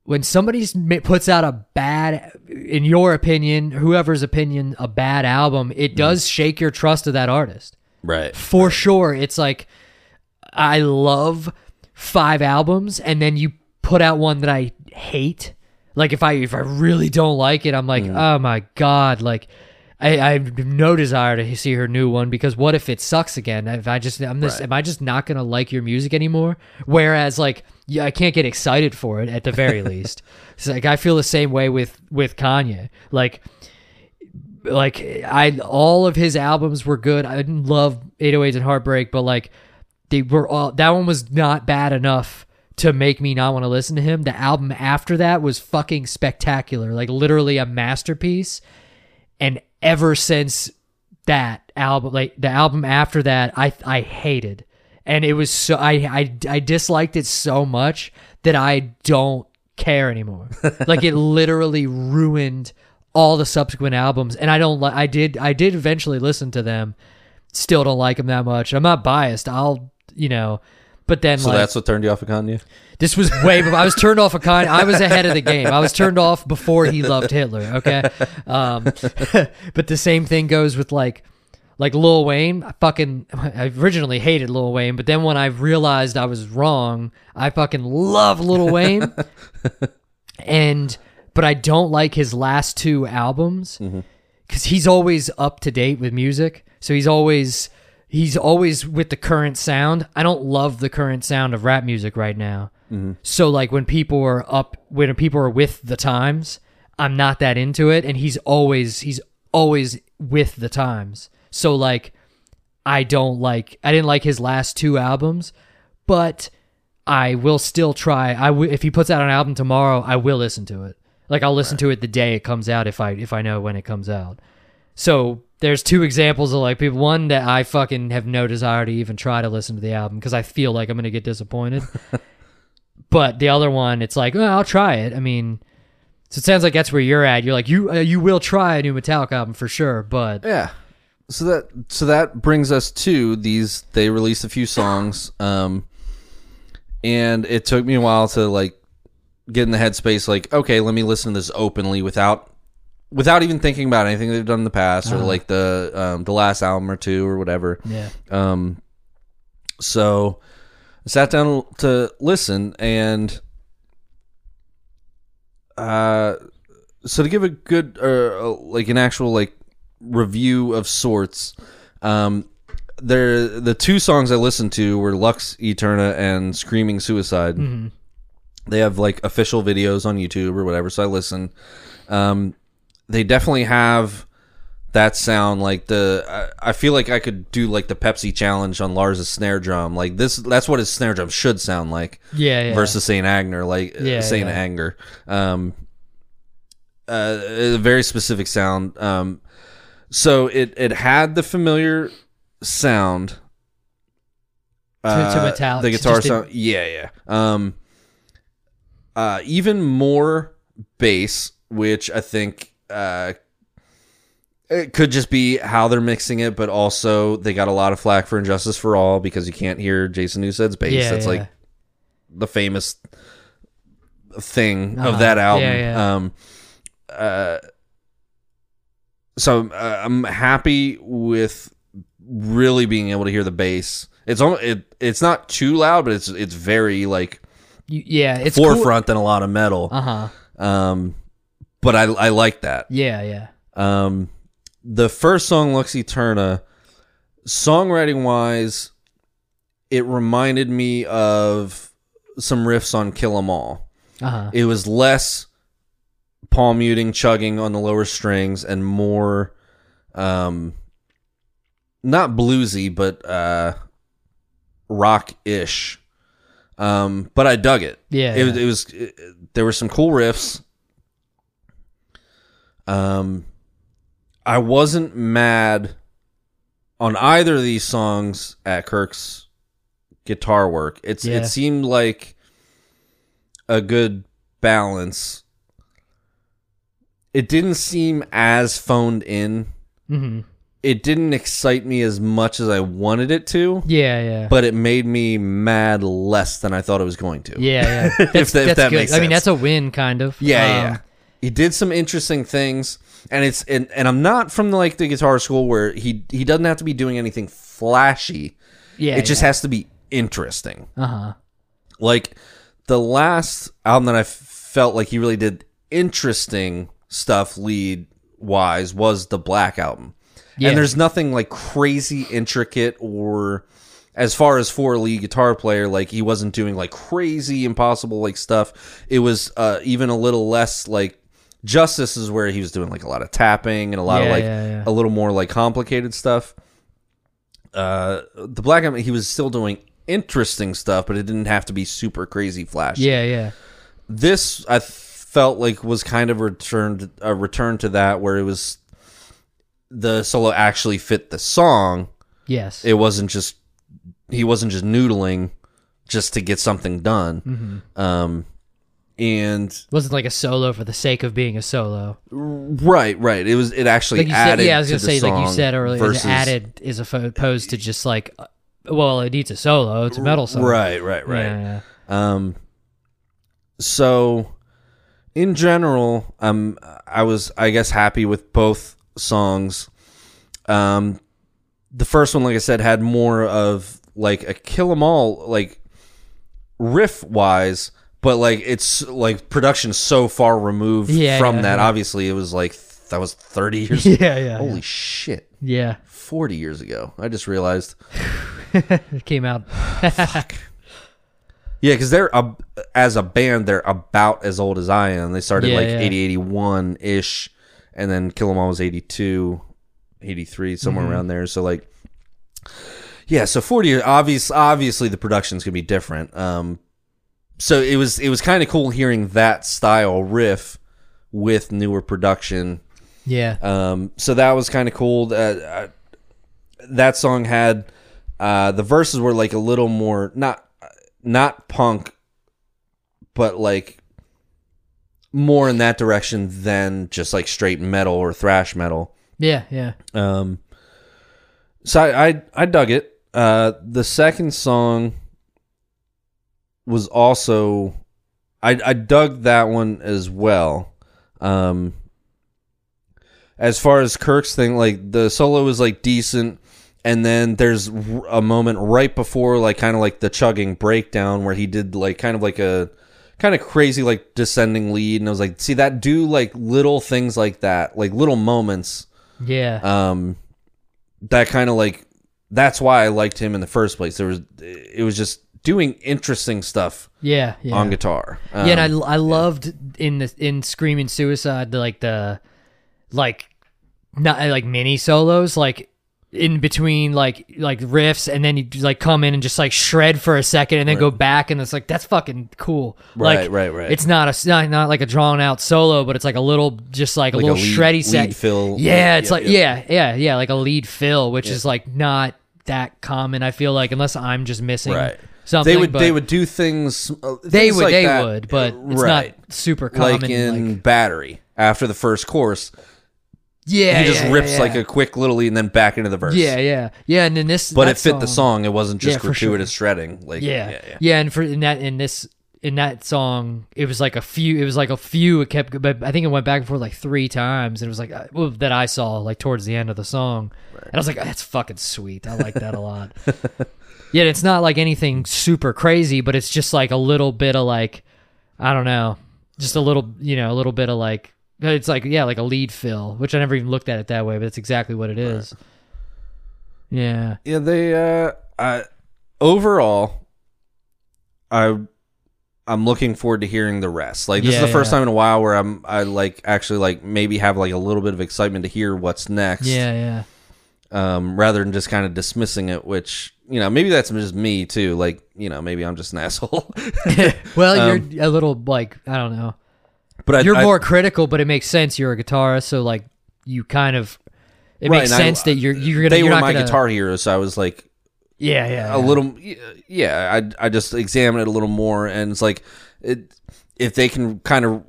Speaker 1: when somebody puts out a bad in your opinion whoever's opinion a bad album it mm. does shake your trust of that artist
Speaker 2: Right.
Speaker 1: for sure it's like i love five albums and then you put out one that i hate like if i if i really don't like it i'm like mm. oh my god like I, I have no desire to see her new one because what if it sucks again? If I just, I'm just,
Speaker 2: Right.
Speaker 1: am I just not gonna like your music anymore? Whereas, like, yeah, I can't get excited for it at the very least. It's like I feel the same way with with Kanye. Like, like I all of his albums were good. I didn't love 808s and Heartbreak, but like they were all that one was not bad enough to make me not want to listen to him. The album after that was fucking spectacular, like literally a masterpiece. And ever since that album, like the album after that, I I hated, and it was so I I I disliked it so much that I don't care anymore. like it literally ruined all the subsequent albums, and I don't like. I did I did eventually listen to them. Still don't like them that much. I'm not biased. I'll you know, but then
Speaker 2: So
Speaker 1: like
Speaker 2: that's what turned you off of Kanye?
Speaker 1: this was way before I was turned off a kind. I was ahead of the game. I was turned off before he loved Hitler. Okay, um, but the same thing goes with like like Lil Wayne. I fucking I originally hated Lil Wayne, but then when I realized I was wrong, I fucking love Lil Wayne. and but I don't like his last two albums because he's always up to date with music. So he's always he's always with the current sound. I don't love the current sound of rap music right now. Mm-hmm. So like when people are up, when people are with the times, I'm not that into it, and he's always he's always with the times. So like I don't like I didn't like his last two albums, but I will still try. I w- if he puts out an album tomorrow, I will listen to it. Like I'll listen to it the day it comes out if I if I know when it comes out. So there's two examples of like people. One that I fucking have no desire to even try to listen to the album because I feel like I'm gonna get disappointed. but the other one, it's like, well, I'll try it. I mean, so it sounds like that's where you're at. You're like, you uh, you will try a new Metallica album for sure, but
Speaker 2: Yeah. So that so that brings us to these. They released a few songs, um, and it took me a while to like get in the headspace. Like, okay, let me listen to this openly without without even thinking about anything they've done in the past or like the um, the last album or two or whatever.
Speaker 1: yeah,
Speaker 2: Um, so I sat down to listen, and uh, so to give a good, uh, like an actual like review of sorts, um, there the two songs I listened to were Lux Æterna and Screaming Suicide. They have like official videos on YouTube or whatever, so I listen. Um, they definitely have that sound like the I, I feel like I could do like the Pepsi challenge on Lars's snare drum. Like this that's what his snare drum should sound like
Speaker 1: yeah, yeah.
Speaker 2: versus Saint Anger, like
Speaker 1: Yeah,
Speaker 2: uh, Saint
Speaker 1: yeah.
Speaker 2: Anger. Um uh, a very specific sound. Um so it it had the familiar sound uh,
Speaker 1: Metallica,
Speaker 2: the guitar sound. Yeah, yeah. Um, uh, even more bass, which I think uh, it could just be how they're mixing it, but also they got a lot of flack for And Justice for All because you can't hear Jason Newsted's bass.
Speaker 1: yeah,
Speaker 2: That's
Speaker 1: yeah.
Speaker 2: like the famous thing
Speaker 1: Uh-huh.
Speaker 2: of that album.
Speaker 1: Yeah.
Speaker 2: Um, uh, so uh, I'm happy with really being able to hear the bass. It's almost, it it's not too loud, but it's it's very like
Speaker 1: yeah, it's
Speaker 2: forefront than a lot of metal.
Speaker 1: Uh huh.
Speaker 2: Um, but I I like that.
Speaker 1: Yeah, yeah.
Speaker 2: Um, the first song, Lux Æterna, songwriting wise, it reminded me of some riffs on Kill 'Em All.
Speaker 1: Uh huh.
Speaker 2: It was less palm muting, chugging on the lower strings, and more, um, not bluesy, but uh, rock ish. Um, but I dug it.
Speaker 1: Yeah,
Speaker 2: it, was-
Speaker 1: yeah.
Speaker 2: it was. It, there were some cool riffs. Um, I wasn't mad on either of these songs at Kirk's guitar work. It's
Speaker 1: Yeah.
Speaker 2: it seemed like a good balance. It didn't seem as phoned in.
Speaker 1: hmm
Speaker 2: It didn't excite me as much as I wanted it to,
Speaker 1: Yeah, yeah.
Speaker 2: but it made me mad less than I thought it was going to.
Speaker 1: yeah, yeah.
Speaker 2: If that- if that makes
Speaker 1: I mean, that's a win, kind of.
Speaker 2: Yeah,
Speaker 1: Um,
Speaker 2: yeah. He did some interesting things, and it's and, and I'm not from like the guitar school where he he doesn't have to be doing anything flashy.
Speaker 1: Yeah.
Speaker 2: it just has to be interesting.
Speaker 1: Uh huh.
Speaker 2: Like the last album that I felt like he really did interesting stuff lead wise was the Black album.
Speaker 1: Yeah.
Speaker 2: And there's nothing like crazy intricate or as far as for a lead guitar player, like he wasn't doing like crazy impossible like stuff. It was uh, even a little less like Justice is where he was doing like a lot of tapping and a lot of like
Speaker 1: yeah, yeah.
Speaker 2: a little more like complicated stuff. Uh, the Black album, he was still doing interesting stuff, but it didn't have to be super crazy flashy
Speaker 1: Yeah, yeah.
Speaker 2: this I felt like was kind of returned a return to that where it was the solo actually fit the song.
Speaker 1: Yes.
Speaker 2: It wasn't just he wasn't just noodling just to get something done.
Speaker 1: Mm-hmm.
Speaker 2: Um and
Speaker 1: wasn't like a solo for the sake of being a solo.
Speaker 2: right, right. It was it actually
Speaker 1: Like you said,
Speaker 2: added
Speaker 1: yeah, I was gonna say, like you said earlier,
Speaker 2: versus,
Speaker 1: it added is opposed to just like, uh, well, it needs a solo. It's a metal song.
Speaker 2: Right, right, right.
Speaker 1: Yeah,
Speaker 2: Um, so in general, um, I was, I guess, happy with both songs. Um, the first one, like I said, had more of like a kill 'em all, like riff wise, but like it's like production so far removed
Speaker 1: Yeah,
Speaker 2: from
Speaker 1: yeah,
Speaker 2: that.
Speaker 1: yeah.
Speaker 2: Obviously, it was like that was thirty years.
Speaker 1: yeah, yeah.
Speaker 2: Holy shit,
Speaker 1: yeah.
Speaker 2: forty years ago. I just realized.
Speaker 1: It came out.
Speaker 2: Yeah, because they're uh, as a band, they're about as old as I am. They started
Speaker 1: Yeah,
Speaker 2: like
Speaker 1: yeah.
Speaker 2: 80, 81 ish, and then Kill 'Em All was 82, 83, somewhere
Speaker 1: Mm-hmm.
Speaker 2: around there. So like, yeah, so forty years. Obvious, obviously, the production's gonna be different. Um, so it was it was kind of cool hearing that style riff with newer production.
Speaker 1: Yeah.
Speaker 2: Um, so that was kind of cool. Uh, uh, that song had uh, the verses were like a little more not not punk, but like more in that direction than just like straight metal or thrash metal.
Speaker 1: Yeah. Yeah.
Speaker 2: Um, so I, I I dug it. Uh, the second song was also I I dug that one as well. Um, as far as Kirk's thing, like the solo is like decent, and then there's a moment right before like kind of like the chugging breakdown where he did like kind of like a kind of crazy like descending lead, and I was like, see that do like little things like that, like little moments
Speaker 1: Yeah.
Speaker 2: um that kind of like that's why I liked him in the first place. There was it was just doing interesting stuff
Speaker 1: yeah. Yeah.
Speaker 2: on guitar. Um,
Speaker 1: yeah, and I, I loved in the in Screaming Suicide the like the like not like mini solos like in between like like riffs and then you like come in and just like shred for a second and then go back and it's like that's fucking cool.
Speaker 2: Right,
Speaker 1: like,
Speaker 2: right, right.
Speaker 1: It's not a not, not like a drawn out solo, but it's like a little just like a
Speaker 2: Like a
Speaker 1: little
Speaker 2: lead-
Speaker 1: shreddy set.
Speaker 2: lead fill.
Speaker 1: Yeah, it's
Speaker 2: Yep,
Speaker 1: like
Speaker 2: yep.
Speaker 1: yeah, yeah, yeah, like a lead fill, which is like not that common. I feel like unless I'm just missing
Speaker 2: Right.
Speaker 1: Something.
Speaker 2: they would they would do things. uh,
Speaker 1: they would
Speaker 2: like
Speaker 1: they
Speaker 2: that,
Speaker 1: would, but it's
Speaker 2: right.
Speaker 1: not super common.
Speaker 2: like in
Speaker 1: like-
Speaker 2: Battery after the first course.
Speaker 1: yeah,
Speaker 2: he just
Speaker 1: yeah,
Speaker 2: rips
Speaker 1: yeah,
Speaker 2: like a quick little and then back into the verse.
Speaker 1: yeah, yeah, yeah. And then this,
Speaker 2: but it fit the song. It wasn't just
Speaker 1: Yeah, for sure.
Speaker 2: gratuitous shredding. Like
Speaker 1: Yeah,
Speaker 2: yeah,
Speaker 1: yeah,
Speaker 2: yeah.
Speaker 1: And for in that in this in that song, it was like a few. It was like a few. It kept, but I think it went back and forth like three times. And it was like uh, well, that I saw like towards the end of the song, and I was like, that's fucking sweet. I like that a lot. yeah, it's not like anything super crazy, but it's just like a little bit of like, I don't know, just a little, you know, a little bit of like. It's like yeah, like a lead fill, which I never even looked at it that way, but it's exactly what it is. Yeah.
Speaker 2: Yeah, they uh I overall I I'm looking forward to hearing the rest. Like this
Speaker 1: Yeah,
Speaker 2: is the first
Speaker 1: yeah.
Speaker 2: time in a while where I'm I like actually like maybe have like a little bit of excitement to hear what's next.
Speaker 1: Yeah, yeah.
Speaker 2: Um rather than just kind of dismissing it, which you know, maybe that's just me too. Like, you know, maybe I'm just an asshole.
Speaker 1: Well,
Speaker 2: Um,
Speaker 1: you're a little like I don't know.
Speaker 2: but I,
Speaker 1: You're
Speaker 2: I-
Speaker 1: more critical, but it makes sense. You're a guitarist, so like you kind of it
Speaker 2: Right,
Speaker 1: makes
Speaker 2: and I-
Speaker 1: sense that you're you're gonna
Speaker 2: they
Speaker 1: you're
Speaker 2: were
Speaker 1: not
Speaker 2: my
Speaker 1: gonna,
Speaker 2: guitar heroes, so I was like
Speaker 1: Yeah, yeah,
Speaker 2: a
Speaker 1: yeah.
Speaker 2: little yeah i i just examine it a little more and it's like it if they can kind of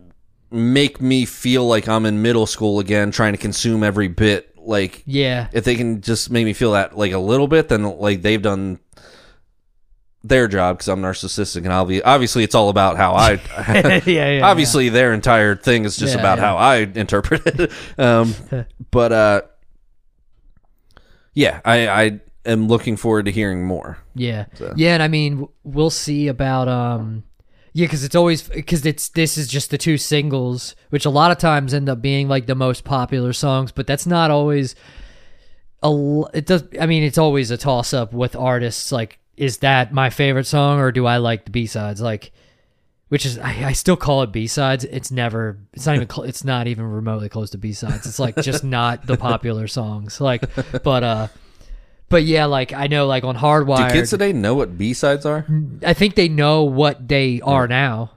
Speaker 2: make me feel like i'm in middle school again trying to consume every bit like
Speaker 1: Yeah,
Speaker 2: if they can just make me feel that like a little bit then like they've done their job because i'm narcissistic and i'll obviously it's all about how i
Speaker 1: yeah, yeah.
Speaker 2: obviously their entire thing is just
Speaker 1: Yeah,
Speaker 2: about
Speaker 1: yeah.
Speaker 2: how i interpret it. Um but uh yeah i i am looking forward to hearing more.
Speaker 1: Yeah, yeah, and I mean, we'll see about um, yeah, because it's always because it's this is just the two singles, which a lot of times end up being like the most popular songs, but that's not always a. It does. I mean, it's always a toss up with artists. Like, is that my favorite song, or do I like the B sides? Like, which is I, I still call it B sides. It's never. It's not even. Cl- it's not even remotely close to B sides. It's like just not the popular songs. Like, but uh. But yeah, like I know, like on
Speaker 2: do
Speaker 1: Hardwired,
Speaker 2: kids today know what b-sides are
Speaker 1: I think they know what they are now.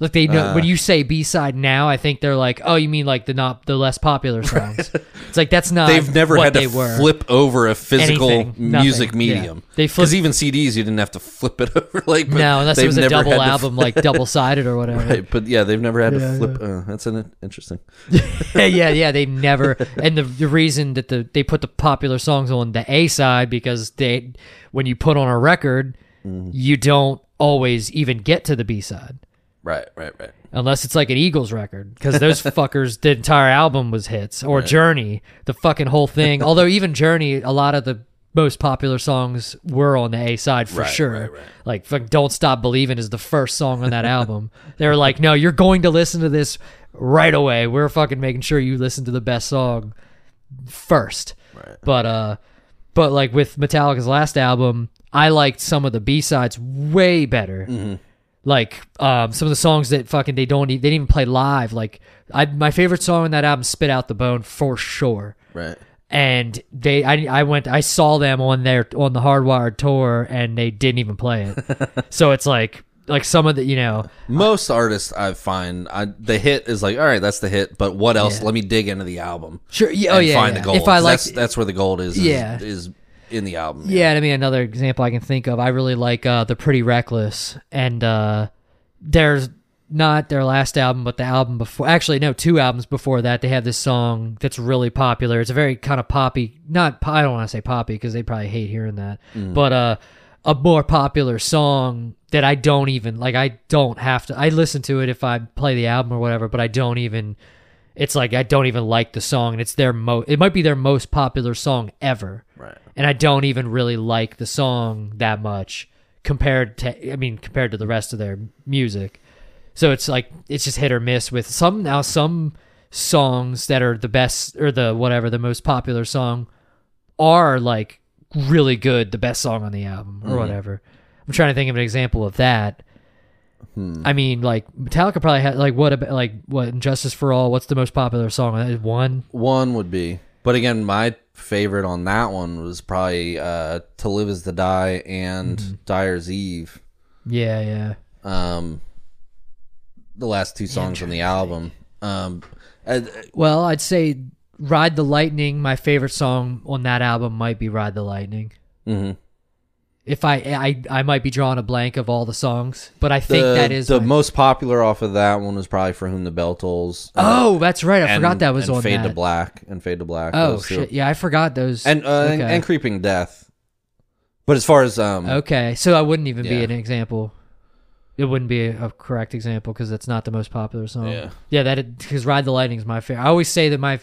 Speaker 1: Like they know
Speaker 2: Uh.
Speaker 1: when you say B side now, I think they're like, oh, you mean like the not the less popular songs. it's like that's not.
Speaker 2: they've never had to flip over a physical
Speaker 1: Anything, nothing,
Speaker 2: music
Speaker 1: yeah.
Speaker 2: medium.
Speaker 1: They flip-
Speaker 2: because even CDs you didn't have to flip it over. Like but
Speaker 1: No, unless it was a double album, like double sided or whatever.
Speaker 2: Right, but yeah, they've never had
Speaker 1: Yeah,
Speaker 2: to flip. Uh, that's an interesting.
Speaker 1: yeah, yeah, yeah. They never, and the the reason that the they put the popular songs on the A side because they, when you put on a record,
Speaker 2: Mm-hmm.
Speaker 1: you don't always even get to the B side.
Speaker 2: Right, right, right.
Speaker 1: unless it's like an Eagles record because those fuckers the entire album was hits or Journey the fucking whole thing although even Journey a lot of the most popular songs were on the A side for
Speaker 2: Right,
Speaker 1: sure
Speaker 2: right, right.
Speaker 1: like fuck, Don't Stop Believing is the first song on that album they were like no you're going to listen to this right away we're fucking making sure you listen to the best song first
Speaker 2: Right.
Speaker 1: but uh but like with Metallica's last album I liked some of the B-sides way better
Speaker 2: Mm-hmm.
Speaker 1: Like um, some of the songs that fucking they don't they didn't even play live. Like I my favorite song on that album, "Spit Out the Bone" for sure.
Speaker 2: Right.
Speaker 1: And they I I went I saw them on their on the Hardwired tour and they didn't even play it. so it's like like some of the you know
Speaker 2: Most artists I find I, the hit is like, all right, that's the hit, but what else?
Speaker 1: Yeah.
Speaker 2: Let me dig into the album.
Speaker 1: sure yeah, oh yeah,
Speaker 2: find
Speaker 1: yeah.
Speaker 2: the gold.
Speaker 1: if I like
Speaker 2: that's that's where the gold is. is
Speaker 1: Yeah.
Speaker 2: is in the album.
Speaker 1: Yeah, and I mean another example I can think of. I really like uh, the Pretty Reckless, and uh, there's not their last album, but the album before. Actually, no, two albums before that. They have this song that's really popular. It's a very kind of poppy. Not I don't want to say poppy because they probably hate hearing that, but uh, a more popular song that I don't even like. I don't have to. I listen to it if I play the album or whatever, but I don't even. It's like I don't even like the song, and it's their mo. It might be their most popular song ever
Speaker 2: Right.
Speaker 1: and I don't even really like the song that much compared to I mean compared to the rest of their music. So it's like it's just hit or miss with some now some songs that are the best or the whatever the most popular song are like really good, the best song on the album or mm-hmm. whatever. I'm trying to think of an example of that. I mean, like Metallica probably had like what about like what And Justice for All? What's the most popular song? Uh, One.
Speaker 2: One would be, but again, my favorite on that one was probably uh, "To Live Is to Die" and
Speaker 1: Mm-hmm.
Speaker 2: "Dyer's Eve."
Speaker 1: Yeah, yeah.
Speaker 2: Um, the last two songs on the album. Um, uh,
Speaker 1: Well, I'd say Ride the Lightning, my favorite song on that album might be Ride the Lightning.
Speaker 2: mhm.
Speaker 1: If I I I might be drawing a blank of all the songs, but I think
Speaker 2: the,
Speaker 1: that is
Speaker 2: the
Speaker 1: my-
Speaker 2: most popular off of that one was probably "For Whom the Bell Tolls." uh,
Speaker 1: Oh, that's right. I
Speaker 2: and-
Speaker 1: forgot that was
Speaker 2: and
Speaker 1: on
Speaker 2: "Fade
Speaker 1: that.
Speaker 2: to Black" and "Fade to Black."
Speaker 1: oh
Speaker 2: those two.
Speaker 1: shit. Yeah, I forgot those.
Speaker 2: and uh, and,
Speaker 1: okay.
Speaker 2: and "Creeping Death." But as far as um,
Speaker 1: okay, so I wouldn't even be an example. It wouldn't be a, a correct example because that's not the most popular song.
Speaker 2: Yeah.
Speaker 1: yeah. That because Ride the Lightning is my favorite. I always say that my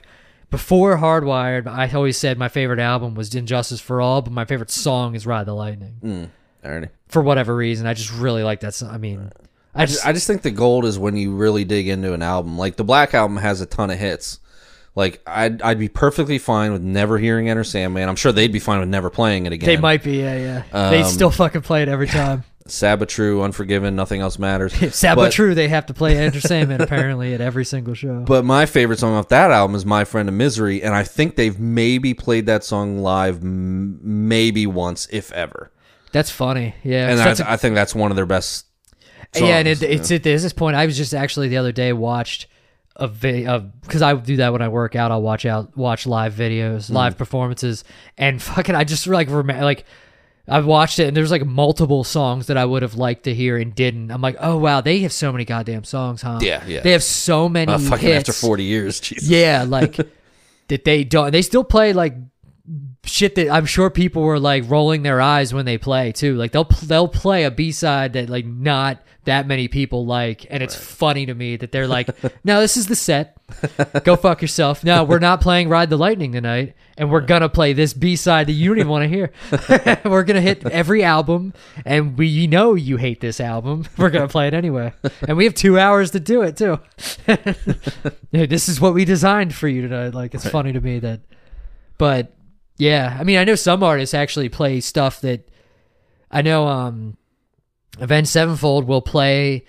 Speaker 1: before Hardwired, I always said my favorite album was And Justice for All, but my favorite song is Ride the Lightning.
Speaker 2: mm, alrighty.
Speaker 1: for whatever reason. I just really like that. Song. I mean, I just
Speaker 2: I just think the gold is when you really dig into an album. Like the Black album has a ton of hits. Like I'd I'd be perfectly fine with never hearing Enter Sandman. I'm sure they'd be fine with never playing it again.
Speaker 1: they might be. Yeah, yeah. they
Speaker 2: Um,
Speaker 1: still fucking play it every time.
Speaker 2: Sad but True, Unforgiven, Nothing Else Matters.
Speaker 1: Sad but
Speaker 2: but-
Speaker 1: true. They have to play Enter Sandman apparently at every single show.
Speaker 2: But my favorite song off that album is My Friend of Misery, and I think they've maybe played that song live m- maybe once, if ever.
Speaker 1: That's funny. Yeah,
Speaker 2: And I,
Speaker 1: a-
Speaker 2: I think that's one of their best. Songs,
Speaker 1: yeah, and it, it's at this point. I was just actually the other day watched a video because I do that when I work out. I'll watch out watch live videos,
Speaker 2: Mm.
Speaker 1: live performances, and fucking I just like remember like. I've watched it and there's like multiple songs that I would have liked to hear and didn't. I'm like, oh wow, they have so many goddamn songs, huh?
Speaker 2: Yeah, yeah.
Speaker 1: They have so many
Speaker 2: Uh, fucking
Speaker 1: hits.
Speaker 2: after 40 years. Jesus.
Speaker 1: Yeah, like that they don't. They still play like shit that I'm sure people were like rolling their eyes when they play too. Like they'll they'll play a B side that like not that many people like, and it's funny to me that they're like, "No, this is the set. Go fuck yourself. No, we're not playing Ride the Lightning tonight, and we're gonna play this B side that you don't even want to hear. we're gonna hit every album, and we know you hate this album. We're gonna play it anyway, and we have two hours to do it too. Yeah, this is what we designed for you tonight. Like it's funny to me that, but yeah, I mean, I know some artists actually play stuff that I know. Um, Avenged Sevenfold will play.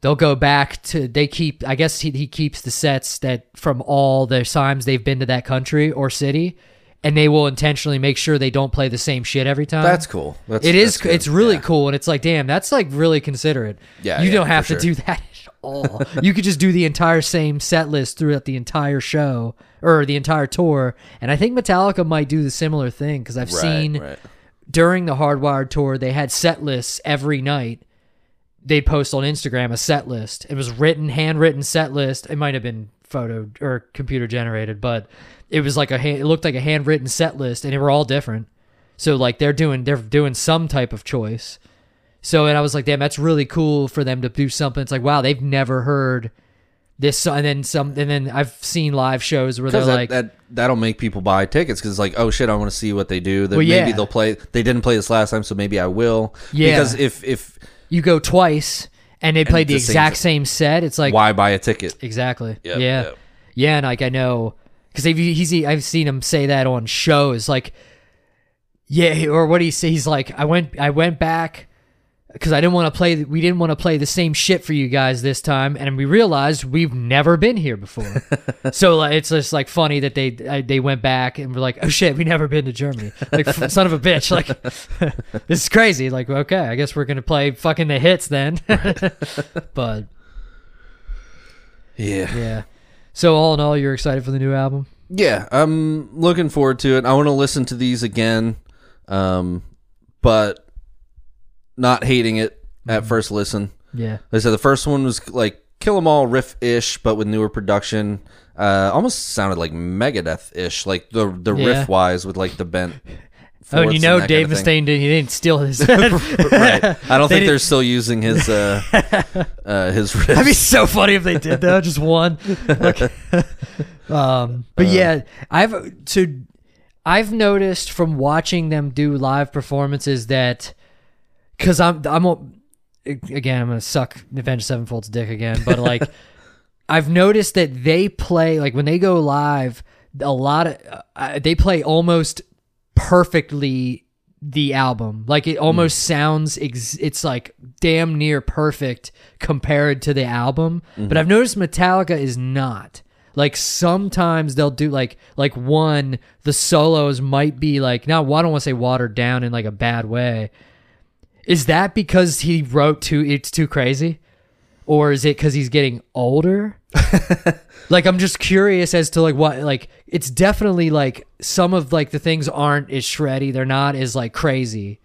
Speaker 1: They'll go back to. They keep. I guess he he keeps the sets that from all the times they've been to that country or city, and they will intentionally make sure they don't play the same shit every time.
Speaker 2: That's cool. That's,
Speaker 1: It is.
Speaker 2: that's.
Speaker 1: It's really
Speaker 2: Yeah.
Speaker 1: cool, and it's like, damn, that's like really considerate.
Speaker 2: Yeah,
Speaker 1: you
Speaker 2: yeah,
Speaker 1: don't have to
Speaker 2: sure.
Speaker 1: do that at all. you could just do the entire same set list throughout the entire show or the entire tour. And I think Metallica might do the similar thing because I've
Speaker 2: Right,
Speaker 1: seen
Speaker 2: right.
Speaker 1: during the Hardwired tour they had set lists every night. They post on Instagram a set list. It was written, handwritten set list. It might have been photo or computer generated, but it was like a hand, it looked like a handwritten set list, and they were all different. So like they're doing they're doing some type of choice. So and I was like, damn, that's really cool for them to do something. It's like, wow, they've never heard this. And then some, and then I've seen live shows where they're
Speaker 2: that,
Speaker 1: like,
Speaker 2: that that'll make people buy tickets because it's like oh shit I want to see what they do that
Speaker 1: Well,
Speaker 2: maybe
Speaker 1: yeah.
Speaker 2: they'll play they didn't play this last time so maybe I will
Speaker 1: Yeah.
Speaker 2: because if if
Speaker 1: you go twice and they played the
Speaker 2: the
Speaker 1: exact same set. It's like
Speaker 2: why buy a ticket
Speaker 1: exactly,
Speaker 2: Yep,
Speaker 1: yeah,
Speaker 2: yep.
Speaker 1: yeah. And like I know because he's I've seen him say that on shows. Like, yeah, or what he say? He's like, I went I went back. Because I didn't want to play. We didn't want to play the same shit for you guys this time, and we realized we've never been here before. so like, it's just like funny that they they went back and were like, "Oh shit, we never been to Germany." Like, son of a bitch. Like, this is crazy. Like, okay, I guess we're gonna play fucking the hits then. but
Speaker 2: Yeah.
Speaker 1: yeah. So all in all, you're excited for the new album?
Speaker 2: Yeah, I'm looking forward to it. I want to listen to these again, um, but not hating it at first listen.
Speaker 1: Yeah.
Speaker 2: Like I said the first one was like Kill 'Em All riff ish, but with newer production. Uh, almost sounded like Megadeth ish, like the the
Speaker 1: Yeah.
Speaker 2: riff wise with like the bent.
Speaker 1: Oh, and
Speaker 2: fourths
Speaker 1: you know,
Speaker 2: that
Speaker 1: Dave
Speaker 2: kind of thing.
Speaker 1: Mustaine did. He didn't steal his.
Speaker 2: right. I don't
Speaker 1: They
Speaker 2: think
Speaker 1: didn't-
Speaker 2: they're still using his uh, uh his riffs.
Speaker 1: That'd be so funny if they did though, just one. Like, um, but
Speaker 2: Uh.
Speaker 1: yeah, I've so I've noticed from watching them do live performances that because I'm I'm a- again I'm gonna suck Avenged Sevenfold's dick again, but like I've noticed that they play like when they go live, a lot of uh, uh they play almost perfectly the album. Like it almost mm. sounds ex- it's like damn near perfect compared to the album. But mm-hmm. I've noticed Metallica is not. Like sometimes they'll do like like one the solos might be like now I don't want to say watered down in like a bad way. Is that because he wrote too it's too crazy? Or is it because he's getting older? like I'm just curious as to like what like it's definitely like some of like the things aren't as shreddy. They're not as like crazy.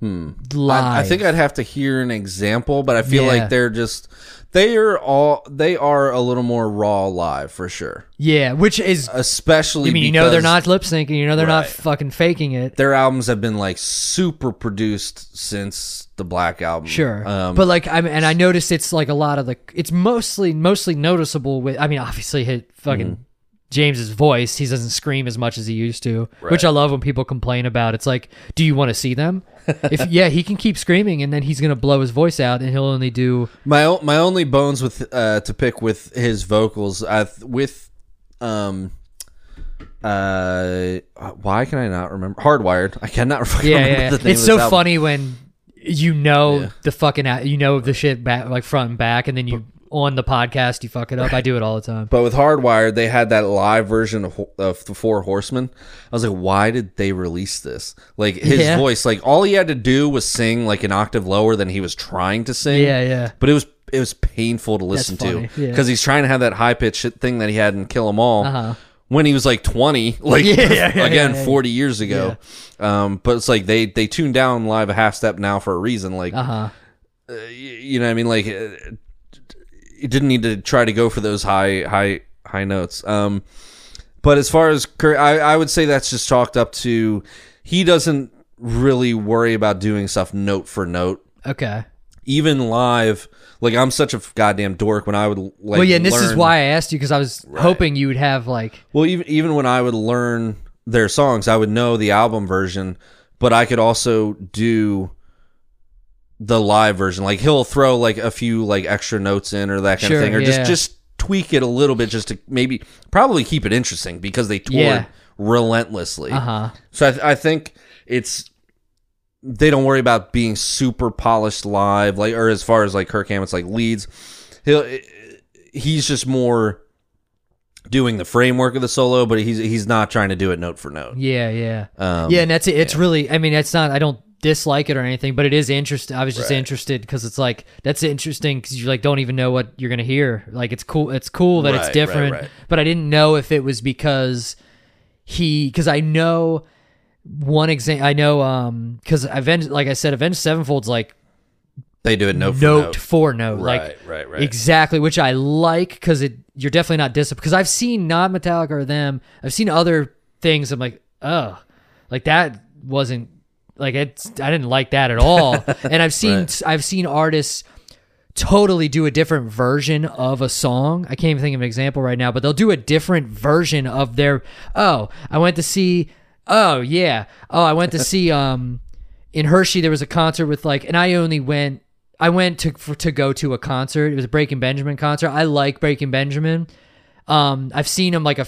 Speaker 1: Hmm.
Speaker 2: I, I think I'd have to hear an example, but I feel
Speaker 1: Yeah.
Speaker 2: like they're just they are all they are a little more raw live for sure.
Speaker 1: yeah, which is
Speaker 2: Especially
Speaker 1: I mean you know they're not lip syncing. You know they're not
Speaker 2: Right.
Speaker 1: fucking faking it.
Speaker 2: their albums have been like super produced since the Black album.
Speaker 1: Sure,
Speaker 2: Um,
Speaker 1: but like I mean, and I noticed it's like a lot of the. It's mostly mostly noticeable with. I mean, obviously, hit fucking
Speaker 2: Mm-hmm.
Speaker 1: James's voice. He doesn't scream as much as he used to, which I love when people complain about. It's like, do you want to see them? if yeah, he can keep screaming, and then he's gonna blow his voice out, and he'll only do.
Speaker 2: my o- my only bones with uh, to pick with his vocals uh, with um uh why can I not remember Hardwired? I cannot
Speaker 1: Yeah,
Speaker 2: remember
Speaker 1: yeah. yeah. It's so
Speaker 2: album.
Speaker 1: funny when you know
Speaker 2: Yeah.
Speaker 1: the fucking you know the shit back like front and back, and then you on the podcast you fuck it up. I do it all the time.
Speaker 2: But with Hardwired, they had that live version of, of the Four Horsemen. I was like, why did they release this? Like his
Speaker 1: Yeah.
Speaker 2: voice, like all he had to do was sing like an octave lower than he was trying to sing.
Speaker 1: Yeah, yeah.
Speaker 2: But it was it was painful to listen to
Speaker 1: yeah.
Speaker 2: because he's trying to have that high pitched thing that he had in Kill 'Em All
Speaker 1: Uh-huh.
Speaker 2: when he was like twenty, like
Speaker 1: Yeah, yeah, yeah,
Speaker 2: again
Speaker 1: yeah, yeah.
Speaker 2: forty years ago. Um, but it's like they they tuned down live a half step now for a reason. Like
Speaker 1: Uh huh.
Speaker 2: y- you know, what I mean, like uh, you didn't need to try to go for those high high high notes. Um, but as far as I, I would say that's just chalked up to he doesn't really worry about doing stuff note for note.
Speaker 1: Okay.
Speaker 2: Even live, like I'm such a goddamn dork when I would like.
Speaker 1: well, yeah, and this is why I asked you because I was hoping you would have like.
Speaker 2: Well, even even when I would learn their songs, I would know the album version, but I could also do the live version. Like he'll throw like a few like extra notes in or that kind
Speaker 1: Sure,
Speaker 2: of thing, or
Speaker 1: yeah.
Speaker 2: just just tweak it a little bit, just to maybe probably keep it interesting because they toured
Speaker 1: Yeah.
Speaker 2: relentlessly.
Speaker 1: Uh huh.
Speaker 2: So I, th- I think it's they don't worry about being super polished live, like or as far as like Kirk Hammett's like leads, he'll he's just more doing the framework of the solo, but he's he's not trying to do it note for note.
Speaker 1: Yeah, yeah,
Speaker 2: Um,
Speaker 1: yeah. And that's it. It's really. I mean, it's not. I don't dislike it or anything, but it is interesting. I was just
Speaker 2: Right.
Speaker 1: interested because it's like that's interesting because you like don't even know what you're gonna hear. Like it's cool. It's cool that
Speaker 2: Right,
Speaker 1: it's different,
Speaker 2: right.
Speaker 1: but I didn't know if it was because he because I know one example. I know um because Avenged like I said, Avenged Sevenfold's like
Speaker 2: They do it note for
Speaker 1: note
Speaker 2: note.
Speaker 1: for note, like
Speaker 2: Right, right, right.
Speaker 1: exactly, which I like because it you're definitely not disciplined. Because I've seen not Metallica or them, I've seen other things. I'm like, oh, like that wasn't like it's. I didn't like that at all. and I've seen
Speaker 2: Right.
Speaker 1: I've seen artists totally do a different version of a song. I can't even think of an example right now, but they'll do a different version of their. Oh, I went to see. Oh yeah. Oh, I went to see. Um, in Hershey there was a concert with like, and I only went. I went to for, to go to a concert. It was a Breaking Benjamin concert. I like Breaking Benjamin. Um, I've seen him like a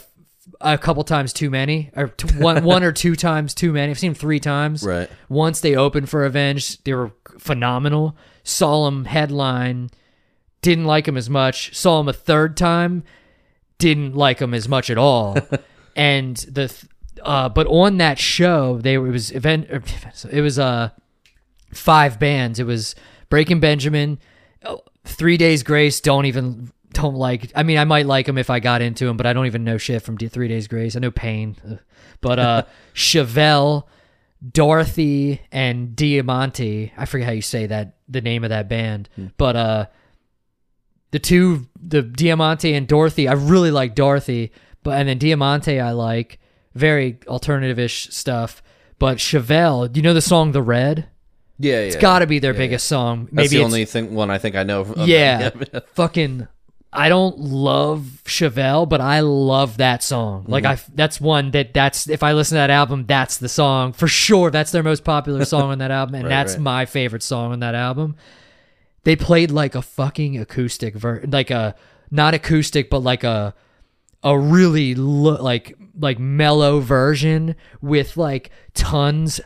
Speaker 1: a couple times too many, or t- one one or two times too many. I've seen them three times.
Speaker 2: Right.
Speaker 1: Once they opened for Avenged, they were phenomenal. Saw them headline, didn't like them as much. Saw them a third time, didn't like them as much at all. and the th- uh, but on that show, they were, it was event. er, It was uh five bands. It was Breaking Benjamin, Three Days Grace. Don't even don't like. I mean, I might like them if I got into them, but I don't even know shit from D- Three Days Grace. I know Pain, Ugh. but uh, Chevelle, Dorothy, and Diamante. I forget how you say that the name of that band, but uh, the two the Diamante and Dorothy. I really like Dorothy, but and then Diamante I like very alternative-ish stuff. But Chevelle, do you know the song "The Red"?
Speaker 2: Yeah, yeah.
Speaker 1: It's got to be their biggest song.
Speaker 2: That's
Speaker 1: Maybe
Speaker 2: the
Speaker 1: it's,
Speaker 2: only thing one I think I know. Of them.
Speaker 1: yeah, fucking. I don't love Chevelle, but I love that song. Like mm-hmm. I, that's one that that's if I listen to that album, that's the song for sure. That's their most popular song on that album, and
Speaker 2: Right,
Speaker 1: that's
Speaker 2: right.
Speaker 1: my favorite song on that album. They played like a fucking acoustic ver, like a not acoustic, but like a a really lo- like like mellow version with like tons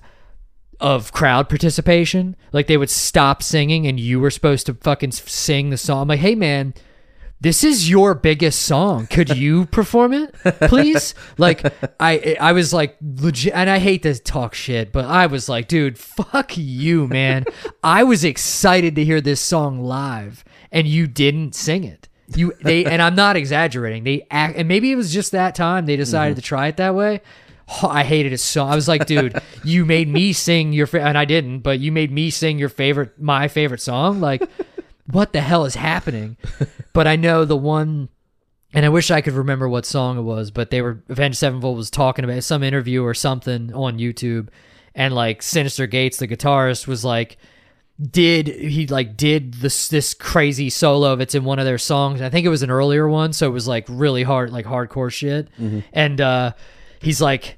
Speaker 1: of crowd participation. Like they would stop singing and you were supposed to fucking sing the song. I'm like, hey man, this is your biggest song. Could you perform it, please? Like I I was like legit and I hate to talk shit, but I was like, dude, fuck you, man. I was excited to hear this song live and you didn't sing it. You they and I'm not exaggerating. They act and maybe it was just that time they decided mm-hmm. to try it that way. Oh, I hated it so. I was like, dude, you made me sing your fa- and I didn't, but you made me sing your favorite my favorite song. Like, what the hell is happening? But I know the one, and I wish I could remember what song it was. But they were Avenged Sevenfold was talking about some interview or something on YouTube, and like Synyster Gates, the guitarist, was like, did he like did this this crazy solo that's in one of their songs? I think it was an earlier one, so it was like really hard, like hardcore shit. And uh, he's like,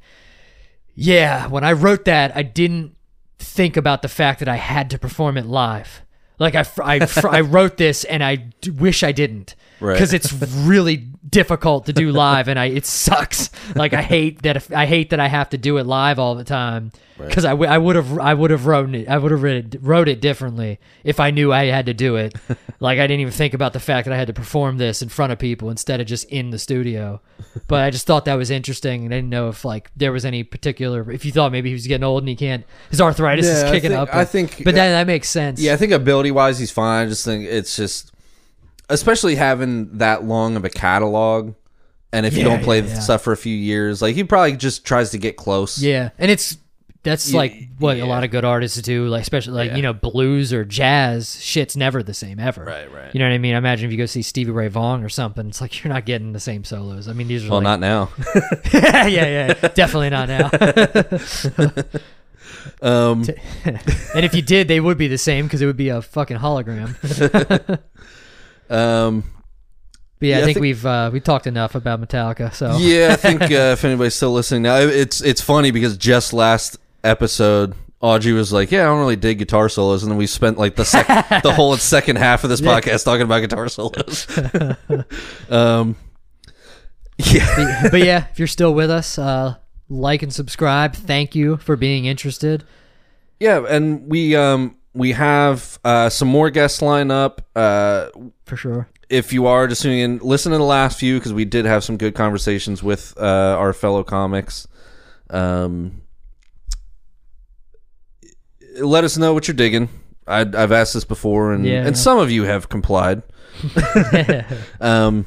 Speaker 1: yeah, when I wrote that, I didn't think about the fact that I had to perform it live. Like I, I, I wrote this and I d- wish I didn't
Speaker 2: Right.
Speaker 1: because it's really difficult to do live and I it sucks. Like I hate that if, I hate that I have to do it live all the time because I, w- I would have I would have wrote it I would have wrote it, differently if I knew I had to do it. like I didn't even think about the fact that I had to perform this in front of people instead of just in the studio. But I just thought that was interesting and I didn't know if like there was any particular if you thought maybe he was getting old and he can't his arthritis
Speaker 2: Yeah,
Speaker 1: is
Speaker 2: I
Speaker 1: kicking
Speaker 2: think-
Speaker 1: up.
Speaker 2: I think-
Speaker 1: but that that makes sense.
Speaker 2: Yeah, I think ability wise, he's fine. I just think it's just, especially having that long of a catalog, and if you don't play
Speaker 1: yeah, yeah.
Speaker 2: stuff for a few years, like he probably just tries to get close.
Speaker 1: Yeah, and it's that's like what
Speaker 2: yeah.
Speaker 1: a lot of good artists do, like especially like
Speaker 2: Yeah.
Speaker 1: you know blues or jazz. Shit's never the same ever.
Speaker 2: Right, right.
Speaker 1: You know what I mean? I imagine if you go see Stevie Ray Vaughan or something, it's like you're not getting the same solos. I mean, these are
Speaker 2: Well,
Speaker 1: like,
Speaker 2: not now.
Speaker 1: yeah, yeah, definitely not now.
Speaker 2: Um,
Speaker 1: and if you did, they would be the same because it would be a fucking hologram.
Speaker 2: um,
Speaker 1: But yeah,
Speaker 2: Yeah, I
Speaker 1: I think
Speaker 2: think-
Speaker 1: we've uh, we talked enough about Metallica. So
Speaker 2: yeah, I think uh, if anybody's still listening now, it's it's funny because just last episode. Audrey was like, "Yeah, I don't really dig guitar solos," and then we spent like the sec- the whole second half of this podcast talking about guitar solos. um, yeah,
Speaker 1: but yeah, if you're still with us, uh, like and subscribe. Thank you for being interested.
Speaker 2: Yeah, and we um we have uh some more guests lined up. Uh
Speaker 1: For sure.
Speaker 2: if you are just tuning in, listen to the last few because we did have some good conversations with uh our fellow comics. Um let us know what you're digging. I I've asked this before and
Speaker 1: Yeah,
Speaker 2: and some of you have complied. Um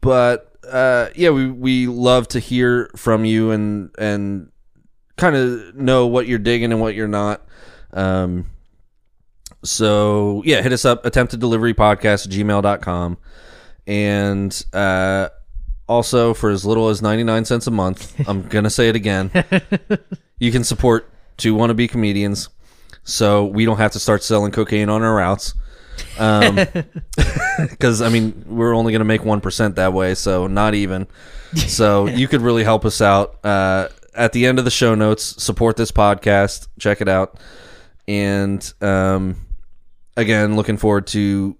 Speaker 2: but uh yeah, we we love to hear from you and and kind of know what you're digging and what you're not. Um, so yeah, hit us up, attempted delivery podcast at gmail.com. And uh, also for as little as 99 cents a month, I'm going to say it again. you can support two wannabe comedians so we don't have to start selling cocaine on our routes. Um, because I mean, we're only going to make 1% that way. So not even. So you could really help us out. Uh, at the end of the show notes, support this podcast. Check it out. And um, again, looking forward to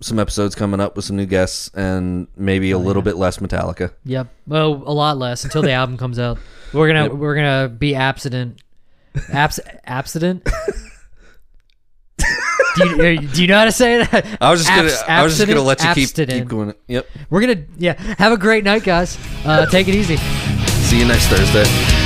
Speaker 2: some episodes coming up with some new guests and maybe a little bit less Metallica.
Speaker 1: Yep. Well, a lot less until the album comes out. We're gonna
Speaker 2: Yep.
Speaker 1: we're gonna be abstinent. Abs abstinent. do, you, do you know how to say that?
Speaker 2: I was just gonna
Speaker 1: Abs-
Speaker 2: I was just gonna let you keep keep going. Yep.
Speaker 1: We're gonna yeah. Have a great night, guys. Uh, take it easy.
Speaker 2: See you next Thursday.